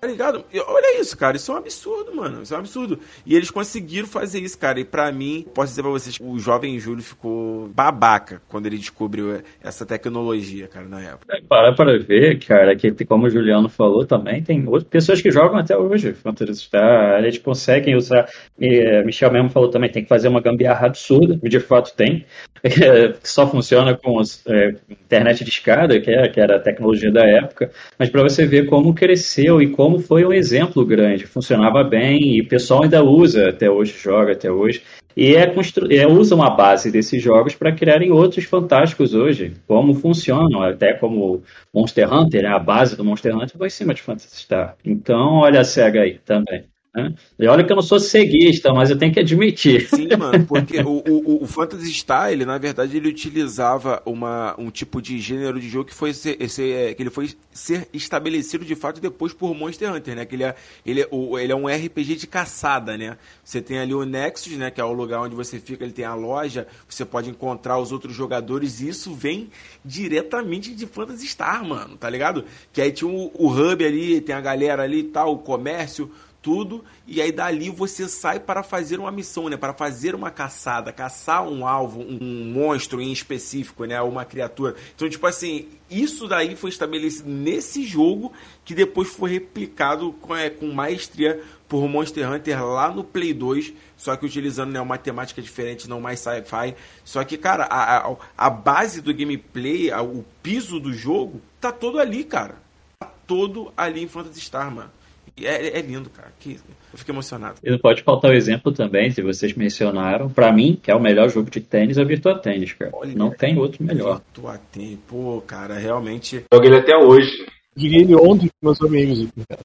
Tá ligado? Olha isso, cara. Isso é um absurdo, mano. Isso é um absurdo. E eles conseguiram fazer isso, cara. E pra mim, posso dizer pra vocês, o jovem Júlio ficou babaca quando ele descobriu essa tecnologia, cara, na época. É, para para ver, cara, que como o Juliano falou também, tem outras pessoas que jogam até hoje Phantasy Star. Eles conseguem usar. E, Michel mesmo falou também, tem que fazer uma gambiarra absurda. De fato tem. [LAUGHS] Só funciona com os, é, internet de escada, que, é, que era a tecnologia da época. Mas para você ver como cresceu e como como foi um exemplo grande, funcionava bem e o pessoal ainda usa até hoje, joga até hoje. E é, constru... é usa uma base desses jogos para criarem outros fantásticos hoje, como funcionam, até como Monster Hunter, né? a base do Monster Hunter foi em cima de Phantasy Star. Então, olha a SEGA aí também. Né? E olha que eu não sou ceguista, mas eu tenho que admitir. Sim, mano, porque o, o, o Phantasy Star, ele, na verdade, ele utilizava uma, um tipo de gênero de jogo que foi ser, ser, que ele foi ser estabelecido de fato depois por Monster Hunter, né? Que ele é, ele, é, o, ele é um RPG de caçada, né? Você tem ali o Nexus, né? Que é o lugar onde você fica, ele tem a loja, você pode encontrar os outros jogadores, e isso vem diretamente de Phantasy Star, mano, tá ligado? Que aí tinha o, o hub ali, tem a galera ali e tal, o comércio tudo, e aí dali você sai para fazer uma missão, né? Para fazer uma caçada, caçar um alvo, um monstro em específico, né? Uma criatura. Então, tipo assim, isso daí foi estabelecido nesse jogo que depois foi replicado com, é, com maestria por Monster Hunter lá no Play 2, só que utilizando né, uma temática diferente, não mais sci-fi. Só que, cara, a, a, a base do gameplay, a, o piso do jogo, tá todo ali, cara. Tá todo ali em Phantasy Star, mano. É, é lindo, cara. Que, eu fico emocionado. E não pode faltar o exemplo também, se vocês mencionaram, para mim, que é o melhor jogo de tênis, é o Virtua Tênis, cara. Olha, não tem outro melhor. Virtua Tênis, pô, cara, realmente. Joguei ele até hoje. Joguei ele ontem com meus amigos, cara.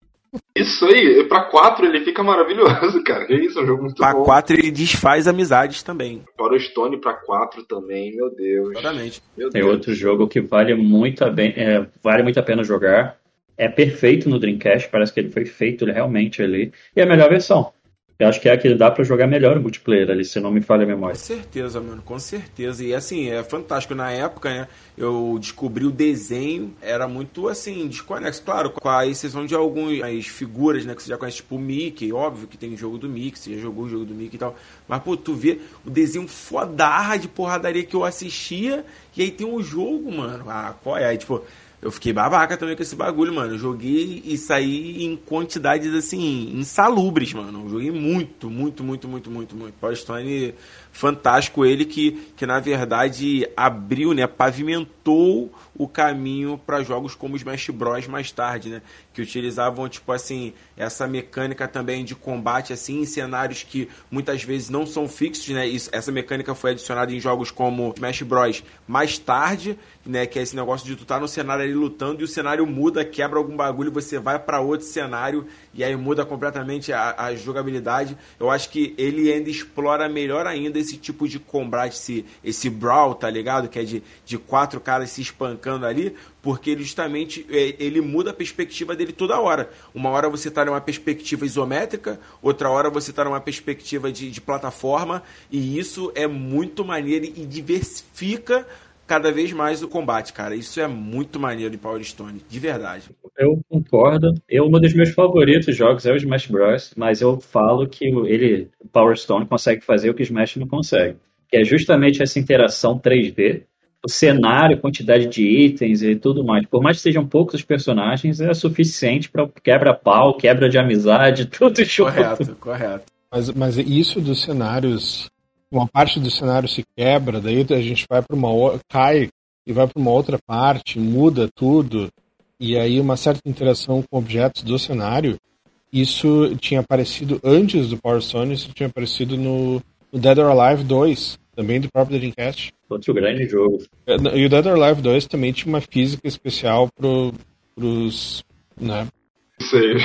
Isso aí, pra 4 ele fica maravilhoso, cara. É isso, é um jogo muito pra bom. Pra 4 ele desfaz amizades também. Para o Stone pra 4 também, meu Deus. Exatamente. Meu Tem Deus. outro jogo que vale muito a, bem, é, vale muito a pena jogar, é perfeito no Dreamcast, parece que ele foi feito realmente ali. E é a melhor versão. Eu acho que é a que dá para jogar melhor o multiplayer ali, se não me falha a memória. Com certeza, mano, com certeza. E assim, é fantástico. Na época, né, eu descobri o desenho, era muito assim, desconexo. Claro, com a exceção de algumas figuras, né, que você já conhece, tipo o Mickey, óbvio que tem o jogo do Mickey, você já jogou o jogo do Mickey e tal. Mas, pô, tu vê o desenho fodarra de porradaria que eu assistia, e aí tem um jogo, mano. Ah, qual é? Aí, tipo eu fiquei babaca também com esse bagulho, mano. Joguei e saí em quantidades, assim, insalubres, mano. Joguei muito, muito, muito, muito, muito, muito. Power Stone, fantástico ele que, que, na verdade, abriu, né, pavimentou o caminho para jogos como Smash Bros mais tarde, né? Que utilizavam tipo assim essa mecânica também de combate assim em cenários que muitas vezes não são fixos, né? Isso, essa mecânica foi adicionada em jogos como Smash Bros mais tarde, né? Que é esse negócio de tu tá no cenário ali lutando e o cenário muda, quebra algum bagulho, você vai para outro cenário e aí muda completamente a, a, jogabilidade. Eu acho que ele ainda explora melhor ainda esse tipo de combate, esse, esse brawl, tá ligado? Que é de, de quatro caras se espancando ali, porque ele justamente é, ele muda a perspectiva dele toda hora. Uma hora você está numa perspectiva isométrica, outra hora você está numa perspectiva de, de plataforma, e isso é muito maneiro e diversifica cada vez mais o combate, cara. Isso é muito maneiro em Power Stone, de verdade. Eu concordo. Eu, um dos meus favoritos jogos é o Smash Bros, mas eu falo que ele, Power Stone, consegue fazer o que Smash não consegue. Que é justamente essa interação 3D o cenário, quantidade de itens e tudo mais. Por mais que sejam poucos os personagens, é suficiente para quebra-pau, quebra de amizade, [LAUGHS] tudo junto. Correto, correto. Mas, mas isso dos cenários, uma parte do cenário se quebra, daí a gente vai para uma cai e vai para uma outra parte, muda tudo, e aí uma certa interação com objetos do cenário. Isso tinha aparecido antes do Power Stone, isso tinha aparecido no, no Dead or Alive 2, também do próprio Dreamcast. Outro grande jogo. E o Dead or Alive 2 também tinha uma física especial pro, pros. Né? Sei.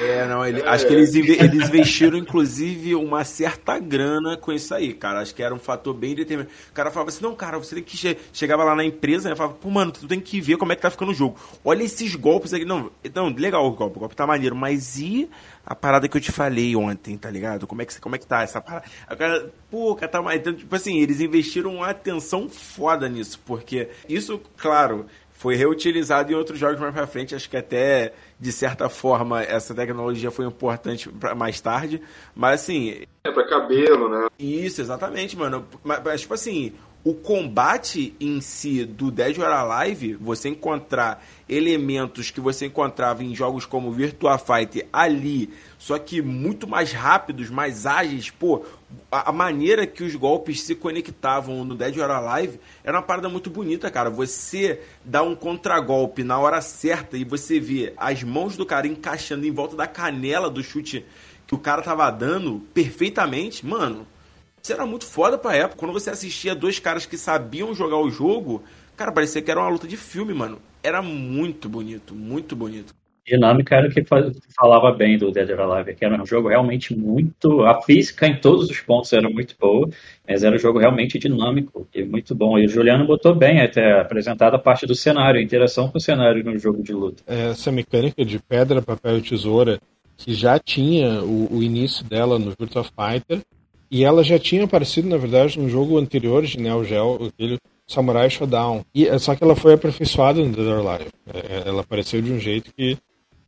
É, não, ele- acho que eles, eles investiram, inclusive, uma certa grana com isso aí, cara. Acho que era um fator bem determinante. O cara falava assim, não, cara, você tem que... che-" Chegava lá na empresa, né, falava, pô, mano, tu tem que ver como é que tá ficando o jogo. Olha esses golpes aqui. Não, não legal o golpe, o golpe tá maneiro, mas e a parada que eu te falei ontem, tá ligado? Como é que, como é que tá essa parada? O cara, pô, cara, tá. Então, tipo assim, eles investiram uma atenção foda nisso, porque isso, claro... Foi reutilizado em outros jogos mais pra frente. Acho que até, de certa forma, essa tecnologia foi importante pra mais tarde. Mas assim, É pra cabelo, né? isso, exatamente, mano. Mas, tipo assim, o combate em si do Dead or Alive, você encontrar elementos que você encontrava em jogos como Virtua Fighter ali, só que muito mais rápidos, mais ágeis, pô, a, maneira que os golpes se conectavam no Dead or Alive era uma parada muito bonita, cara. Você dá um contragolpe na hora certa e você vê as mãos do cara encaixando em volta da canela do chute que o cara tava dando perfeitamente, mano. Isso era muito foda pra época. Quando você assistia dois caras que sabiam jogar o jogo, cara, parecia que era uma luta de filme, mano. Era muito bonito, muito bonito. Dinâmica era o que fa- falava bem do Dead or Alive, que era um jogo realmente muito. A física em todos os pontos era muito boa, mas era um jogo realmente dinâmico e muito bom. E o Juliano botou bem até apresentado a parte do cenário, a interação com o cenário no jogo de luta. Essa mecânica de pedra, papel e tesoura, que já tinha o, o início dela no Virtua Fighter, e ela já tinha aparecido, na verdade, no jogo anterior de Neo Geo, aquele Samurai Shodown. E, só que ela foi aperfeiçoada no Dead or Alive. É, Ela apareceu de um jeito que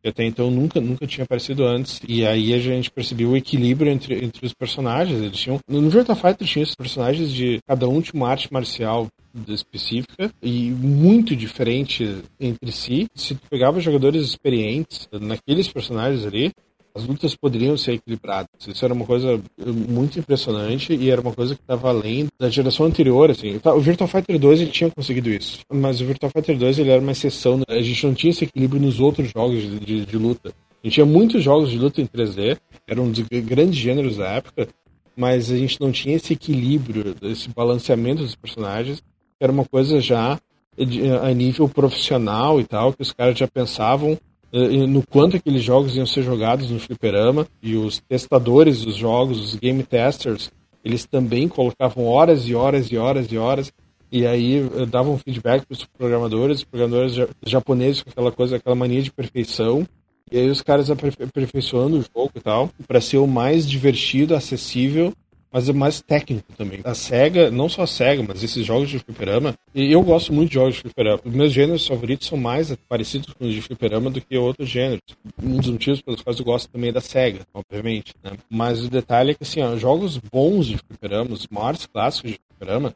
até então nunca, nunca tinha aparecido antes. E aí a gente percebeu o equilíbrio entre, entre os personagens. Eles tinham. No Virtua Fighter tinha esses personagens de. Cada um tinha uma arte marcial específica e muito diferente entre si. Se tu pegava jogadores experientes naqueles personagens ali, as lutas poderiam ser equilibradas. Isso era uma coisa muito impressionante e era uma coisa que estava além da geração anterior, assim. O Virtua Fighter 2 ele tinha conseguido isso, mas o Virtua Fighter 2 ele era uma exceção. A gente não tinha esse equilíbrio nos outros jogos de, de, de luta. A gente tinha muitos jogos de luta em 3D, era um dos grandes gêneros da época, mas a gente não tinha esse equilíbrio, esse balanceamento dos personagens, que era uma coisa já de, a nível profissional e tal, que os caras já pensavam no quanto aqueles jogos iam ser jogados no fliperama e os testadores dos jogos, os game testers, eles também colocavam horas e horas e horas e horas e aí davam feedback para os programadores, os programadores japoneses com aquela coisa, aquela mania de perfeição e aí os caras aperfeiçoando o jogo e tal para ser o mais divertido, acessível mas é mais técnico também. A SEGA, não só a SEGA, mas esses jogos de fliperama, e eu gosto muito de jogos de fliperama. Os meus gêneros favoritos são mais parecidos com os de fliperama do que outros gêneros. Um dos motivos pelos quais eu gosto também é da SEGA, obviamente. Né? Mas o detalhe é que, assim, ó, jogos bons de fliperama, os maiores clássicos de fliperama,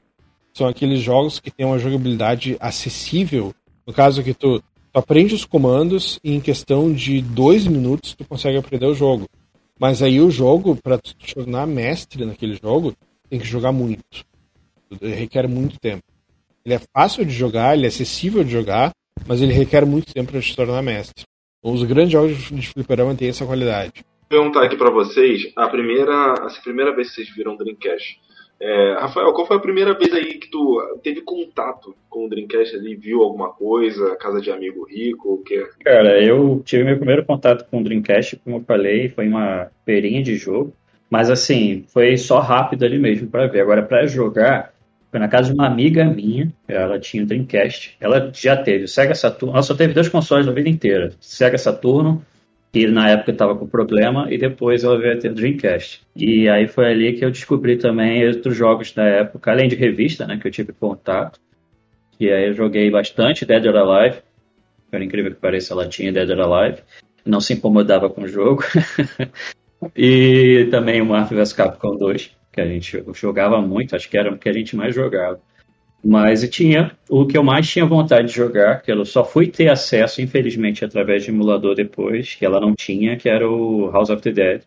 são aqueles jogos que têm uma jogabilidade acessível. No caso que tu, tu aprende os comandos e em questão de dois minutos tu consegue aprender o jogo. Mas aí o jogo, para te tornar mestre naquele jogo, tem que jogar muito. Requer muito tempo. Ele é fácil de jogar, ele é acessível de jogar, mas ele requer muito tempo para te tornar mestre. Os grandes jogos de fliperama têm essa qualidade. Vou perguntar aqui para vocês, a primeira, a primeira vez que vocês viram Dreamcast. É, Rafael, qual foi a primeira vez aí que tu teve contato com o Dreamcast ali, viu alguma coisa, casa de amigo rico, o que? Cara, eu tive meu primeiro contato com o Dreamcast, como eu falei, foi uma feirinha de jogo, mas assim, foi só rápido ali mesmo para ver. Agora, para jogar, foi na casa de uma amiga minha, ela tinha o Dreamcast, ela já teve o Sega Saturn, ela só teve dois consoles na vida inteira, Sega Saturno que na época estava com problema, e depois ela veio a ter Dreamcast. E aí foi ali que eu descobri também outros jogos da época, além de revista, né, que eu tive contato. E aí eu joguei bastante Dead or Alive, por incrível que pareça, ela tinha Dead or Alive, não se incomodava com o jogo. [LAUGHS] e também o Marvel vs Capcom 2, que a gente jogava muito, acho que era o que a gente mais jogava. Mas tinha o que eu mais tinha vontade de jogar, que eu só fui ter acesso, infelizmente, através de emulador depois, que ela não tinha, que era o House of the Dead.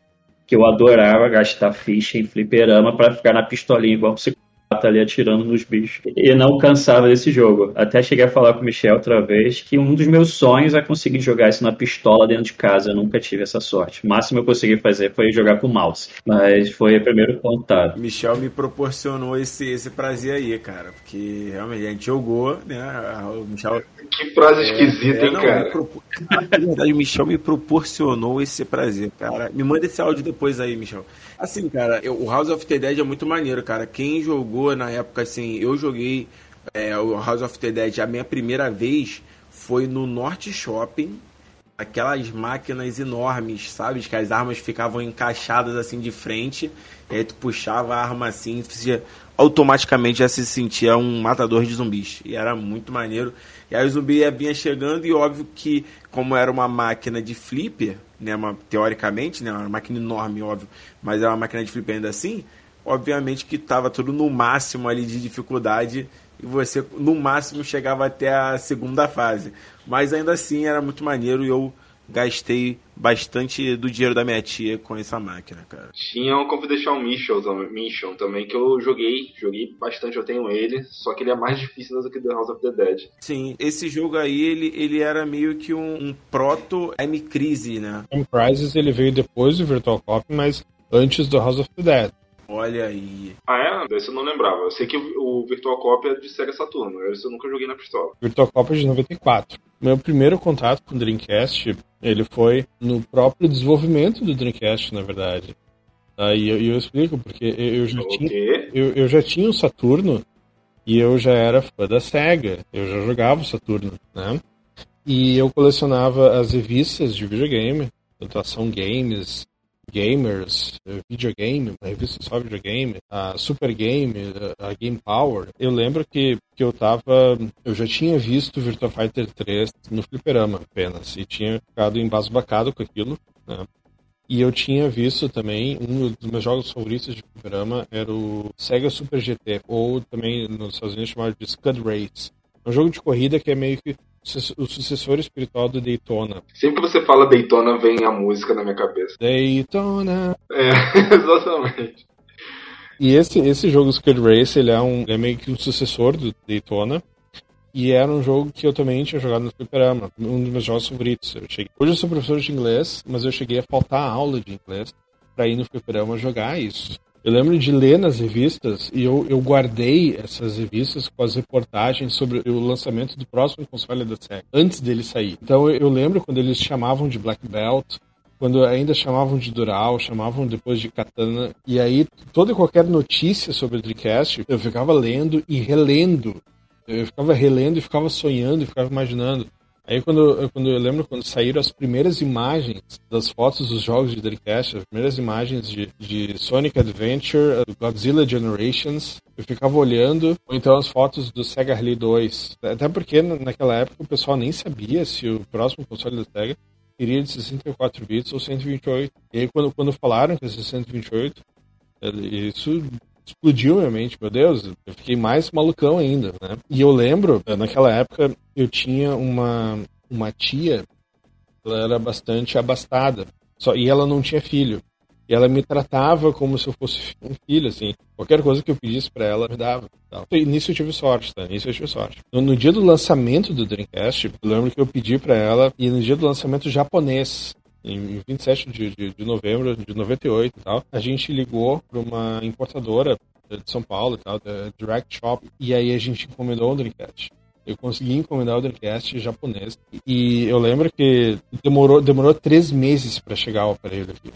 Que eu adorava gastar ficha em fliperama para ficar na pistolinha igual você tá ali atirando nos bichos. E não cansava desse jogo. Até cheguei a falar com o Michel outra vez que um dos meus sonhos é conseguir jogar isso na pistola dentro de casa. Eu nunca tive essa sorte. O máximo que eu consegui fazer foi jogar com mouse. Mas foi o primeiro contato. Michel me proporcionou esse, esse prazer aí, cara. Porque realmente a gente jogou, né? O Michel. Que frase é, esquisita, é, hein, não, cara? Propor... [LAUGHS] Na verdade, o Michel me proporcionou esse prazer, cara. Me manda esse áudio depois aí, Michel. Assim, cara, eu, o House of the Dead é muito maneiro, cara. Quem jogou na época, assim, eu joguei é, o House of the Dead a minha primeira vez foi no Norte Shopping. Aquelas máquinas enormes, sabe? Que as armas ficavam encaixadas assim de frente. E aí tu puxava a arma assim, você automaticamente já se sentia um matador de zumbis. E era muito maneiro. E aí o zumbi vinha chegando, e óbvio que, como era uma máquina de flipper, né, uma, teoricamente, né, uma máquina enorme, óbvio, mas é uma máquina de flipper ainda assim, obviamente que estava tudo no máximo ali de dificuldade e você no máximo chegava até a segunda fase. Mas ainda assim era muito maneiro e eu gastei bastante do dinheiro da minha tia com essa máquina, cara. Tinha um Confidential Mission, Mission também que eu joguei, joguei bastante, eu tenho ele, só que ele é mais difícil do que The House of the Dead. Sim, esse jogo aí, ele, ele era meio que um, um proto M-Crisis, né? M-Crisis ele veio depois do Virtual Cop, mas antes do House of the Dead. Olha aí. Ah, é? Desse eu não lembrava. Eu sei que o Virtual Cop é de Sega Saturno. Esse eu nunca joguei na pistola. Virtual Cop é de 94. Meu primeiro contato com o Dreamcast, ele foi no próprio desenvolvimento do Dreamcast, na verdade. Aí eu, eu explico, porque eu já, tinha, eu, eu já tinha o Saturno e eu já era fã da SEGA. Eu já jogava o Saturno, né? E eu colecionava as revistas de videogame, tanto Ação Games, gamers, eh, videogame, uma revista só videogame, a Super Game, eh, a Game Power. Eu lembro que, que eu tava. Eu já tinha visto Virtua Fighter 3 no fliperama apenas, e tinha ficado embasbacado com aquilo, né? E eu tinha visto também, um dos meus jogos favoritos de fliperama era o Sega Super GT, ou também nos Estados Unidos chamado de Scud Race. É um jogo de corrida que é meio que o sucessor espiritual do Daytona. Sempre que você fala Daytona, vem a música na minha cabeça. Daytona. É, [LAUGHS] exatamente. E esse, esse jogo Skid Race, ele é, um, é meio que um sucessor do Daytona. E era um jogo que eu também tinha jogado no fliperama, um dos meus jogos favoritos. Eu cheguei... Hoje eu sou professor de inglês, mas eu cheguei a faltar aula de inglês para ir no fliperama jogar isso. Eu lembro de ler nas revistas e eu, eu guardei essas revistas com as reportagens sobre o lançamento do próximo console da SEGA, antes dele sair. Então eu, eu lembro quando eles chamavam de Black Belt, quando ainda chamavam de Dural, chamavam depois de Katana, e aí toda e qualquer notícia sobre o Dreamcast eu ficava lendo e relendo. Eu ficava relendo e ficava sonhando e ficava imaginando. Aí quando, quando eu lembro quando saíram as primeiras imagens das fotos dos jogos de Dreamcast, as primeiras imagens de, de Sonic Adventure, Godzilla Generations, eu ficava olhando, ou então as fotos do Sega Rally 2. Até porque naquela época o pessoal nem sabia se o próximo console da Sega iria de 64 bits ou 128. E aí quando, quando falaram que ia ser 128, isso explodiu minha mente, meu Deus, eu fiquei mais malucão ainda, né? E eu lembro, naquela época, eu tinha uma, uma tia, ela era bastante abastada, só, e ela não tinha filho. E ela me tratava como se eu fosse um filho, assim. Qualquer coisa que eu pedisse para ela, me dava. Tal. E nisso eu tive sorte, tá? Nisso eu tive sorte. No, no dia do lançamento do Dreamcast, eu lembro que eu pedi para ela, e no dia do lançamento japonês, em 27 de, de, de novembro de 98 e tal, a gente ligou para uma importadora de São Paulo e tal, da Direct Shop, e aí a gente encomendou o Dreamcast. Eu consegui encomendar o Dreamcast japonês. E eu lembro que demorou, demorou três meses para chegar o aparelho aqui.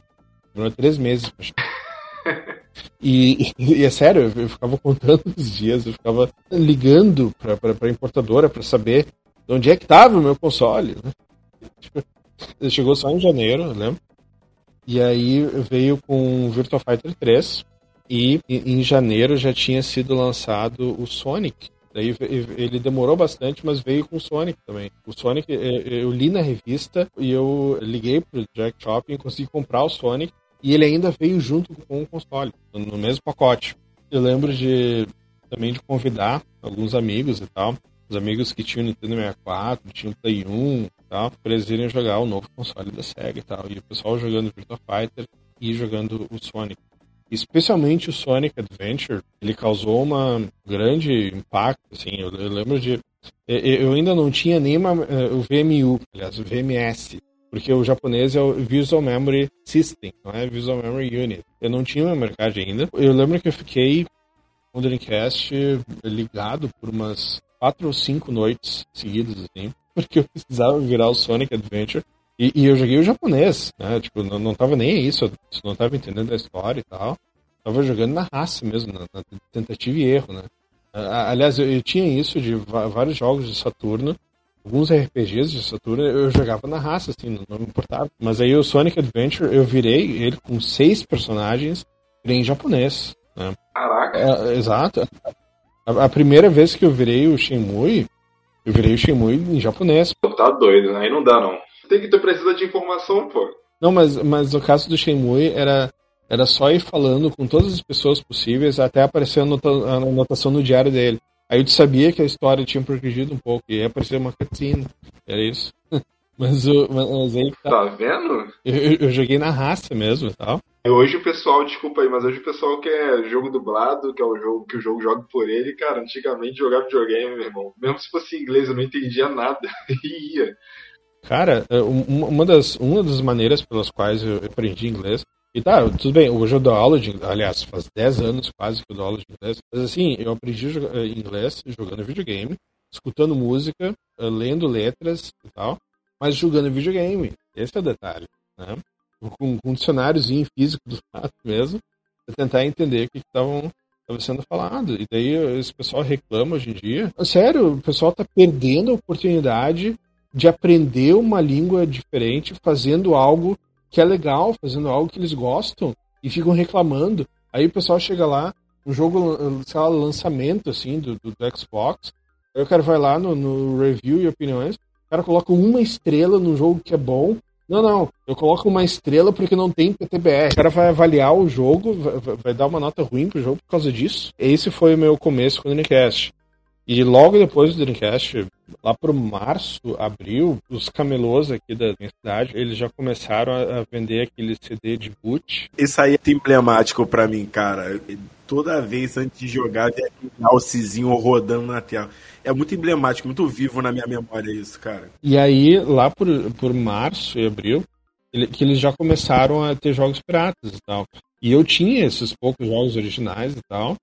Demorou três meses pra chegar. E, [LAUGHS] e, é sério, eu ficava contando [LAUGHS] os dias, eu ficava ligando pra, pra, importadora para saber de onde é que tava o meu console. Né? Tipo, ele chegou só em janeiro, eu lembro. E aí veio com Virtua Fighter 3. E em janeiro já tinha sido lançado o Sonic. Daí ele demorou bastante, mas veio com o Sonic também. O Sonic, eu li na revista e eu liguei pro Jack Shopping e consegui comprar o Sonic. E ele ainda veio junto com o console, no mesmo pacote. Eu lembro de também de convidar alguns amigos e tal, os amigos que tinham Nintendo 64, tinham Play 1 e tal, eles irem jogar o novo console da Sega e tal. E o pessoal jogando Virtua Fighter e jogando o Sonic. Especialmente o Sonic Adventure, ele causou um grande impacto, assim, eu, eu lembro de... Eu, ainda não tinha nem uh, o VMU, aliás, o VMS, porque o japonês é o Visual Memory System, não é Visual Memory Unit. Eu não tinha memory card ainda. Eu lembro que eu fiquei com o Dreamcast ligado por umas quatro ou cinco noites seguidas, assim, [LAUGHS] porque eu precisava virar o Sonic Adventure. E, e eu joguei o japonês, né? Tipo, não, não tava nem isso, não tava entendendo a história e tal. Tava jogando na raça mesmo, na, na tentativa e erro, né? Aliás, eu, eu, tinha isso de vários jogos de Saturno alguns RPGs de Saturno eu jogava na raça, assim, não, não me importava. Mas aí o Sonic Adventure eu virei ele com seis personagens em japonês. Né? Caraca! É, exato. A, a, primeira vez que eu virei o Shenmue, eu virei o Shenmue em japonês. Pô, tá doido, né? Aí não dá não. Tem que ter precisa de informação, pô. Não, mas, mas no caso do Shenmue era, era só ir falando com todas as pessoas possíveis até aparecer a, nota, a anotação no diário dele. Aí eu sabia que a história tinha progredido um pouco, e ia aparecer uma cutscene. Era isso. [LAUGHS] mas, o, mas aí. Tá, tá vendo? Eu, eu, joguei na raça mesmo e tal. Hoje o pessoal, desculpa aí, mas hoje o pessoal quer jogo dublado, que é o jogo que o jogo joga por ele, cara. Antigamente jogava videogame, meu irmão. Mesmo se fosse inglês, eu não entendia nada. [LAUGHS] e ia. Cara, é, uma das, uma das maneiras pelas quais eu aprendi inglês e tá, tudo bem, hoje eu dou aula de aliás, faz 10 anos quase que eu dou aula de inglês. Mas assim, eu aprendi eh, inglês jogando videogame, escutando música, eh, lendo letras e tal, mas jogando videogame. Esse é o detalhe, né? Com, um dicionáriozinho físico do lado mesmo, pra tentar entender o que estavam sendo falado. E daí esse pessoal reclama hoje em dia. Sério, o pessoal tá perdendo a oportunidade de aprender uma língua diferente fazendo algo que é legal, fazendo algo que eles gostam e ficam reclamando. Aí o pessoal chega lá, um jogo, sei lá, lançamento assim do, do, do Xbox, aí o cara vai lá no, no, review e opiniões, o cara coloca uma estrela num jogo que é bom. Não, não, eu coloco uma estrela porque não tem PTBR. O cara vai avaliar o jogo, vai, vai dar uma nota ruim pro jogo por causa disso. Esse foi o meu começo com o Dreamcast. E logo depois do Dreamcast, lá pro março, abril, os camelôs aqui da minha cidade, eles já começaram a, vender aquele CD de boot. Isso aí é emblemático para mim, cara. Toda vez antes de jogar, tem aquele alcezinho rodando na tela. É muito emblemático, muito vivo na minha memória isso, cara. E aí, lá por, por março e abril, ele, que eles já começaram a ter jogos piratas e tal. E eu tinha esses poucos jogos originais e tal.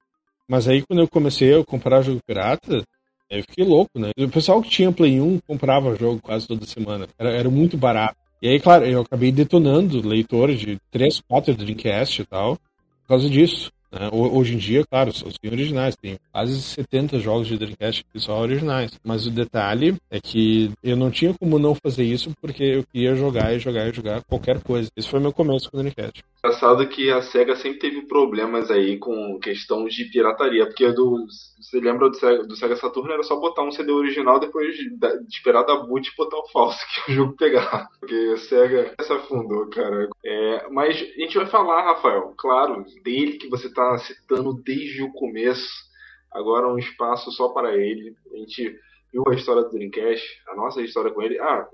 Mas aí quando eu comecei a comprar jogo pirata, eu fiquei louco, né? O pessoal que tinha Play 1 comprava jogo quase toda semana. Era, era muito barato. E aí, claro, eu acabei detonando leitor de 3, 4 Dreamcast e tal, por causa disso. Né? Hoje em dia, claro, os originais. Tem quase 70 jogos de Dreamcast que são originais. Mas o detalhe é que eu não tinha como não fazer isso porque eu queria jogar e jogar e jogar qualquer coisa. Esse foi meu começo com o Dreamcast. Engraçado que a SEGA sempre teve problemas aí com questão de pirataria, porque do, você lembra do Sega, do Sega Saturn era só botar um CD original depois de, de esperar da boot e botar o falso [LAUGHS] que o jogo pegar. Porque a SEGA se afundou, cara. É, mas a gente vai falar, Rafael, claro, dele que você tá citando desde o começo. Agora um espaço só para ele. A gente viu a história do Dreamcast, a nossa história com ele. Ah,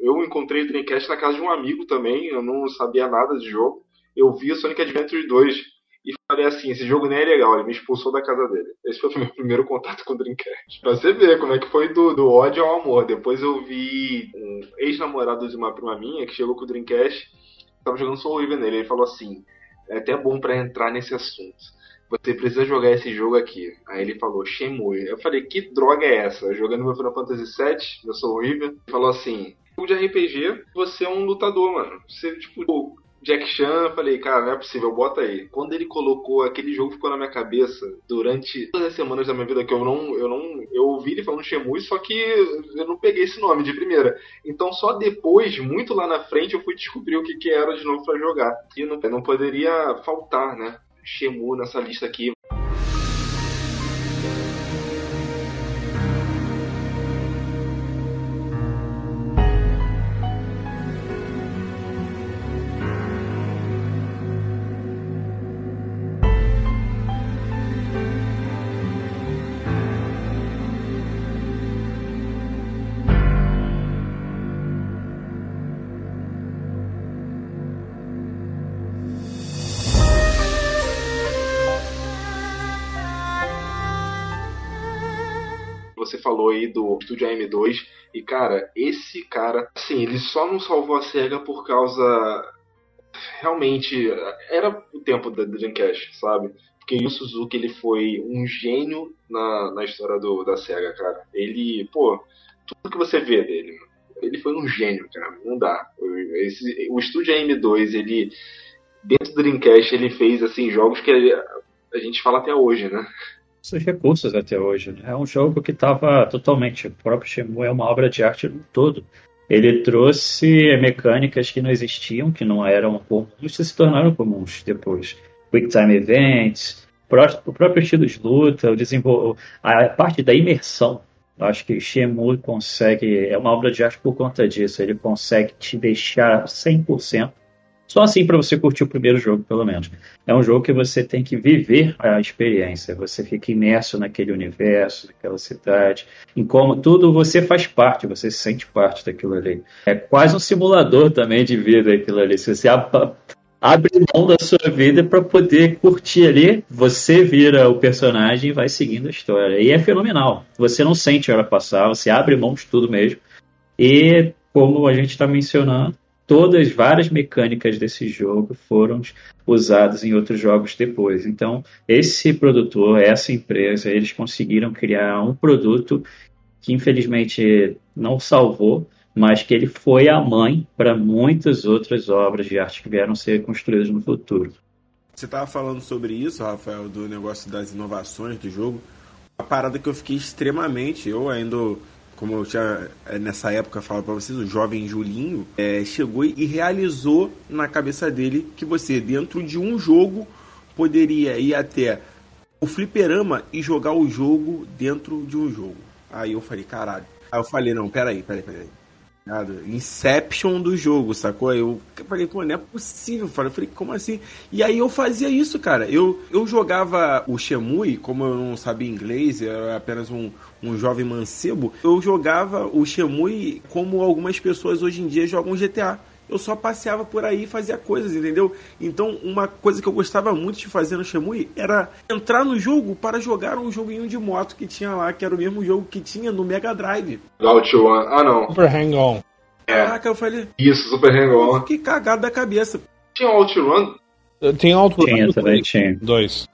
eu encontrei o Dreamcast na casa de um amigo também, eu não sabia nada de jogo. Eu vi o Sonic Adventure 2 e falei assim, esse jogo nem é legal, ele me expulsou da casa dele. Esse foi o meu [LAUGHS] primeiro contato com o Dreamcast. Pra você ver como é que foi do, do ódio ao amor. Depois eu vi um ex-namorado de uma prima minha que chegou com o Dreamcast, tava jogando Soul River nele, ele falou assim, é até bom para entrar nesse assunto. Você precisa jogar esse jogo aqui. Aí ele falou, Shenmue. Eu falei, que droga é essa? Jogando meu Final Fantasy VII, eu sou horrível. Ele falou assim, jogo de RPG, você é um lutador, mano. Você, tipo, Jack Chan, falei, cara, não é possível, bota aí. Quando ele colocou, aquele jogo ficou na minha cabeça durante todas as semanas da minha vida que eu não, eu não, eu ouvi ele falando Shenmue, só que eu não peguei esse nome de primeira. Então só depois, muito lá na frente, eu fui descobrir o que, que era de novo para jogar. E não, não poderia faltar, né? Shemu nessa lista aqui. Falou aí do Studio AM2. E, cara, esse cara, assim, ele só não salvou a SEGA por causa. Realmente, era o tempo da Dreamcast, sabe? Porque o Suzuki ele foi um gênio na, na história do, da SEGA, cara. Ele, pô, tudo que você vê dele, ele foi um gênio, cara. Não dá. Esse, o Studio AM2, ele dentro do Dreamcast, ele fez assim jogos que a gente fala até hoje, né? Esses recursos até hoje. Né? É um jogo que estava totalmente. O próprio Shenmue é uma obra de arte no todo. Ele trouxe mecânicas que não existiam, que não eram comuns, e se tornaram comuns depois. Quick Time Events, o próprio estilo de luta, o desenvol... a parte da imersão. Eu acho que Shenmue consegue, é uma obra de arte por conta disso. Ele consegue te deixar 100% só assim para você curtir o primeiro jogo, pelo menos. É um jogo que você tem que viver a experiência. Você fica imerso naquele universo, naquela cidade, em como tudo você faz parte, você se sente parte daquilo ali. É quase um simulador também de vida aquilo ali. Se você abre mão da sua vida para poder curtir ali, você vira o personagem e vai seguindo a história. E é fenomenal. Você não sente a hora passar, você abre mão de tudo mesmo. E como a gente está mencionando, todas várias mecânicas desse jogo foram usadas em outros jogos depois. Então, esse produtor, essa empresa, eles conseguiram criar um produto que infelizmente não salvou, mas que ele foi a mãe para muitas outras obras de arte que vieram ser construídas no futuro. Você estava falando sobre isso, Rafael, do negócio das inovações do jogo. A parada que eu fiquei extremamente, eu ainda como eu tinha eh, nessa época falado para vocês, o jovem Julinho é, chegou e realizou na cabeça dele que você, dentro de um jogo, poderia ir até o fliperama e jogar o jogo dentro de um jogo. Aí eu falei, caralho. Aí eu falei, não, peraí, peraí, peraí. Inception do jogo, sacou? Eu falei, pô, não é possível. Eu falei, como assim? E aí eu fazia isso, cara. Eu, eu jogava o Shemui, como eu não sabia inglês, eu era apenas um, um jovem mancebo. Eu jogava o Shemui como algumas pessoas hoje em dia jogam GTA eu só passeava por aí e fazia coisas, entendeu? Então, uma coisa que eu gostava muito de fazer no Shemui era entrar no jogo para jogar um joguinho de moto que tinha lá, que era o mesmo jogo que tinha no Mega Drive. Out One. Ah, não. Super Hang-On. É. Caraca, eu falei. Isso, Super Hang-On. Que cagado da cabeça. Tinha Outrun? Tem Outrun. Tinha também, tinha. Dois.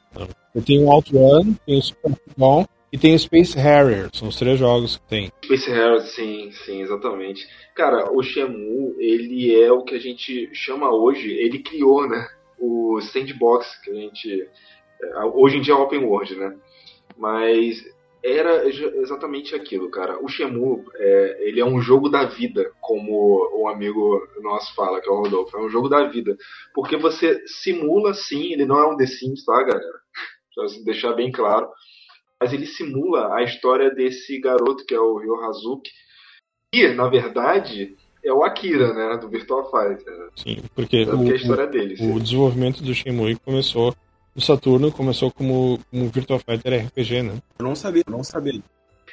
Eu tenho Outrun, tem o Super Hang-On e tem o Space Harrier, são os três jogos que tem. Space Harrier, sim, sim, exatamente. Cara, o Shenmue, ele é o que a gente chama hoje, ele criou, né? O sandbox que a gente é, hoje em dia é open world, né? Mas era exatamente aquilo, cara. O Shenmue, é, ele é um jogo da vida, como o amigo nosso fala, que é o Rodolfo. É um jogo da vida. Porque você simula, sim, ele não é um The Sims, tá, galera? [LAUGHS] Deixar bem claro mas ele simula a história desse garoto que é o Ryo Hazuki. E, na verdade, é o Akira, né, do Virtual Fighter. Sim, porque o, é a história dele, o desenvolvimento do Shenmue começou no Saturno, começou como um Virtual Fighter RPG, né? Eu não sabia, eu não sabia.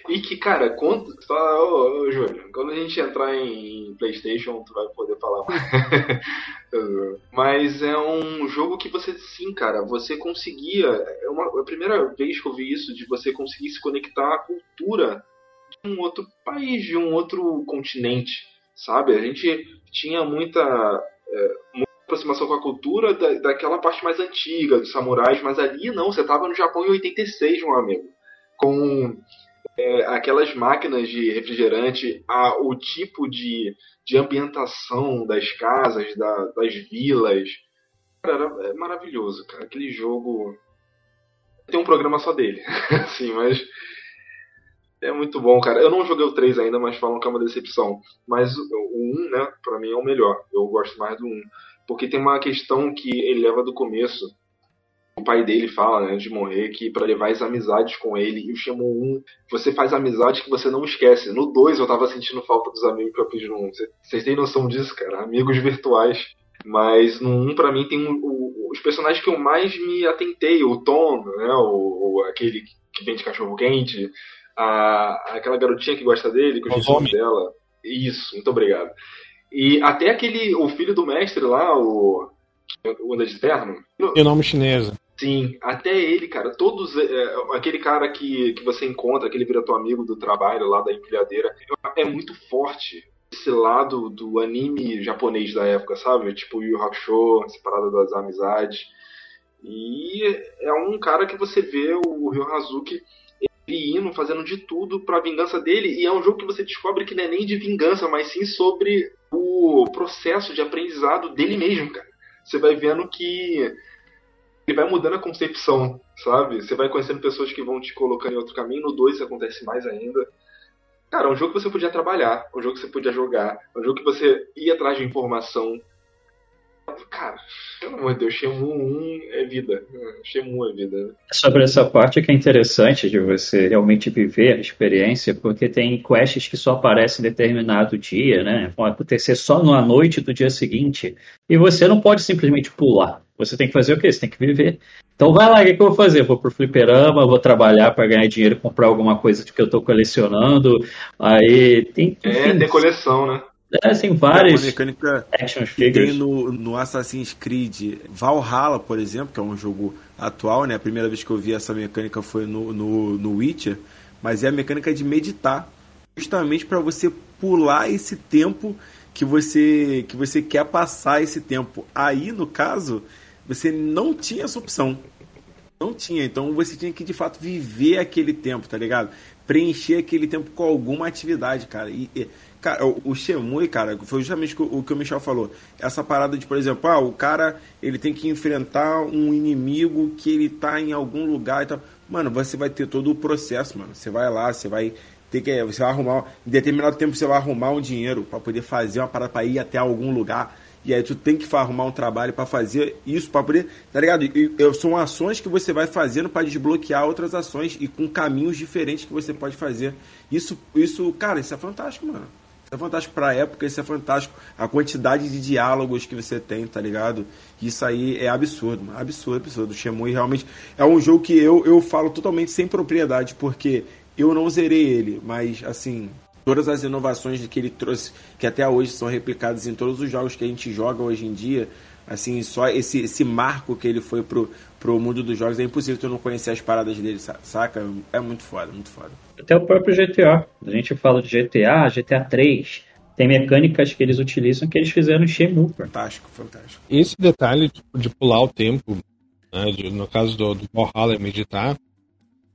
E que, cara. Só, ô, ô, Júlio, quando a gente entrar em PlayStation, tu vai poder falar. [LAUGHS] Mas é um jogo que você, sim, cara, você conseguia. É uma, é a primeira vez que eu vi isso, de você conseguir se conectar à cultura de um outro país, de um outro continente, sabe? A gente tinha muita. É, aproximação com a cultura da, daquela parte mais antiga, dos samurais, mas ali não, você tava no Japão em 86, meu amigo. Com é, aquelas máquinas de refrigerante, a, o tipo de, de ambientação das casas, da, das vilas. Cara, era, é maravilhoso, cara. Aquele jogo. Tem um programa só dele. [LAUGHS] Sim, mas. É muito bom, cara. Eu não joguei o 3 ainda, mas falam que é uma decepção. Mas o 1, né, pra mim é o melhor. Eu gosto mais do 1. Porque tem uma questão que ele leva do começo o pai dele fala, né, de morrer, que para levar as amizades com ele. E o Shenmue 1, você faz amizade que você não esquece. No 2 eu tava sentindo falta dos amigos que eu fiz no 1. Vocês têm noção disso, cara? Amigos virtuais. Mas no 1, pra mim, tem um, o, os personagens que eu mais me atentei. O Tom, né, o, o aquele que vende cachorro-quente. A, aquela garotinha que gosta dele, que eu esqueci o nome dela. Isso, muito obrigado. E até aquele, o filho do mestre lá, o, o anda de terno. O nome chinesa. Sim, até ele, cara, todos. É, aquele cara que, que você encontra, aquele vira teu amigo do trabalho lá da empilhadeira, é muito forte esse lado do anime japonês da época, sabe? Tipo Yu Hakusho, essa das amizades. E é um cara que você vê o Ryo Hazuki ele indo, fazendo de tudo pra vingança dele, e é um jogo que você descobre que não é nem de vingança, mas sim sobre o processo de aprendizado dele mesmo, cara. Você vai vendo que ele vai mudando a concepção, sabe? Você vai conhecendo pessoas que vão te colocando em outro caminho. No 2 isso acontece mais ainda. Cara, é um jogo que você podia trabalhar, é um jogo que você podia jogar, é um jogo que você ia atrás de informação. Cara, pelo amor de Deus, Shenmue 1 é vida. Shenmue é vida. Sobre essa parte que é interessante de você realmente viver a experiência, porque tem quests que só aparecem em determinado dia, né? Vão acontecer só na noite do dia seguinte. E você não pode simplesmente pular. Você tem que fazer o quê? Você tem que viver. Então vai lá, o que, eu vou fazer? Vou pro fliperama, vou trabalhar para ganhar dinheiro, comprar alguma coisa que eu tô colecionando. Aí tem. É, enfim, é, tem coleção, né? É, tem várias. É uma mecânica action que tem no, no Assassin's Creed Valhalla, por exemplo, que é um jogo atual, né? A primeira vez que eu vi essa mecânica foi no, no, no Witcher, mas é a mecânica de meditar, justamente para você pular esse tempo que você que você quer passar esse tempo. Aí, no caso, você não tinha essa opção. Não tinha, então você tinha que de fato viver aquele tempo, tá ligado? Preencher aquele tempo com alguma atividade, cara. E, e Cara, o Shemui, cara, foi justamente o que o Michel falou. Essa parada de, por exemplo, ah, o cara ele tem que enfrentar um inimigo que ele tá em algum lugar e tal. Mano, você vai ter todo o processo, mano. Você vai lá, você vai ter que. Você vai arrumar. Em determinado tempo você vai arrumar um dinheiro para poder fazer uma parada para ir até algum lugar. E aí tu tem que arrumar um trabalho para fazer isso, para poder. Tá ligado? E, e, são ações que você vai fazendo para desbloquear outras ações e com caminhos diferentes que você pode fazer. Isso, isso, cara, isso é fantástico, mano é fantástico pra época, isso é fantástico. A quantidade de diálogos que você tem, tá ligado? Isso aí é absurdo, mano. absurdo, absurdo. O Shemui realmente é um jogo que eu, eu falo totalmente sem propriedade, porque eu não zerei ele, mas assim, todas as inovações que ele trouxe, que até hoje são replicadas em todos os jogos que a gente joga hoje em dia, assim, só esse, esse marco que ele foi pro, pro mundo dos jogos, é impossível tu não conhecer as paradas dele, saca? É muito foda, muito foda. Até o próprio GTA. A gente fala de GTA, GTA 3. Tem mecânicas que eles utilizam que eles fizeram em Shenmue. Fantástico, fantástico. Esse detalhe tipo, de pular o tempo, né, de, no caso do, do Valhalla meditar,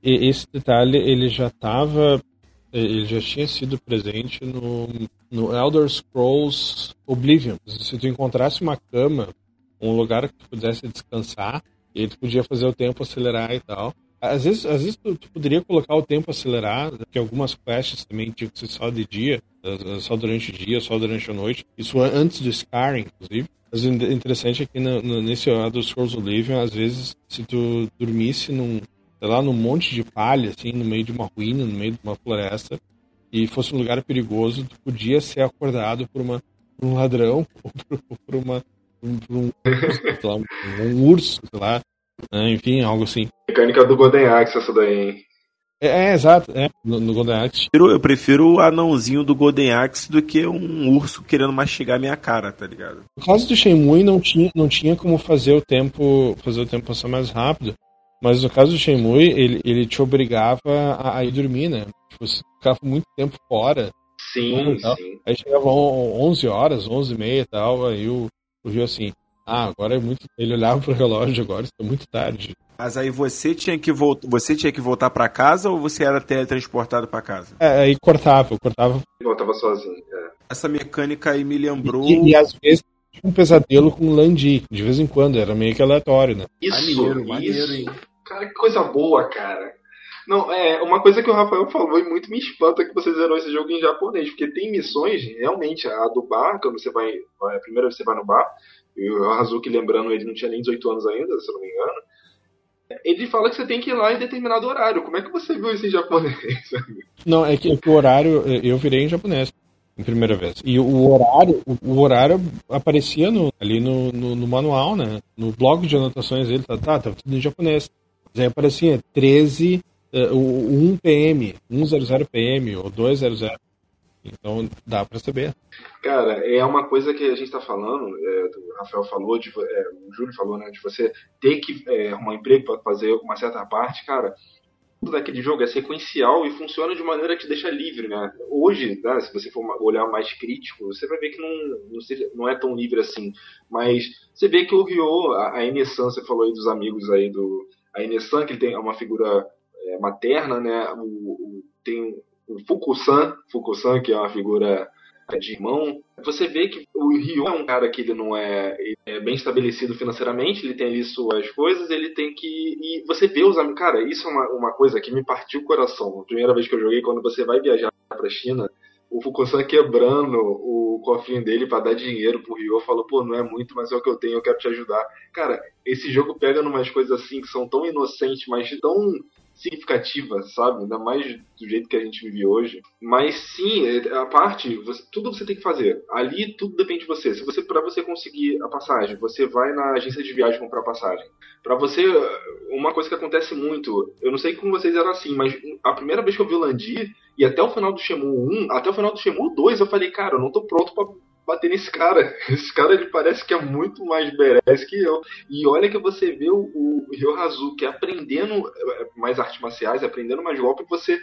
e esse detalhe ele já estava ele já tinha sido presente no, no Elder Scrolls Oblivion. Se tu encontrasse uma cama, um lugar que tu pudesse descansar, e tu podia fazer o tempo acelerar e tal. Às vezes, às vezes tu, tu, poderia colocar o tempo acelerado, que algumas quests também tinham que ser só de dia, só durante o dia, só durante a noite. Isso antes do Skyrim, inclusive. Mas o interessante é que no, no, nesse dos Scrolls Oblivion, às vezes, se tu dormisse num, lá, num monte de palha, assim, no meio de uma ruína, no meio de uma floresta, e fosse um lugar perigoso, tu podia ser acordado por, uma, por um ladrão [LAUGHS] ou por, por uma por um, lá, um, um urso, sei lá, né? Enfim, algo assim. Mecânica do Golden Axe essa daí, hein? É, é, exato, é, no, no, Golden Axe. Eu prefiro o anãozinho do Golden Axe do que um urso querendo mastigar minha cara, tá ligado? No caso do Shenmue não tinha, não tinha como fazer o tempo fazer o tempo passar mais rápido, mas no caso do Shenmue ele, ele te obrigava a, a ir dormir, né? Tipo, você ficava muito tempo fora. Sim, sim. Aí chegava 11 horas, 11 e meia e tal, aí o, o Rio assim, ah, agora é muito. Ele olhava pro relógio agora, está muito tarde. Mas aí você tinha que voltar, você tinha que voltar para casa ou você era teletransportado para casa? É, aí cortava, cortava. Voltava sozinho. É. Essa mecânica aí me lembrou. E, e às vezes tinha um pesadelo com o Landi, de vez em quando, era meio que aleatório, né? Isso, maneiro, maneiro, hein? Cara, que coisa boa, cara. Não, é, uma coisa que o Rafael falou e muito me espanta que você zerou esse jogo em japonês, porque tem missões, realmente, a do bar, quando você vai, a primeira vez você vai no bar, e o Hazuki, lembrando, ele não tinha nem 18 anos ainda, se eu não me engano. Ele fala que você tem que ir lá em determinado horário. Como é que você viu isso em japonês? [LAUGHS] Não, é que, é que o horário eu virei em japonês em primeira vez. E o horário, o, horário aparecia no, ali no, no, no, manual, né? No blog de anotações dele, tá, tá, tava tudo em japonês. Aí aparecia 13, uh, 1 PM, 100 PM ou 200. Então dá pra saber. Cara, é uma coisa que a gente está falando, é, o Rafael falou, de, é, o Júlio falou, né, de você ter que é, arrumar emprego para fazer uma certa parte, cara. Tudo daquele jogo é sequencial e funciona de maneira que te deixa livre, né? Hoje, né, se você for olhar mais crítico, você vai ver que não, não, seja, não é tão livre assim. Mas você vê que o Ryo, a, a você falou aí dos amigos aí do. A Enessan, que ele tem uma figura é, materna, né? O, o, tem o Fukusan, Fukusan, que é uma figura de irmão, você vê que o Ryo é um cara que ele não é, ele é, bem estabelecido financeiramente, ele tem ali suas coisas, ele tem que. E você vê os amigos. Cara, isso é uma, uma coisa que me partiu o coração. A primeira vez que eu joguei, quando você vai viajar pra China, o Fukusan quebrando o cofrinho dele para dar dinheiro pro Ryo, falou, pô, não é muito, mas é o que eu tenho, eu quero te ajudar. Cara, esse jogo pega numas coisas assim que são tão inocentes, mas tão significativa, sabe? Ainda mais do jeito que a gente vive hoje. Mas sim, é, a parte, você, tudo você tem que fazer. Ali tudo depende de você. Se você para você conseguir a passagem, você vai na agência de viagem comprar passagem. Para você, uma coisa que acontece muito, eu não sei como vocês eram assim, mas a primeira vez que eu vi o Landi e até o final do Shemu 1, até o final do Shemu 2, eu falei, cara, eu não tô pronto para bater nesse cara. [LAUGHS] Esse cara ele parece que é muito mais badass que eu. E olha que você vê o, o Ryohazuki aprendendo é, mais artes marciais, aprendendo mais golpe, você.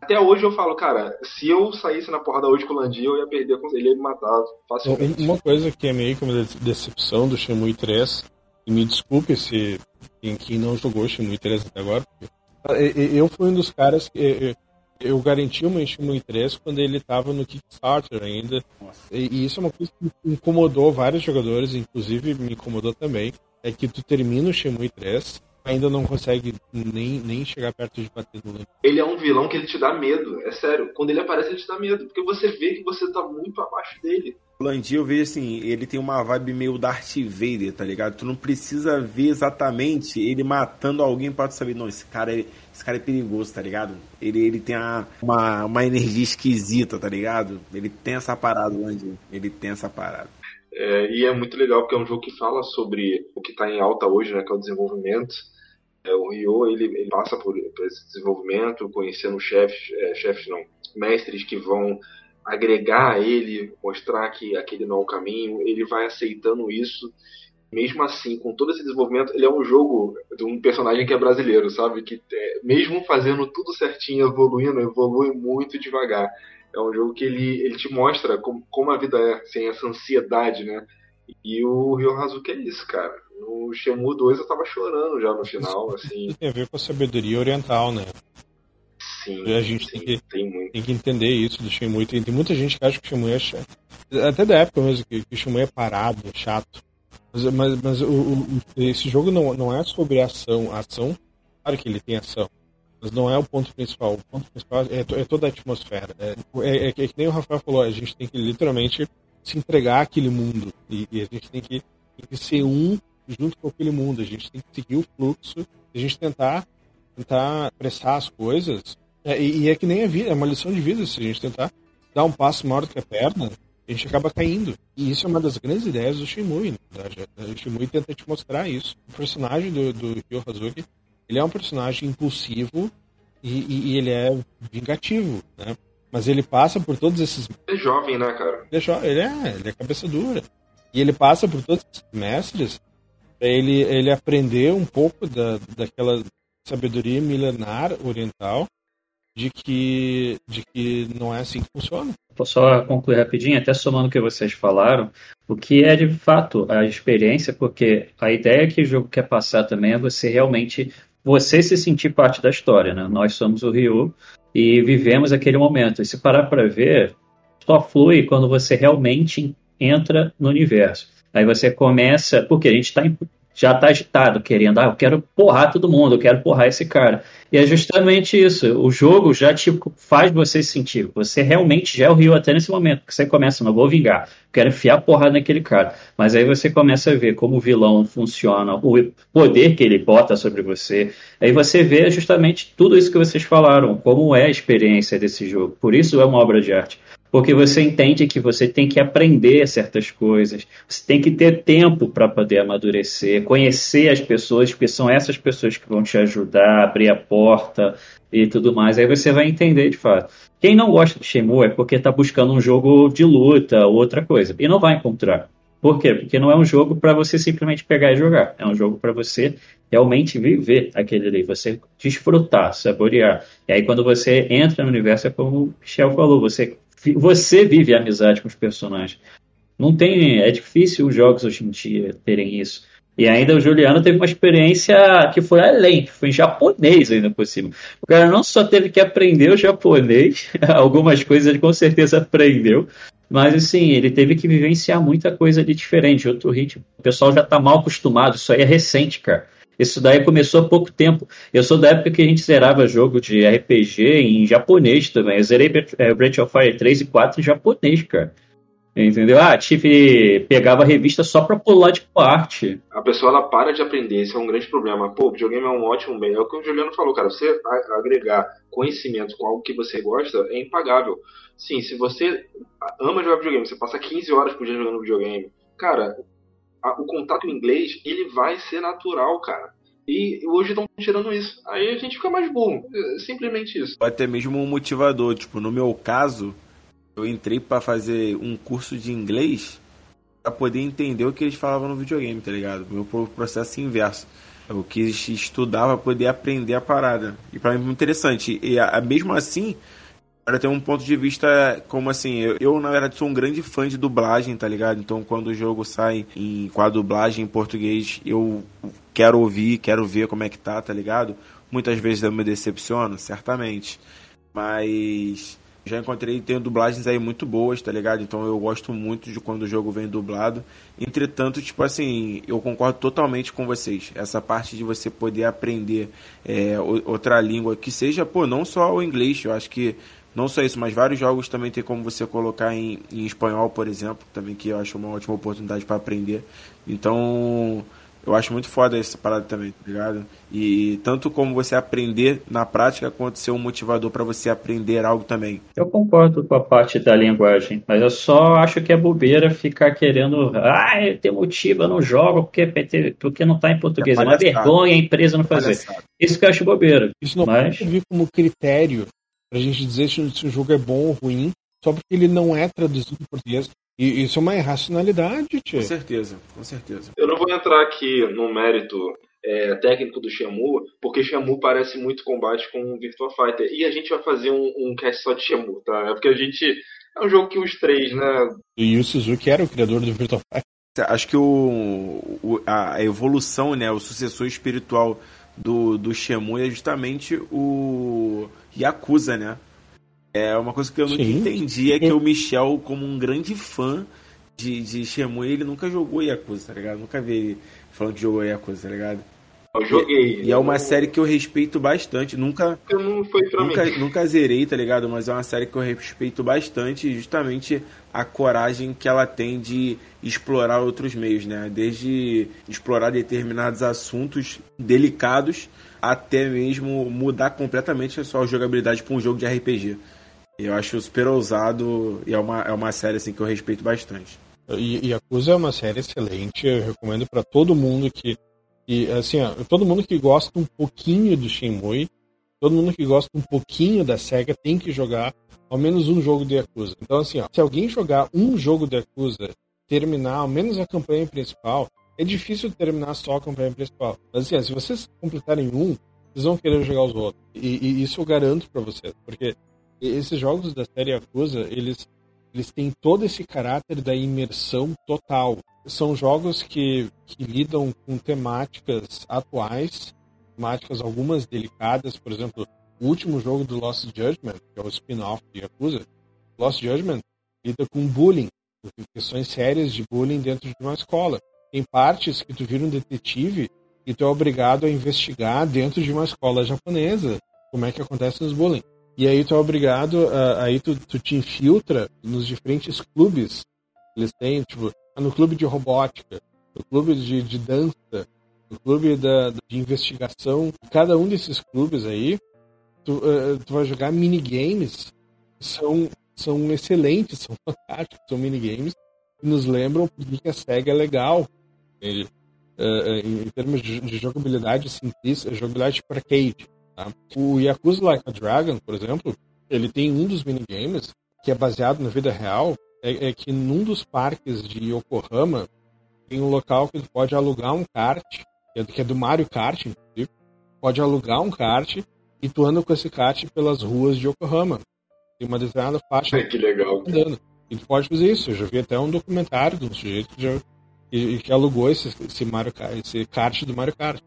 Até hoje eu falo, cara, se eu saísse na porrada hoje com o Landi, eu ia perder ele, ia me matar facilmente. Uma coisa que é meio que uma decepção do Shemui 3, e me desculpe se quem não jogou Shemui 3 até agora, eu fui um dos caras que eu garanti o Shenmue 3 quando ele estava no Kickstarter ainda. E, e, isso é uma coisa que incomodou vários jogadores, inclusive me incomodou também. É que tu termina o Shenmue 3, ainda não consegue nem, nem chegar perto de bater no Link. Ele é um vilão que ele te dá medo, é sério. Quando ele aparece, ele te dá medo, porque você vê que você tá muito abaixo dele. O Landi, eu vejo assim, ele tem uma vibe meio Darth Vader, tá ligado? Tu não precisa ver exatamente ele matando alguém pra tu saber, não, esse cara é, esse cara é perigoso, tá ligado? Ele, ele tem uma, uma, uma energia esquisita, tá ligado? Ele tem essa parada, o Landi. Ele tem essa parada. É, e é muito legal porque é um jogo que fala sobre o que está em alta hoje, né, que é o desenvolvimento. É, o Rio ele, ele passa por, por, esse desenvolvimento, conhecendo chefes, é, chefes não, mestres que vão agregar a ele, mostrar que aquele não é o caminho, ele vai aceitando isso. Mesmo assim, com todo esse desenvolvimento, ele é um jogo de um personagem que é brasileiro, sabe? Que é, mesmo fazendo tudo certinho, evoluindo, evolui muito devagar. É um jogo que ele, ele te mostra como, como a vida é, sem essa ansiedade, né? E o Ryo Hazuki é isso, cara. No Shemu 2 eu tava chorando já no final, assim. Tem a ver com a sabedoria oriental, né? Sim, a gente sim, tem, que, tem, tem, que entender isso do Shenmue. Tem, tem, muita gente que acha que o Shenmue é chato. Até da época mesmo, que, que o Shenmue é parado, é chato. Mas, mas, mas o, o, esse jogo não, não é sobre ação. A ação, claro que ele tem ação. Mas não é o ponto principal. O ponto principal é, é toda a atmosfera. É, é, é, que nem o Rafael falou, a gente tem que literalmente se entregar àquele mundo. E, e a gente tem que, tem que ser um junto com aquele mundo. A gente tem que seguir o fluxo, a gente tentar tentar apressar as coisas é, e, e, é que nem a vida, é uma lição de vida. Se a gente tentar dar um passo maior do que a perna, a gente acaba caindo. E isso é uma das grandes ideias do Shimui. Né? O Shimui tenta te mostrar isso. O personagem do, do Ryo Hazuki, ele é um personagem impulsivo e, e, ele é vingativo, né? Mas ele passa por todos esses... Ele é jovem, né, cara? Ele é, ele é, ele é cabeça dura. E ele passa por todos esses mestres ele, ele aprender um pouco da, daquela sabedoria milenar oriental de que, de que não é assim que funciona. Vou só concluir rapidinho, até somando o que vocês falaram, o que é de fato a experiência, porque a ideia que o jogo quer passar também é você realmente você se sentir parte da história, né? Nós somos o Ryu e vivemos aquele momento. E se parar para ver, só flui quando você realmente entra no universo. Aí você começa, porque a gente está já está agitado, querendo, ah, eu quero porrar todo mundo, eu quero porrar esse cara. E é justamente isso. O jogo já tipo, faz você sentir. Você realmente já é o Rio até nesse momento, que você começa, não vou vingar, quero enfiar porrada naquele cara. Mas aí você começa a ver como o vilão funciona, o poder que ele bota sobre você. Aí você vê justamente tudo isso que vocês falaram, como é a experiência desse jogo. Por isso é uma obra de arte. Porque você entende que você tem que aprender certas coisas, você tem que ter tempo para poder amadurecer, conhecer as pessoas, porque são essas pessoas que vão te ajudar, abrir a porta e tudo mais. Aí você vai entender de fato. Quem não gosta de Shenmue é porque está buscando um jogo de luta ou outra coisa, e não vai encontrar. Por quê? Porque não é um jogo para você simplesmente pegar e jogar. É um jogo para você realmente viver aquele ali, você desfrutar, saborear. E aí quando você entra no universo, é como o Michel falou, você você vive a amizade com os personagens. Não tem, é difícil os jogos hoje em dia terem isso. E ainda o Juliano teve uma experiência que foi além, que foi em japonês ainda por cima. O cara não só teve que aprender o japonês, [LAUGHS] algumas coisas ele com certeza aprendeu, mas assim, ele teve que vivenciar muita coisa de diferente, outro ritmo. O pessoal já está mal acostumado, isso aí é recente, cara. Isso daí começou há pouco tempo. Eu sou da época que a gente zerava jogo de RPG em japonês também. Eu zerei Breath of Fire 3 e 4 em japonês, cara. Entendeu? Ah, tive, pegava a revista só pra pular de parte. A pessoa ela para de aprender, isso é um grande problema. Pô, o videogame é um ótimo meio. É o que o Juliano falou, cara. Você agregar conhecimento com algo que você gosta é impagável. Sim, se você ama jogar videogame, você passa 15 horas por dia jogando videogame, cara, a, o contato em inglês, ele vai ser natural, cara. E hoje estão tirando isso. Aí a gente fica mais burro. É simplesmente isso. Até mesmo um motivador. Tipo, no meu caso, eu entrei para fazer um curso de inglês para poder entender o que eles falavam no videogame, tá ligado? Meu processo inverso. Eu quis estudar para poder aprender a parada. E para mim é muito interessante. E a, mesmo assim, para ter um ponto de vista como assim, eu, eu, na verdade sou um grande fã de dublagem, tá ligado? Então quando o jogo sai em, com a dublagem em português, eu quero ouvir, quero ver como é que tá, tá ligado? Muitas vezes eu me decepciono, certamente. Mas já encontrei, tenho dublagens aí muito boas, tá ligado? Então eu gosto muito de quando o jogo vem dublado. Entretanto, tipo assim, eu concordo totalmente com vocês. Essa parte de você poder aprender é, outra língua, que seja, pô, não só o inglês, eu acho que não só isso, mas vários jogos também tem como você colocar em, em espanhol, por exemplo, também que eu acho uma ótima oportunidade para aprender. Então, eu acho muito foda essa parada também, tá ligado? E tanto como você aprender na prática, quanto ser um motivador para você aprender algo também. Eu concordo com a parte da linguagem, mas eu só acho que é bobeira ficar querendo. Ah, tem motivo, eu não jogo porque, porque não tá em português. É, é uma vergonha a empresa não fazer. Isso que eu acho bobeira. Isso não mas... pode vir como critério pra gente dizer se o jogo é bom ou ruim, só porque ele não é traduzido em português. E isso é uma irracionalidade, tio. Com certeza, com certeza. Eu não vou entrar aqui no mérito é, técnico do Shamu, porque Shamu parece muito combate com Virtua Fighter. E a gente vai fazer um, um cast só de Shamu, tá? É porque a gente. É um jogo que os três, né? E o Suzuki era o criador do Virtua Fighter. Acho que o, o a evolução, né, o sucessor espiritual do, do Shamu é justamente o Yakuza, né? É uma coisa que eu nunca Sim. entendi é que o Michel, como um grande fã de, de Shenmue, ele nunca jogou Yakuza, tá ligado? Nunca vi ele falando que jogou Yakuza, tá ligado? Eu joguei. E, e é uma série que eu respeito bastante. Nunca. Não foi pra nunca, mim. nunca zerei, tá ligado? Mas é uma série que eu respeito bastante, justamente a coragem que ela tem de explorar outros meios, né? Desde explorar determinados assuntos delicados até mesmo mudar completamente a sua jogabilidade para um jogo de RPG. Eu acho super ousado e é uma, é uma série assim, que eu respeito bastante. E Yakuza é uma série excelente, eu recomendo para todo mundo que, que assim, ó, todo mundo que gosta um pouquinho do Shenmue, todo mundo que gosta um pouquinho da SEGA tem que jogar ao menos um jogo de Yakuza. Então assim, ó, se alguém jogar um jogo de Yakuza, terminar ao menos a campanha principal, é difícil terminar só a campanha principal. Mas assim, se vocês completarem um, vocês vão querer jogar os outros. E, e isso eu garanto para vocês, porque esses jogos da série Yakuza, eles, eles têm todo esse caráter da imersão total. São jogos que, que lidam com temáticas atuais, temáticas algumas delicadas, por exemplo, o último jogo do Lost Judgment, que é o spin-off de Yakuza, Lost Judgment lida com bullying, questões sérias de bullying dentro de uma escola. Tem partes que tu vira um detetive e tu é obrigado a investigar dentro de uma escola japonesa como é que acontece nos bullying. E aí tu é obrigado, a, aí tu, tu te infiltra nos diferentes clubes. Eles têm, tipo, no clube de robótica, no clube de, de dança, no clube da, de investigação. Cada um desses clubes aí, tu, uh, tu vai jogar minigames que são são excelentes, são fantásticos, são minigames que nos lembram porque a SEGA é legal. Ele, uh, em, termos de, de jogabilidade simplista, jogabilidade para arcade. Tá? O Yakuza Like a Dragon, por exemplo, ele tem um dos minigames que é baseado na vida real, é, é que num dos parques de Yokohama tem um local que tu pode alugar um kart, que é do Mario Kart, inclusive, pode alugar um kart e tu anda com esse kart pelas ruas de Yokohama. Tem uma determinada faixa. que legal. Andando. E tu pode fazer isso. Eu já vi até um documentário de um sujeito que, já, que, que alugou esse, esse, Mario, esse kart do Mario Kart.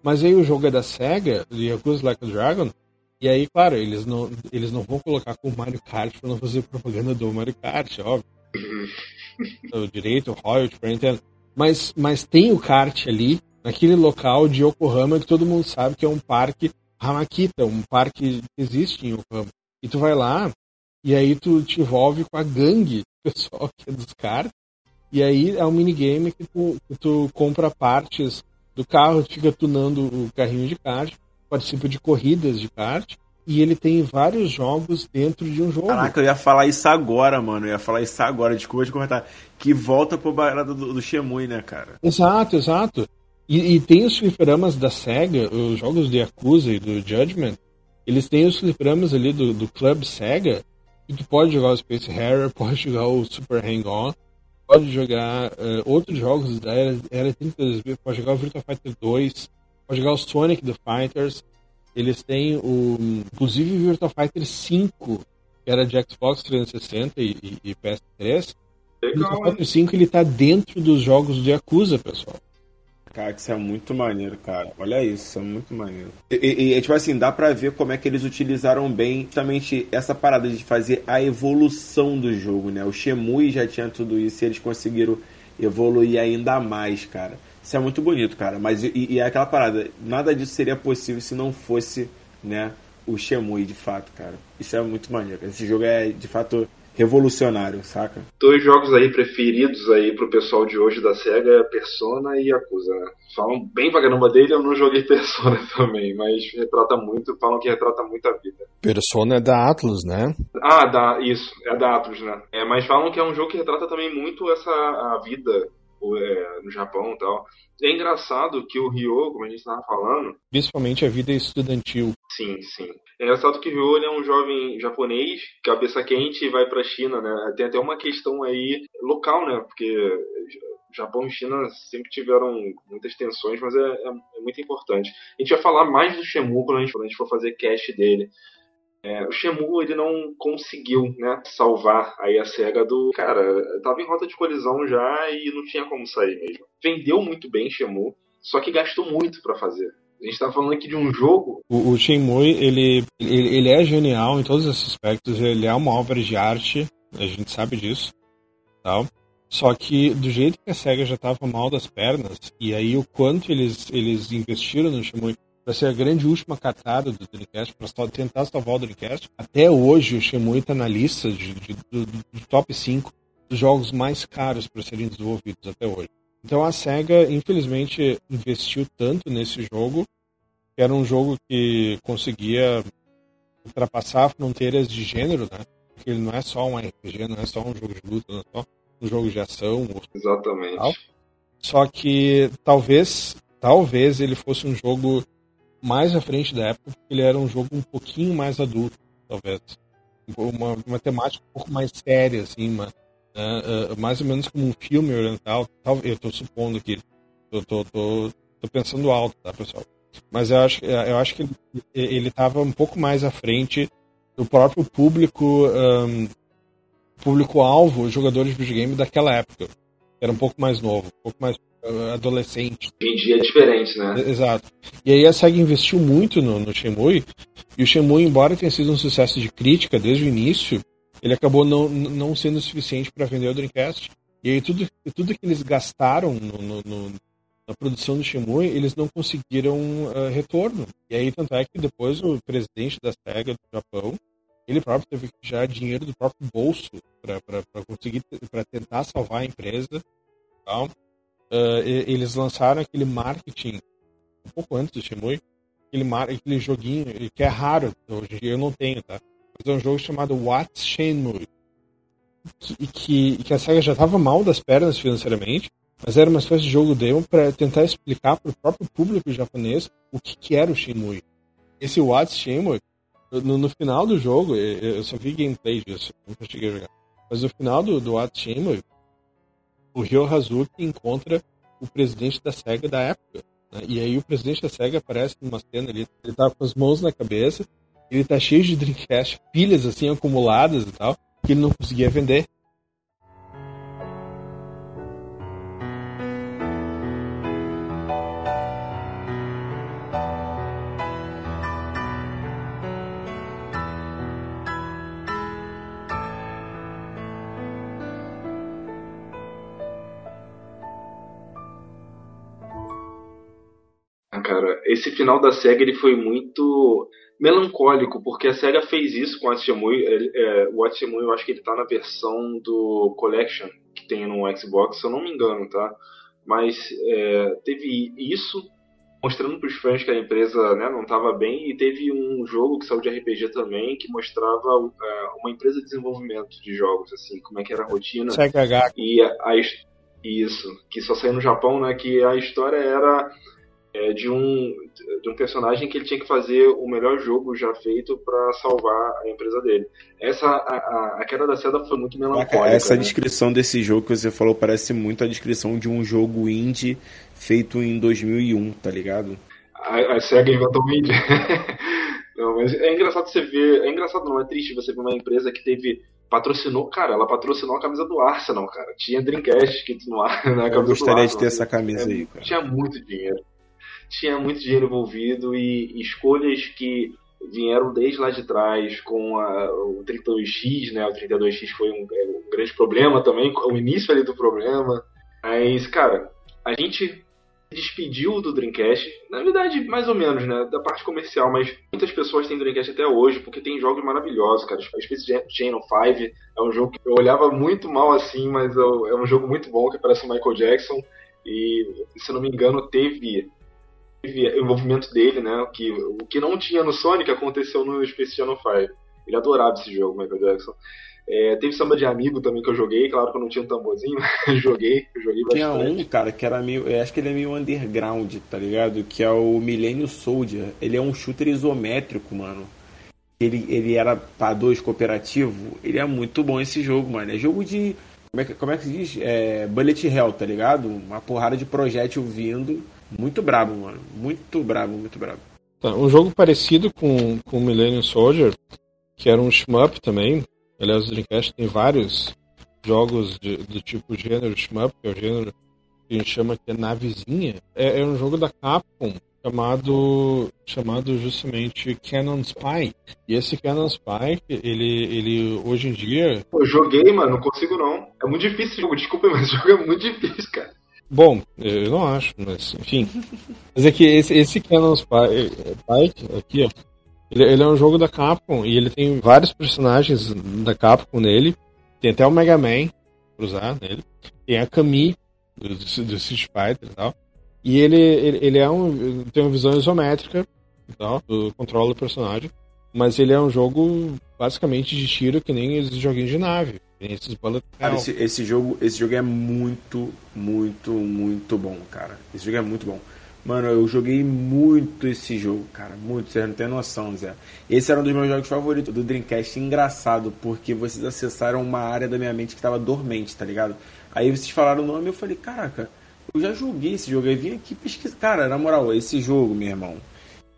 Mas aí o jogo é da SEGA, Yakuza Like a Dragon, e aí, claro, eles não, eles não vão colocar com o Mario Kart pra não fazer propaganda do Mario Kart, óbvio. o direito, o royalty, pra entender. Mas, mas tem o kart ali, naquele local de Yokohama que todo mundo sabe que é um parque Hamakita, um parque que existe em Yokohama. E tu vai lá, e aí tu te envolve com a gangue [LAUGHS] pessoal que é dos caras. E aí é um minigame que tu, que tu compra partes do carro, fica tunando o carrinho de kart, participa de corridas de kart. E ele tem vários jogos dentro de um jogo. Caraca, eu ia falar isso agora, mano. Eu ia falar isso agora, desculpa de cortar. Que volta pro baralho do, do Shemui, né, cara? Exato, exato. E, e, tem os fliperamas da SEGA, os jogos de Yakuza e do Judgment, eles têm os fliperamas ali do, do Club SEGA, e tu pode jogar o Space Harrier, [LAUGHS] pode jogar o Super Hang-On, pode jogar uh, outros jogos da era, era 32 pode jogar o Virtua Fighter 2, pode jogar o Sonic the Fighters, eles têm o, inclusive o Virtua Fighter 5, que era de Xbox 360 e, e, e PS3, Legal, o Virtua Fighter 5 ele tá dentro dos jogos do Yakuza, pessoal. Cara, isso é muito maneiro, cara. Olha isso, é muito maneiro. E, e, e, tipo assim, dá pra ver como é que eles utilizaram bem justamente essa parada de fazer a evolução do jogo, né? O Shemui já tinha tudo isso e eles conseguiram evoluir ainda mais, cara. Isso é muito bonito, cara. Mas e, e é aquela parada, nada disso seria possível se não fosse, né, o Shemui de fato, cara. Isso é muito maneiro. Esse jogo é de fato revolucionário, saca? Dois jogos aí preferidos aí pro pessoal de hoje da SEGA, Persona e Yakuza, né? Falam bem pra caramba dele, eu não joguei Persona [LAUGHS] também, mas retrata muito, falam que retrata muito a vida. Persona é da Atlus, né? Ah, da, isso, é da Atlus, né? É, mas falam que é um jogo que retrata também muito essa a vida é, no Japão e tal. É engraçado que o Ryo, como a gente estava falando. Principalmente a vida estudantil. Sim, sim. É o Ryo é um jovem japonês, cabeça quente e vai para a China, né? Tem até uma questão aí local, né? Porque Japão e China sempre tiveram muitas tensões, mas é, é, é muito importante. A gente vai falar mais do Shemu quando a gente, quando a gente for fazer cast dele. É, o Shemu ele não conseguiu né, salvar aí a SEGA do. Cara, tava em rota de colisão já e não tinha como sair mesmo. Vendeu muito bem Shemu, só que gastou muito para fazer. A gente tá falando aqui de um jogo. O, o Shenmue, ele, ele, ele é genial em todos esses aspectos. Ele é uma obra de arte, a gente sabe disso. Tal. Só que do jeito que a SEGA já tava mal das pernas, e aí o quanto eles, eles investiram no Shenmue para ser a grande última cartada do Dreamcast, para tentar salvar o Dreamcast. Até hoje o Shenmue está na lista de, de, do, do, top 5 dos jogos mais caros para serem desenvolvidos até hoje. Então a SEGA, infelizmente, investiu tanto nesse jogo, que era um jogo que conseguia ultrapassar fronteiras de gênero, né? Porque ele não é só um RPG, não é só um jogo de luta, não é só um jogo de ação. Exatamente. Tal. Só que talvez, talvez ele fosse um jogo mais à frente da época, porque ele era um jogo um pouquinho mais adulto, talvez. Uma, uma temática um pouco mais séria, assim, uma, uh, uh, mais ou menos como um filme oriental. Tal, eu estou supondo que. Eu tô, tô, tô, pensando alto, tá, pessoal? Mas eu acho, eu acho que ele estava um pouco mais à frente do próprio público. Um, público-alvo, jogadores de videogame daquela época. Era um pouco mais novo, um pouco mais adolescente. Hoje em dia é diferente, né? Exato. E aí a SEGA investiu muito no, no Shenmue, e o Shenmue, embora tenha sido um sucesso de crítica desde o início, ele acabou não, não sendo suficiente para vender o Dreamcast. E aí tudo, tudo que eles gastaram no, no, no, na produção do Shenmue, eles não conseguiram uh, retorno. E aí tanto é que depois o presidente da SEGA do Japão, ele próprio teve que tirar dinheiro do próprio bolso para conseguir para tentar salvar a empresa. Uh, eles lançaram aquele marketing um pouco antes do Shemui, aquele, mar, aquele joguinho que é raro, hoje em dia eu não tenho, tá? Fazer um jogo chamado What's Shenmue. Que, que, que a SEGA já estava mal das pernas financeiramente, mas era uma espécie de jogo demo para tentar explicar para o próprio público japonês o que, que era o Shenmue. Esse What's Shenmue, no, no, final do jogo, eu só vi gameplay disso, nunca cheguei a jogar. Mas no final do, do What's Shenmue, o Ryo Hazuki encontra o presidente da SEGA da época. Né? E aí o presidente da SEGA aparece numa cena ali, ele tá com as mãos na cabeça, ele tá cheio de Dreamcast, pilhas assim acumuladas e tal, que ele não conseguia vender. Esse final da SEGA ele foi muito melancólico, porque a SEGA fez isso com o Shenmue. É, o Shenmue eu acho que ele tá na versão do Collection que tem no Xbox, se eu não me engano, tá? Mas é, teve isso mostrando para os fãs que a empresa né, não estava bem e teve um jogo que saiu de RPG também que mostrava é, uma empresa de desenvolvimento de jogos assim como é que era a rotina SEGA. e a, a, isso que só saiu no Japão né que a história era é, de, um, de um personagem que ele tinha que fazer o melhor jogo já feito para salvar a empresa dele. Essa a, a, queda da seda foi muito melancólica. Essa né? descrição desse jogo que você falou parece muito a descrição de um jogo indie feito em 2001, tá ligado? A, a SEGA inventou o indie. [LAUGHS] não, mas é engraçado você ver, é engraçado não, é triste você ver uma empresa que teve patrocinou, cara, ela patrocinou a camisa do Arsenal, cara. Tinha Dreamcast que no ar, [LAUGHS] na Eu gostaria de ter essa camisa é, aí, cara. Tinha muito dinheiro tinha muito dinheiro envolvido e escolhas que vieram desde lá de trás com a, o 32X, né? O 32X foi um, é, um, grande problema também, o início ali do problema. Mas, cara, a gente despediu do Dreamcast, na verdade, mais ou menos, né? Da parte comercial, mas muitas pessoas têm Dreamcast até hoje, porque tem jogos maravilhosos, cara. Space Channel 5 é um jogo que eu olhava muito mal assim, mas é um jogo muito bom que parece o Michael Jackson. E, se não me engano, teve envolvimento dele, né? O que, o que não tinha no Sonic aconteceu no Space Channel 5. Ele adorava esse jogo, Michael Jackson. É, teve samba de amigo também que eu joguei, claro que eu não tinha um tamborzinho, [LAUGHS] mas joguei, joguei bastante. Tinha um, cara, que era meio. Eu acho que ele é meio underground, tá ligado? Que é o Millennium Soldier. Ele é um shooter isométrico, mano. Ele, ele era para dois cooperativo. Ele é muito bom esse jogo, mano. É jogo de. Como é que, como é que se diz? É, bullet Hell, tá ligado? Uma porrada de projétil vindo muito brabo, mano. Muito brabo, muito brabo. Tá, um jogo parecido com, com Millennium Soldier, que era um shmup também. Aliás, o Dreamcast tem vários jogos de, do tipo gênero shmup, que é o gênero que a gente chama que é navezinha. É, é um jogo da Capcom chamado chamado justamente Canon Spy. E esse Canon Spy, ele, ele hoje em dia. Eu joguei, mano, não consigo não. É muito difícil esse jogo, desculpa, [LAUGHS] mas o jogo é muito difícil, cara. Bom, eu não acho, mas enfim. [LAUGHS] Mas é que esse, esse Canon Spike aqui, ó, ele, ele, é um jogo da Capcom e ele tem vários personagens da Capcom nele. Tem até o Mega Man pra usar nele. Tem a Kami do, do Street Fighter e tal. E ele, ele, ele é um, tem uma visão isométrica e tal, do controle do personagem. Mas ele é um jogo basicamente de tiro que nem os joguinhos de nave. Esses bullet cara, esse, esse, jogo, esse jogo é muito, muito, muito bom, cara. Esse jogo é muito bom. Mano, eu joguei muito esse jogo, cara. Muito, você não tem noção, Zé. Esse era um dos meus jogos favoritos do Dreamcast. Engraçado, porque vocês acessaram uma área da minha mente que estava dormente, tá ligado? Aí vocês falaram o nome e eu falei, caraca, eu já joguei esse jogo. Aí vim aqui pesquisar. Cara, na moral, esse jogo, meu irmão.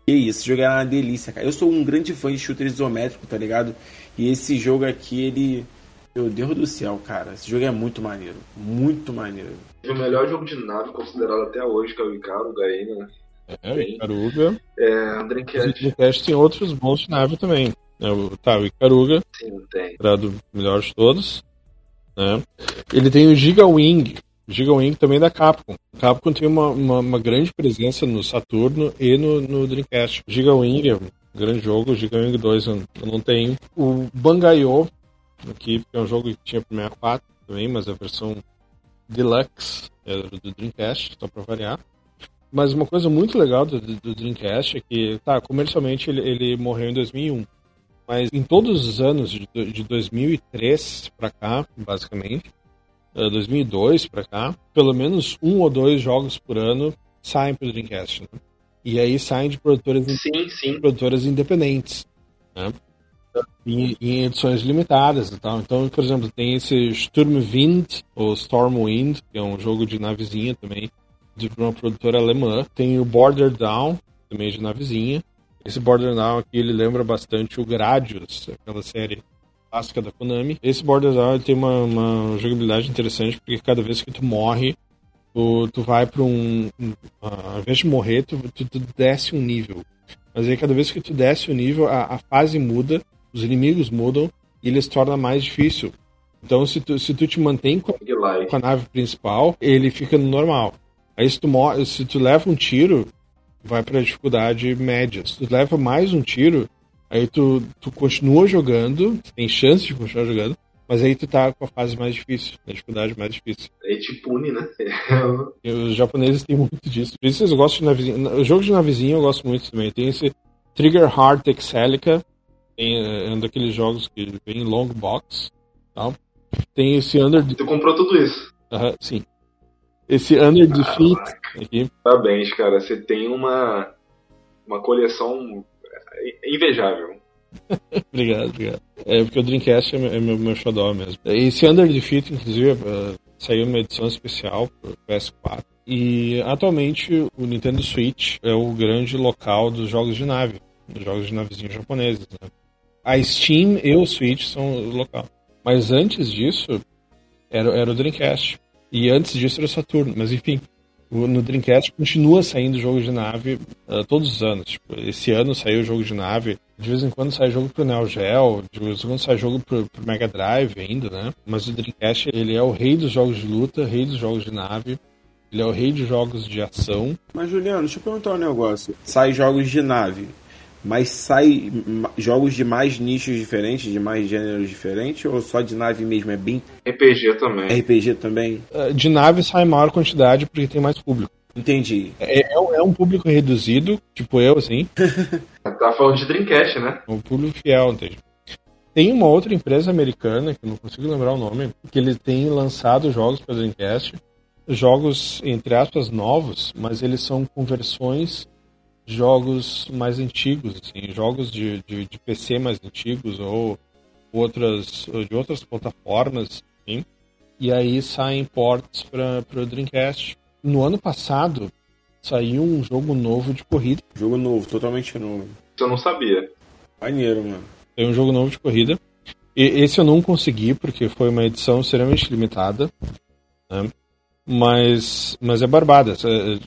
Que isso, esse jogo era uma delícia, cara. Eu sou um grande fã de shooter isométrico, tá ligado? E esse jogo aqui, ele meu Deus do céu, cara. Esse jogo é muito maneiro. Muito maneiro. O melhor jogo de nave considerado até hoje, que é o Icaro, Gaena. Né? É, o Icaruga. É, o Dreamcast. O Dreamcast tem outros bons de nave também. É, o, tá, o Icaruga. Sim, tem. Considerado o melhor de todos. Né? Ele tem o Giga Wing. O Giga Wing também é da Capcom. A Capcom tem uma, uma, uma, grande presença no Saturno e no, no Dreamcast. O Giga Wing é um grande jogo. O Giga Wing 2 eu não tenho. O Bangayo aqui, é um jogo que tinha para 64 também, mas a versão Deluxe é do Dreamcast, só para variar. Mas uma coisa muito legal do, do, Dreamcast é que, tá, comercialmente ele, ele morreu em 2001. Mas em todos os anos de, de 2003 para cá, basicamente, 2002 para cá, pelo menos um ou dois jogos por ano saem para o Dreamcast. Né? E aí saem de produtoras, sim, sim. produtoras independentes. Né? Em, em, edições limitadas e tal. Então, por exemplo, tem esse Sturmwind, ou Stormwind, que é um jogo de navezinha também, de uma produtora alemã. Tem o Border Down, também de navezinha. Esse Border Down aqui, ele lembra bastante o Gradius, aquela série clássica da Konami. Esse Border Down tem uma, uma jogabilidade interessante, porque cada vez que tu morre, tu, tu vai para um, um. Ao invés de morrer, tu, tu, tu, desce um nível. Mas aí cada vez que tu desce o nível, a, a fase muda, os inimigos mudam e ele se torna mais difícil. Então se tu, se tu te mantém com, com a nave principal, ele fica no normal. Aí se tu, se tu leva um tiro, vai pra dificuldade média. Se tu leva mais um tiro, aí tu, tu continua jogando, tem chance de continuar jogando, mas aí tu tá com a fase mais difícil, a dificuldade mais difícil. Aí te pune, né? [LAUGHS] Os japoneses têm muito disso. Por isso vocês gostam de navezinha. O jogo de navezinha eu gosto muito também. Tem esse Trigger Heart Excelica, tem, é um daqueles jogos que vem em long box. Tal. Tem esse Under. Tu comprou tudo isso? Uh, sim. Esse Under Defeat aqui. Parabéns, cara. Você tem uma, uma coleção invejável. [LAUGHS] obrigado, obrigado. É porque o Dreamcast é meu, meu xodó mesmo. Esse Under Defeat, inclusive, uh, saiu uma edição especial pro PS4. E atualmente o Nintendo Switch é o grande local dos jogos de nave, dos jogos de navezinhos japoneses. Né? A Steam e o Switch são o local. Mas antes disso, era, era o Dreamcast. E antes disso era o Saturno, mas enfim. No Dreamcast continua saindo jogo de nave uh, todos os anos. Tipo, esse ano saiu jogo de nave. De vez em quando sai jogo pro Neo Geo, de vez em quando sai jogo pro, pro Mega Drive ainda, né? Mas o Dreamcast, ele é o rei dos jogos de luta, rei dos jogos de nave. Ele é o rei de jogos de ação. Mas, Juliano, deixa eu perguntar um negócio. Sai jogos de nave. Mas sai jogos de mais nichos diferentes, de mais gêneros diferentes, ou só de nave mesmo? É bem. RPG também. RPG também? É, de nave sai maior quantidade porque tem mais público. Entendi. É, é um público reduzido, tipo eu, assim. [LAUGHS] tá falando de Dreamcast, né? Um público fiel, entende? Tem uma outra empresa americana, que eu não consigo lembrar o nome, que ele tem lançado jogos para Dreamcast. Jogos, entre aspas, novos, mas eles são conversões jogos mais antigos, assim, jogos de, de, de PC mais antigos ou outras de outras plataformas, assim, e aí saem ports para o Dreamcast. No ano passado saiu um jogo novo de corrida. Jogo novo, totalmente novo. Eu não sabia. Maneiro, mano. Tem um jogo novo de corrida. E esse eu não consegui porque foi uma edição extremamente limitada. Né? Mas, mas é barbada.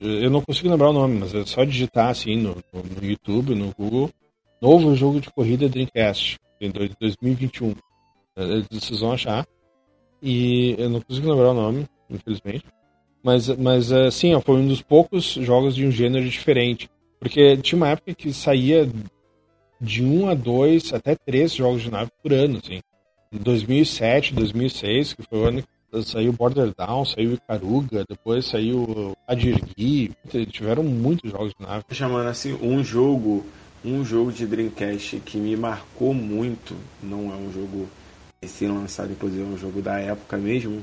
Eu não consigo lembrar o nome, mas é só digitar assim no, no YouTube, no Google. Novo jogo de corrida Dreamcast, em 2021. É, vocês vão achar. E eu não consigo lembrar o nome, infelizmente. Mas, mas assim, foi um dos poucos jogos de um gênero diferente. Porque tinha uma época que saía de um a dois, até três jogos de nave por ano, assim. Em 2007, 2006, que foi o ano saiu Border Down, saiu Icaruga, depois saiu Adirgi, tiveram muitos jogos de nave. Chamando assim, um jogo, um jogo de Dreamcast que me marcou muito, não é um jogo recém-lançado, inclusive é um jogo da época mesmo,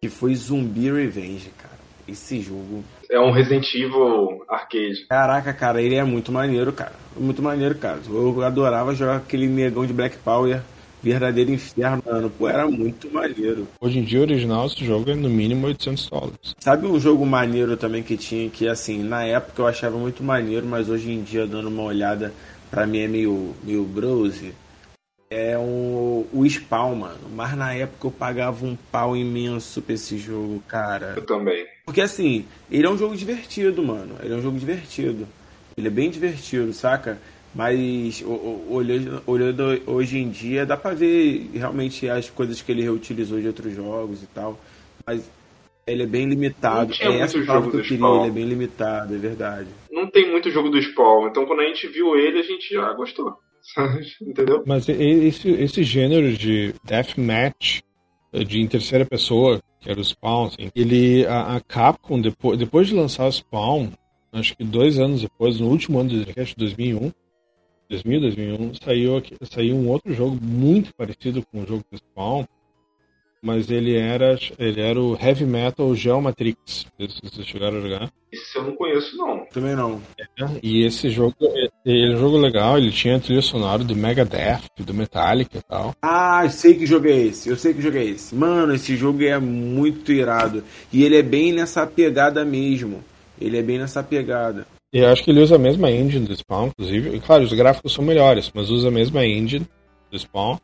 que foi Zumbi Revenge, cara. Esse jogo. É um Resident Evil arcade. Caraca, cara, ele é muito maneiro, cara. Muito maneiro, cara. Eu adorava jogar aquele negão de Black Power verdadeiro inferno, mano. Pô, era muito maneiro. Hoje em dia, o original, esse jogo é no mínimo 800 dólares. Sabe um jogo maneiro também que tinha, que assim, na época eu achava muito maneiro, mas hoje em dia, dando uma olhada, pra mim é meio, meio brose. É um, o Spawn, mano. Mas na época eu pagava um pau imenso pra esse jogo, cara. Eu também. Porque assim, ele é um jogo divertido, mano. Ele é um jogo divertido. Ele é bem divertido, saca? Mas olhando, olhando hoje em dia, dá pra ver realmente as coisas que ele reutilizou de outros jogos e tal. Mas ele é bem limitado. é essa jogo que eu queria, ele é bem limitado, é verdade. Não tem muito jogo do Spawn, então quando a gente viu ele, a gente já gostou. [LAUGHS] Entendeu? Mas esse, esse gênero de deathmatch, de em terceira pessoa, que era o Spawn, assim, ele, a, a Capcom, depois, depois de lançar o Spawn, acho que dois anos depois, no último ano do Dreamcast, 2001, 2000, 2001, saiu, aqui, saiu um outro jogo muito parecido com o jogo do Spawn, mas ele era, ele era o Heavy Metal Geomatrix. Se vocês chegaram a jogar. Esse eu não conheço, não. Também não. É, e esse jogo, ele é um jogo legal, ele tinha trilha sonora do Megadeth, do Metallica e tal. Ah, eu sei que jogo é esse, eu sei que jogo é esse. Mano, esse jogo é muito irado. E ele é bem nessa pegada mesmo. Ele é bem nessa pegada. E eu acho que ele usa a mesma engine do Spawn, inclusive. E, claro, os gráficos são melhores, mas usa a mesma engine do Spawn.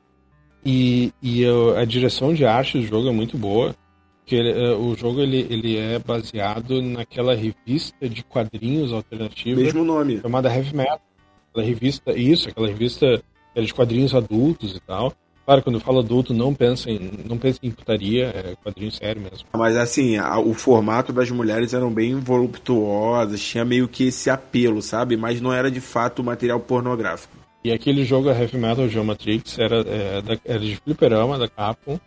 E, e a direção de arte do jogo é muito boa. Que ele, uh, o jogo ele, ele é baseado naquela revista de quadrinhos alternativa. Mesmo nome. Chamada Heavy Metal. Aquela revista, isso, aquela revista era de quadrinhos adultos e tal. Claro, quando eu falo adulto, não pensa em, não pensa em putaria, é quadrinho sério mesmo. Mas assim, a, o formato das mulheres eram bem voluptuosas, tinha meio que esse apelo, sabe? Mas não era de fato material pornográfico. E aquele jogo, a Heavy Metal Geomatrix, era, é, da, era de fliperama da Capcom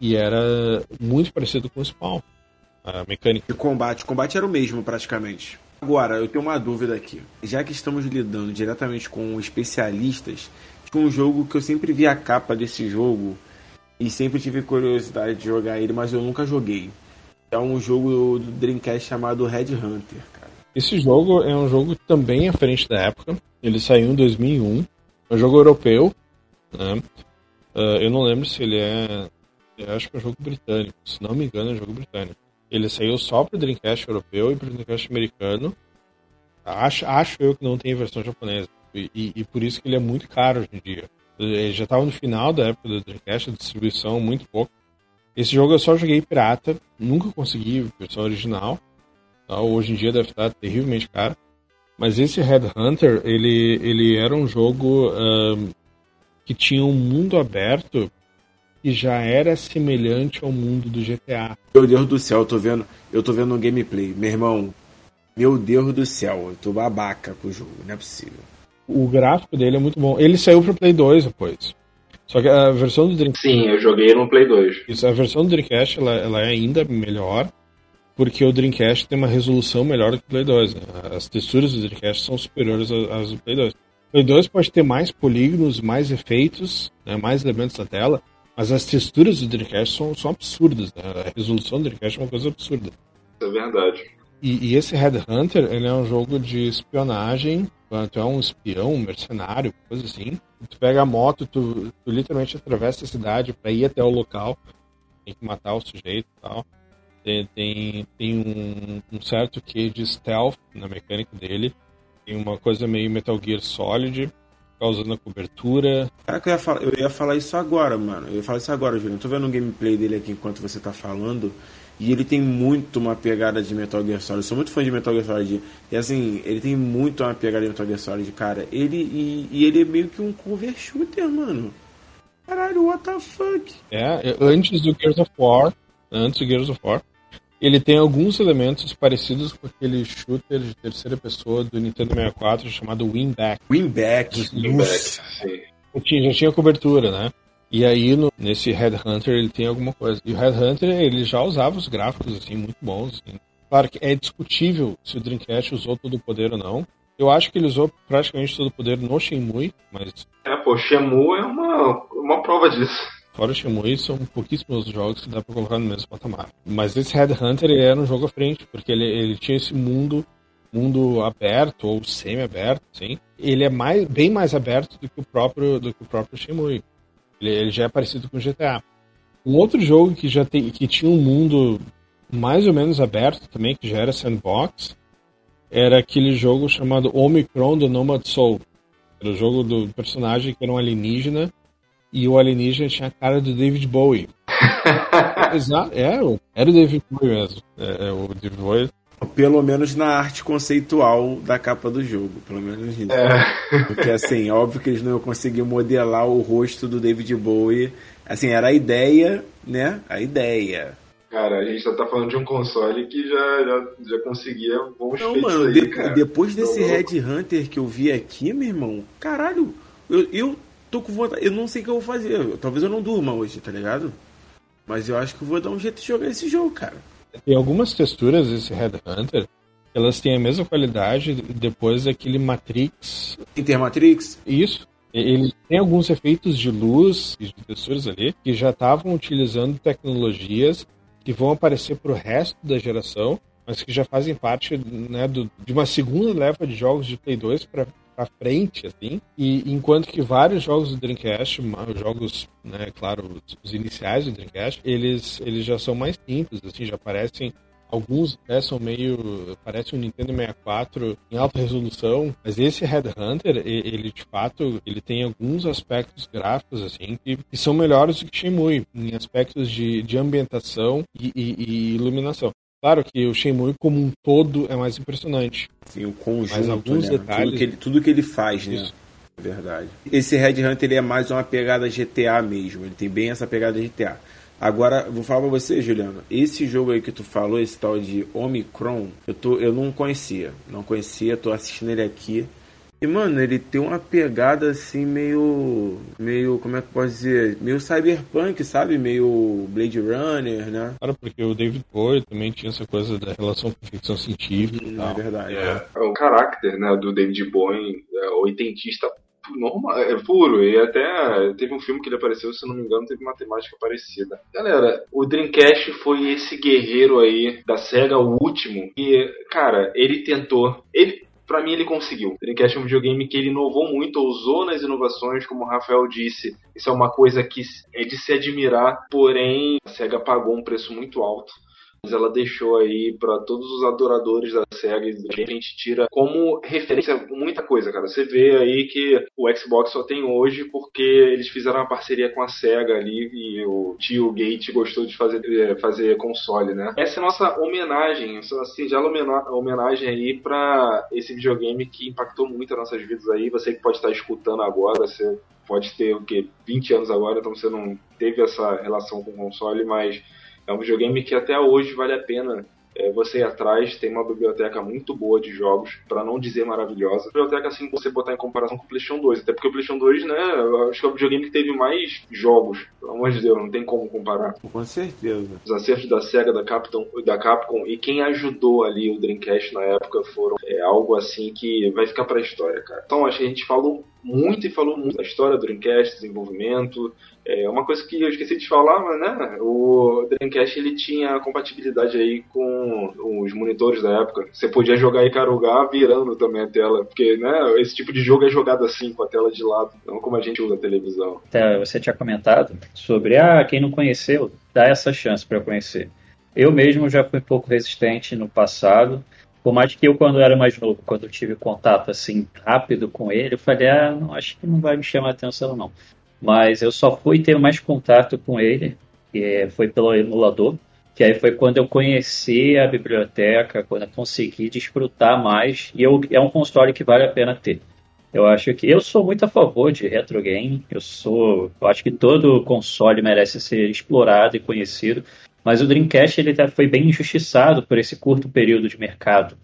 e era muito parecido com o Spawn, a mecânica. E combate, o combate era o mesmo praticamente. Agora, eu tenho uma dúvida aqui. Já que estamos lidando diretamente com especialistas, tinha um jogo que eu sempre vi a capa desse jogo e sempre tive curiosidade de jogar ele, mas eu nunca joguei. É um jogo do Dreamcast chamado Red Hunter, cara. Esse jogo é um jogo também à frente da época. Ele saiu em 2001. É um jogo europeu. Né? Uh, eu não lembro se ele é. Eu acho que é um jogo britânico. Se não me engano, é um jogo britânico. Ele saiu só para o Dreamcast europeu e para o Dreamcast americano. Acho, acho eu que não tem versão japonesa. E, e, e, por isso que ele é muito caro hoje em dia. Ele já estava no final da época do Dreamcast, a distribuição muito pouco. Esse jogo eu só joguei pirata, nunca consegui versão original. Tá? Hoje em dia deve estar terrivelmente caro. Mas esse Red Hunter, ele, ele era um jogo um, que tinha um mundo aberto que já era semelhante ao mundo do GTA. Meu Deus do céu, eu tô vendo, eu tô vendo um gameplay. Meu irmão, meu Deus do céu, eu tô babaca com o jogo, não é possível. O gráfico dele é muito bom. Ele saiu pro Play 2 depois. Só que a versão do Dreamcast. Sim, eu joguei no Play 2. Isso, a versão do Dreamcast ela, ela é ainda melhor porque o Dreamcast tem uma resolução melhor do que o Play 2. Né? As texturas do Dreamcast são superiores às do Play 2. O Play 2 pode ter mais polígonos, mais efeitos, né? mais elementos na tela, mas as texturas do Dreamcast são, são absurdas. Né? A resolução do Dreamcast é uma coisa absurda. É verdade. E, e esse Red Hunter, ele é um jogo de espionagem, tu é um espião, um mercenário, coisa assim. Tu pega a moto, tu, tu literalmente atravessa a cidade para ir até o local, tem que matar o sujeito e tal. Tem, tem, tem um, um, certo quê de stealth na mecânica dele. Tem uma coisa meio Metal Gear Solid, causando a cobertura. Caraca, eu ia, falar, eu ia falar isso agora, mano. Eu ia falar isso agora, Juliano. tô vendo um gameplay dele aqui enquanto você tá falando. E ele tem muito uma pegada de Metal Gear Solid. Eu sou muito fã de Metal Gear Solid. E assim, ele tem muito uma pegada de Metal Gear Solid, cara. Ele, e, e ele é meio que um cover shooter, mano. Caralho, what the fuck? É, antes do Gears of War. Antes do Gears of War. Ele tem alguns elementos parecidos com aquele shooter de terceira pessoa do Nintendo 64 chamado Winback. Winback, Winback, Já tinha cobertura, né? E aí, no, nesse Headhunter, ele tem alguma coisa. E o Headhunter, ele já usava os gráficos, assim, muito bons. Assim. Claro que é discutível se o Dreamcast usou todo o poder ou não. Eu acho que ele usou praticamente todo o poder no Shenmue, mas... É, pô, Shenmue é uma, uma prova disso. Fora o Shenmue, são pouquíssimos jogos que dá pra colocar no mesmo patamar. Mas esse Headhunter, ele era um jogo à frente, porque ele, ele tinha esse mundo mundo aberto ou semi-aberto, sim. Ele é mais, bem mais aberto do que o próprio do que o próprio Shenmue. Ele, ele já é parecido com o GTA. Um outro jogo que já tem, que tinha um mundo mais ou menos aberto também, que já era sandbox, era aquele jogo chamado Omicron do Nomad Soul. Era o jogo do personagem que era um alienígena e o alienígena tinha a cara do David Bowie. [LAUGHS] Exato, é, era o David Bowie mesmo. É, é, o David Bowie. Pelo menos na arte conceitual da capa do jogo, pelo menos nisso. É. Porque assim, óbvio que eles não iam conseguir modelar o rosto do David Bowie. Assim, era a ideia, né? A ideia. Cara, a gente só tá falando de um console que já, já, já conseguia bons Não, mano, aí, de, depois desse Red Hunter que eu vi aqui, meu irmão, caralho, eu, eu tô com vontade. Eu não sei o que eu vou fazer. Talvez eu não durma hoje, tá ligado? Mas eu acho que eu vou dar um jeito de jogar esse jogo, cara. Tem algumas texturas desse Red Hunter elas têm a mesma qualidade depois daquele Matrix. Intermatrix? Isso. Ele tem alguns efeitos de luz e de texturas ali que já estavam utilizando tecnologias que vão aparecer para o resto da geração, mas que já fazem parte né, do, de uma segunda leva de jogos de Play 2 para para frente, assim. E enquanto que vários jogos do Dreamcast, jogos, né, claro, os iniciais do Dreamcast, eles, eles já são mais simples, assim, já parecem Alguns até são meio. Parece um Nintendo 64 em alta resolução, mas esse Headhunter, ele de fato, ele tem alguns aspectos gráficos assim que, que são melhores do que Shenmue, em aspectos de, de ambientação e, e, e iluminação. Claro que o Shenmue como um todo é mais impressionante. Sim, o conjunto, Mas alguns né? detalhes... Tudo que, ele, tudo que ele faz, né? Isso. É verdade. Esse Red Hunter ele é mais uma pegada GTA mesmo. Ele tem bem essa pegada GTA. Agora, vou falar pra você, Juliano. Esse jogo aí que tu falou, esse tal de Omicron, eu, tô, eu não conhecia. Não conhecia, tô assistindo ele aqui. E, mano, ele tem uma pegada assim meio. meio. como é que eu posso dizer? Meio cyberpunk, sabe? Meio Blade Runner, né? Claro, porque o David Bowie também tinha essa coisa da relação com ficção científica e É verdade. É, o caráter né, do David Bowie, é, oitentista normal, é puro. E até teve um filme que ele apareceu, se eu não me engano, teve uma temática parecida. Galera, o Dreamcast foi esse guerreiro aí da SEGA, o último. E, cara, ele tentou. Ele. Pra mim, ele conseguiu. O Dreamcast é um videogame que ele inovou muito, ousou nas inovações, como o Rafael disse. Isso é uma coisa que é de se admirar, porém, a SEGA pagou um preço muito alto ela deixou aí para todos os adoradores da SEGA e a gente tira como referência muita coisa, cara. Você vê aí que o Xbox só tem hoje porque eles fizeram uma parceria com a SEGA ali e o tio Gate gostou de fazer, eh, fazer console, né? Essa é a nossa homenagem, essa singela homena- homenagem aí para esse videogame que impactou muito as nossas vidas aí. Você que pode estar escutando agora, você pode ter o quê? 20 anos agora, então você não teve essa relação com o console, mas é um videogame que até hoje vale a pena é, você ir atrás. Tem uma biblioteca muito boa de jogos, para não dizer maravilhosa. Biblioteca assim, você botar em comparação com o PlayStation 2. Até porque o PlayStation 2, né, acho que é o videogame que teve mais jogos. Pelo amor de Deus, não tem como comparar. Com certeza. Os acertos da SEGA, da Capcom, da Capcom e quem ajudou ali o Dreamcast na época foram é, algo assim que vai ficar pra história, cara. Então acho que a gente falou muito e falou muito da história do Dreamcast, desenvolvimento. É uma coisa que eu esqueci de falar, mas né, o Dreamcast ele tinha compatibilidade aí com os monitores da época. Você podia jogar Ikaruga virando também a tela, porque né, esse tipo de jogo é jogado assim, com a tela de lado, não como a gente usa a televisão. Você tinha comentado sobre, ah, quem não conheceu, dá essa chance para conhecer. Eu mesmo já fui um pouco resistente no passado, por mais que eu, quando era mais novo, quando tive contato assim rápido com ele, eu falei, ah, não, acho que não vai me chamar atenção não. Mas eu só fui ter mais contato com ele, que foi pelo emulador, que aí foi quando eu conheci a biblioteca, quando eu consegui desfrutar mais, e eu, é um console que vale a pena ter. Eu acho que eu sou muito a favor de retro game. Eu sou, eu acho que todo console merece ser explorado e conhecido. Mas o Dreamcast ele tá- foi bem injustiçado por esse curto período de mercado.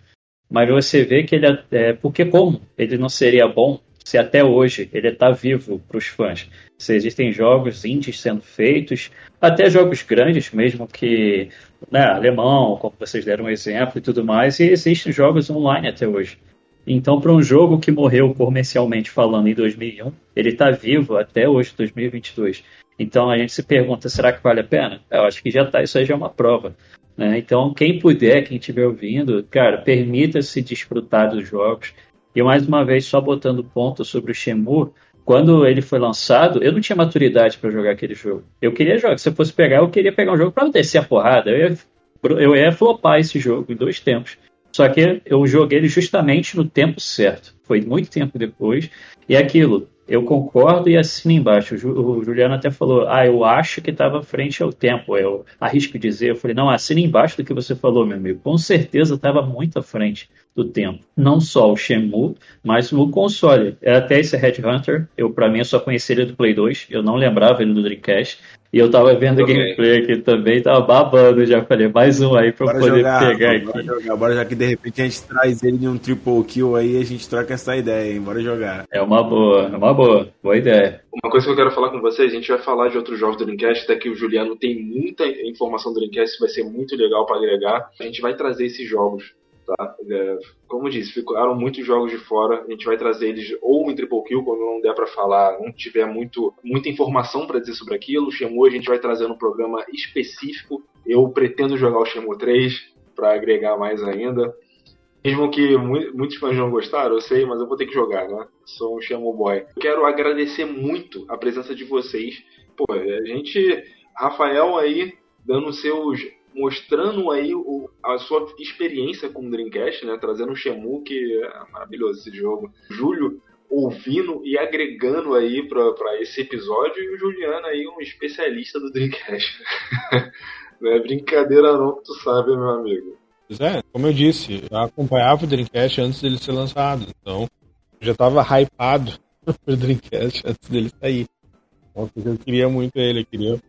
Mas você vê que ele é, é porque como ele não seria bom se até hoje ele está vivo para os fãs. Se existem jogos indies sendo feitos, até jogos grandes mesmo que né, alemão, como vocês deram um exemplo e tudo mais, e existem jogos online até hoje. Então, para um jogo que morreu comercialmente falando em 2001, ele está vivo até hoje, 2022. Então a gente se pergunta, será que vale a pena? Eu acho que já tá, isso aí já é uma prova. Né? Então, quem puder, quem estiver ouvindo, cara, permita-se desfrutar dos jogos. E mais uma vez, só botando ponto sobre o Shenmue, quando ele foi lançado, eu não tinha maturidade para jogar aquele jogo. Eu queria jogar, se eu fosse pegar, eu queria pegar um jogo para descer a porrada. Eu ia, eu ia flopar esse jogo em dois tempos. Só que eu joguei ele justamente no tempo certo. Foi muito tempo depois. E é aquilo, eu concordo e assino embaixo. O, Ju, o Juliano até falou, ah, eu acho que estava frente ao tempo. Eu arrisco dizer, eu falei, não, assina embaixo do que você falou, meu amigo. Com certeza estava muito à frente do tempo. Não só o Shenmue, mas o console. Até esse Red Hunter, eu para mim eu só conheci ele do Play 2, eu não lembrava ele do Dreamcast. E eu tava vendo o Também. gameplay aqui também, tava babando já. Falei, mais um aí pra eu Bora poder jogar, pegar bora aqui. jogar. Bora já que de repente a gente traz ele de um triple kill aí, a gente troca essa ideia, hein? Bora jogar. É uma boa, é uma boa, boa ideia. Uma coisa que eu quero falar com vocês, a gente vai falar de outros jogos do Dreamcast, até que o Juliano tem muita informação do Dreamcast, vai ser muito legal para agregar. A gente vai trazer esses jogos, tá? É, como disse, ficaram muitos jogos de fora. A gente vai trazer eles ou em Triple Kill, quando não der para falar, não tiver muito, muita informação para dizer sobre aquilo. O Shenmue a gente vai trazer um programa específico. Eu pretendo jogar o Shenmue 3 para agregar mais ainda. Mesmo que muitos fãs não gostaram, eu sei, mas eu vou ter que jogar, né? Sou um Shenmue Boy. Quero agradecer muito a presença de vocês. Pô, a gente... Rafael aí dando seus mostrando aí o, a sua experiência com o Dreamcast, né? Trazendo o Shemu, que é maravilhoso esse jogo. Júlio ouvindo e agregando aí para esse episódio e o Juliano aí um especialista do Dreamcast. [LAUGHS] não é brincadeira não que tu sabe, meu amigo. Pois é, como eu disse, eu acompanhava o Dreamcast antes dele ser lançado, então já estava hypado [LAUGHS] pro Dreamcast antes dele sair. Porque eu queria muito ele, eu queria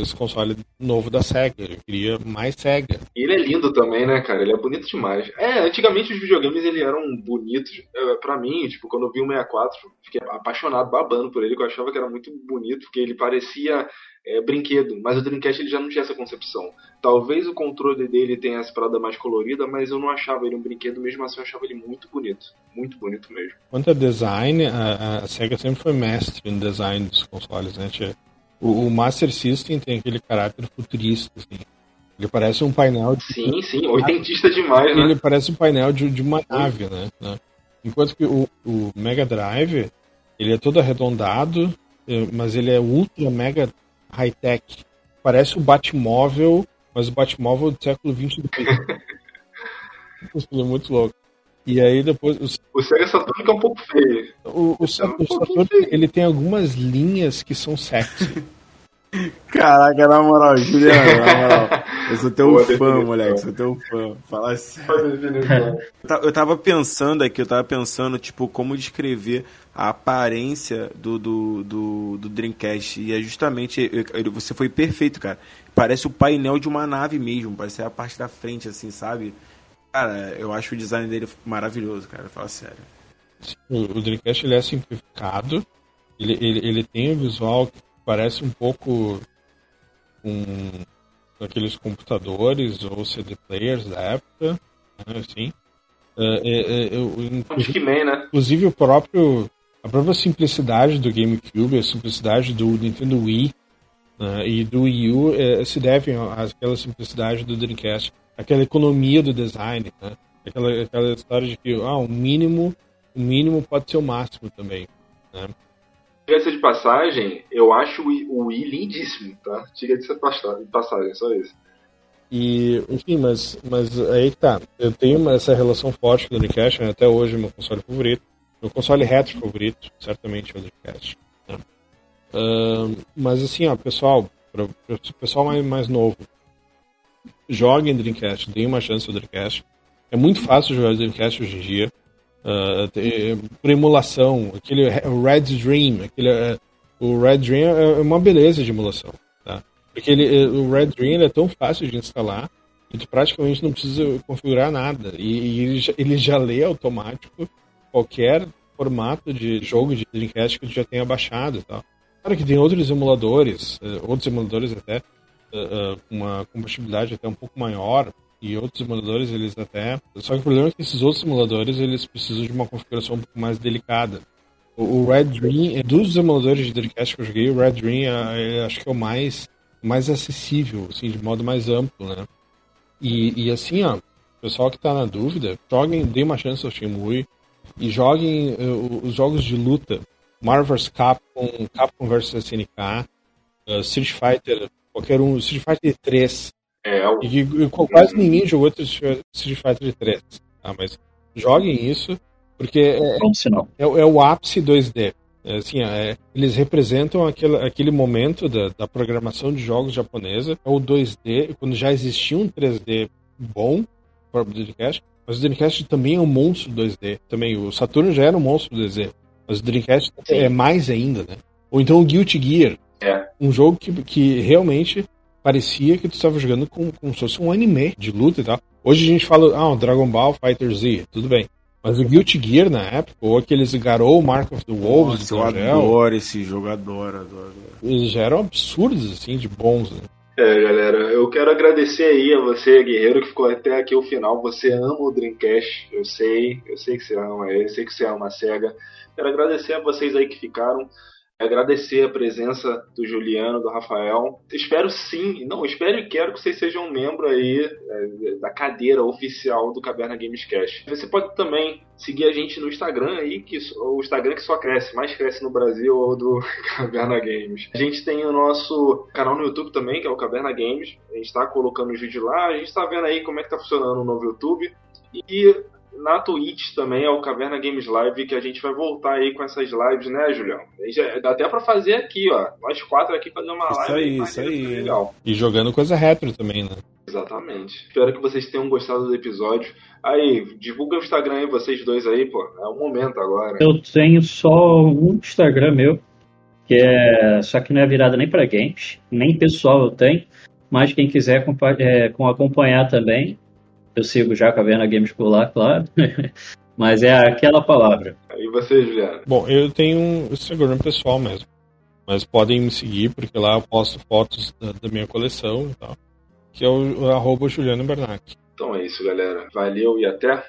esse console novo da SEGA. Eu queria mais SEGA. E ele é lindo também, né, cara? Ele é bonito demais. É, antigamente os videogames ele eram bonitos. É, para mim, tipo, quando eu vi o 64, fiquei apaixonado, babando por ele, que eu achava que era muito bonito, porque ele parecia é, brinquedo. Mas o Dreamcast ele já não tinha essa concepção. Talvez o controle dele tenha essa parada mais colorida, mas eu não achava ele um brinquedo, mesmo assim eu achava ele muito bonito. Muito bonito mesmo. Quanto a design, a, a SEGA sempre foi mestre no design dos consoles, né? Tinha o, o, Master System tem aquele caráter futurista, assim. Ele parece um painel de. Sim, sim, oitentista demais, né? Ele parece um painel de, de uma nave, né? né? Enquanto que o, o Mega Drive, ele é todo arredondado, é, mas ele é ultra mega high-tech. Parece o Batmóvel, mas o Batmóvel do século XX. [LAUGHS] Isso é muito louco. E aí depois. O, o Sega Saturn é um pouco feio. O, o, é um o Saturn ele tem algumas linhas que são sexy. [LAUGHS] Caraca, na moral, Juliano, na moral. Eu sou teu [LAUGHS] Boa fã, definição. moleque, sou teu fã. Fala sério. Eu tava pensando aqui, eu tava pensando, tipo, como descrever a aparência do, do, do, do Dreamcast. E é justamente, você foi perfeito, cara. Parece o painel de uma nave mesmo, parece a parte da frente, assim, sabe? Cara, eu acho o design dele maravilhoso, cara. Fala sério. O, Dreamcast ele é simplificado. Ele, ele, ele tem um visual que parece um pouco com aqueles computadores ou CD players da época, né, assim. É, é, é, eu, inclusive, né? inclusive o próprio a própria simplicidade do GameCube, a simplicidade do Nintendo Wii né, e do Wii U é, se devem àquela simplicidade do Dreamcast aquela economia do design, né? Aquela, aquela história de que ah, o mínimo, o mínimo pode ser o máximo também, né? Diga de passagem, eu acho o Wii lindíssimo, tá? Diga de passagem, só isso. E, enfim, mas, mas aí tá. Eu tenho essa relação forte com o Dreamcast, né? até hoje é meu console favorito. Meu console retro favorito, certamente é o Dreamcast. Né? Uh, mas assim, ó, pessoal, para o pessoal mais, mais novo, joguem Dreamcast, deem uma chance ao Dreamcast. É muito fácil jogar Dreamcast hoje em dia. Uh, por emulação, aquele Red Dream, aquele, uh, o Red Dream é, é uma beleza de emulação, tá? Porque ele, eh, o Red Dream é tão fácil de instalar que tu praticamente não precisa configurar nada e, e ele, já, ele, já, lê automático qualquer formato de jogo de Dreamcast que tu já tenha baixado, tá? Claro que tem outros emuladores, outros emuladores até uh, uma compatibilidade até um pouco maior e outros simuladores eles até só que o problema é que esses outros simuladores eles precisam de uma configuração um pouco mais delicada. O, Red Dream dos emuladores de Dreamcast que eu joguei o Red Dream é, acho que é o mais mais acessível assim de modo mais amplo né? E, e assim ó pessoal que está na dúvida joguem dê uma chance ao Shenmue e joguem uh, os jogos de luta Marvel's Capcom Capcom vs SNK uh, Street Fighter qualquer um, Street Fighter 3. É, é o... E, e quase ninguém jogou Street Fighter 3. Tá? Mas joguem isso, porque é, é, é, o ápice 2D. É, assim, é, eles representam aquele, aquele momento da, da programação de jogos japonesa, é o 2D, quando já existia um 3D bom para o Dreamcast, mas o Dreamcast também é um monstro 2D. Também o Saturno já era um monstro 2D, mas o Dreamcast Sim. é mais ainda, né? Ou então o Guilty Gear, é. Um jogo que, que realmente parecia que tu estava jogando com, como se fosse um anime de luta e tal. Hoje a gente fala, ah, Dragon Ball Fighter Z, tudo bem. Mas o Guilty Gear na época, ou aqueles Garou Mark of the Wolves Nossa, eu adoro esse jogo, adoro, adoro, adoro. Eles já eram absurdos, assim, de bons, né? É, galera, eu quero agradecer aí a você, guerreiro, que ficou até aqui o final. Você ama o Dreamcast, eu sei, eu sei que você ama, eu sei que você ama a SEGA. Quero agradecer a vocês aí que ficaram agradecer a presença do Juliano, do Rafael. Espero sim, não, espero e quero que vocês sejam um membro aí é, da cadeira oficial do Caverna Games Cash. Você pode também seguir a gente no Instagram aí, que o Instagram que só cresce, mais cresce no Brasil ou do [LAUGHS] Caverna Games. A gente tem o nosso canal no YouTube também, que é o Caverna Games. A gente está colocando os vídeos lá, a gente está vendo aí como é que tá funcionando o novo YouTube. E na Twitch também é o Caverna Games Live, que a gente vai voltar aí com essas lives, né, Julião? Já, dá até pra fazer aqui, ó. Nós quatro aqui fazer uma isso live. Aí, isso aí, legal. E jogando coisa retro também, né? Exatamente. Espero que vocês tenham gostado do episódio. Aí, divulga o Instagram aí, vocês dois aí, pô. É o momento agora. Eu tenho só um Instagram meu, que é. Só que não é virado nem para games, nem pessoal eu tenho. Mas quem quiser é, acompanhar também, eu sigo já a Caverna Games por lá, claro. [LAUGHS] Mas é aquela palavra. E você, Juliano? Bom, eu tenho um Instagram pessoal mesmo. Mas podem me seguir, porque lá eu posto fotos da, da minha coleção e tal. Que é o, o arroba Juliano Bernac. Então é isso, galera. Valeu e até.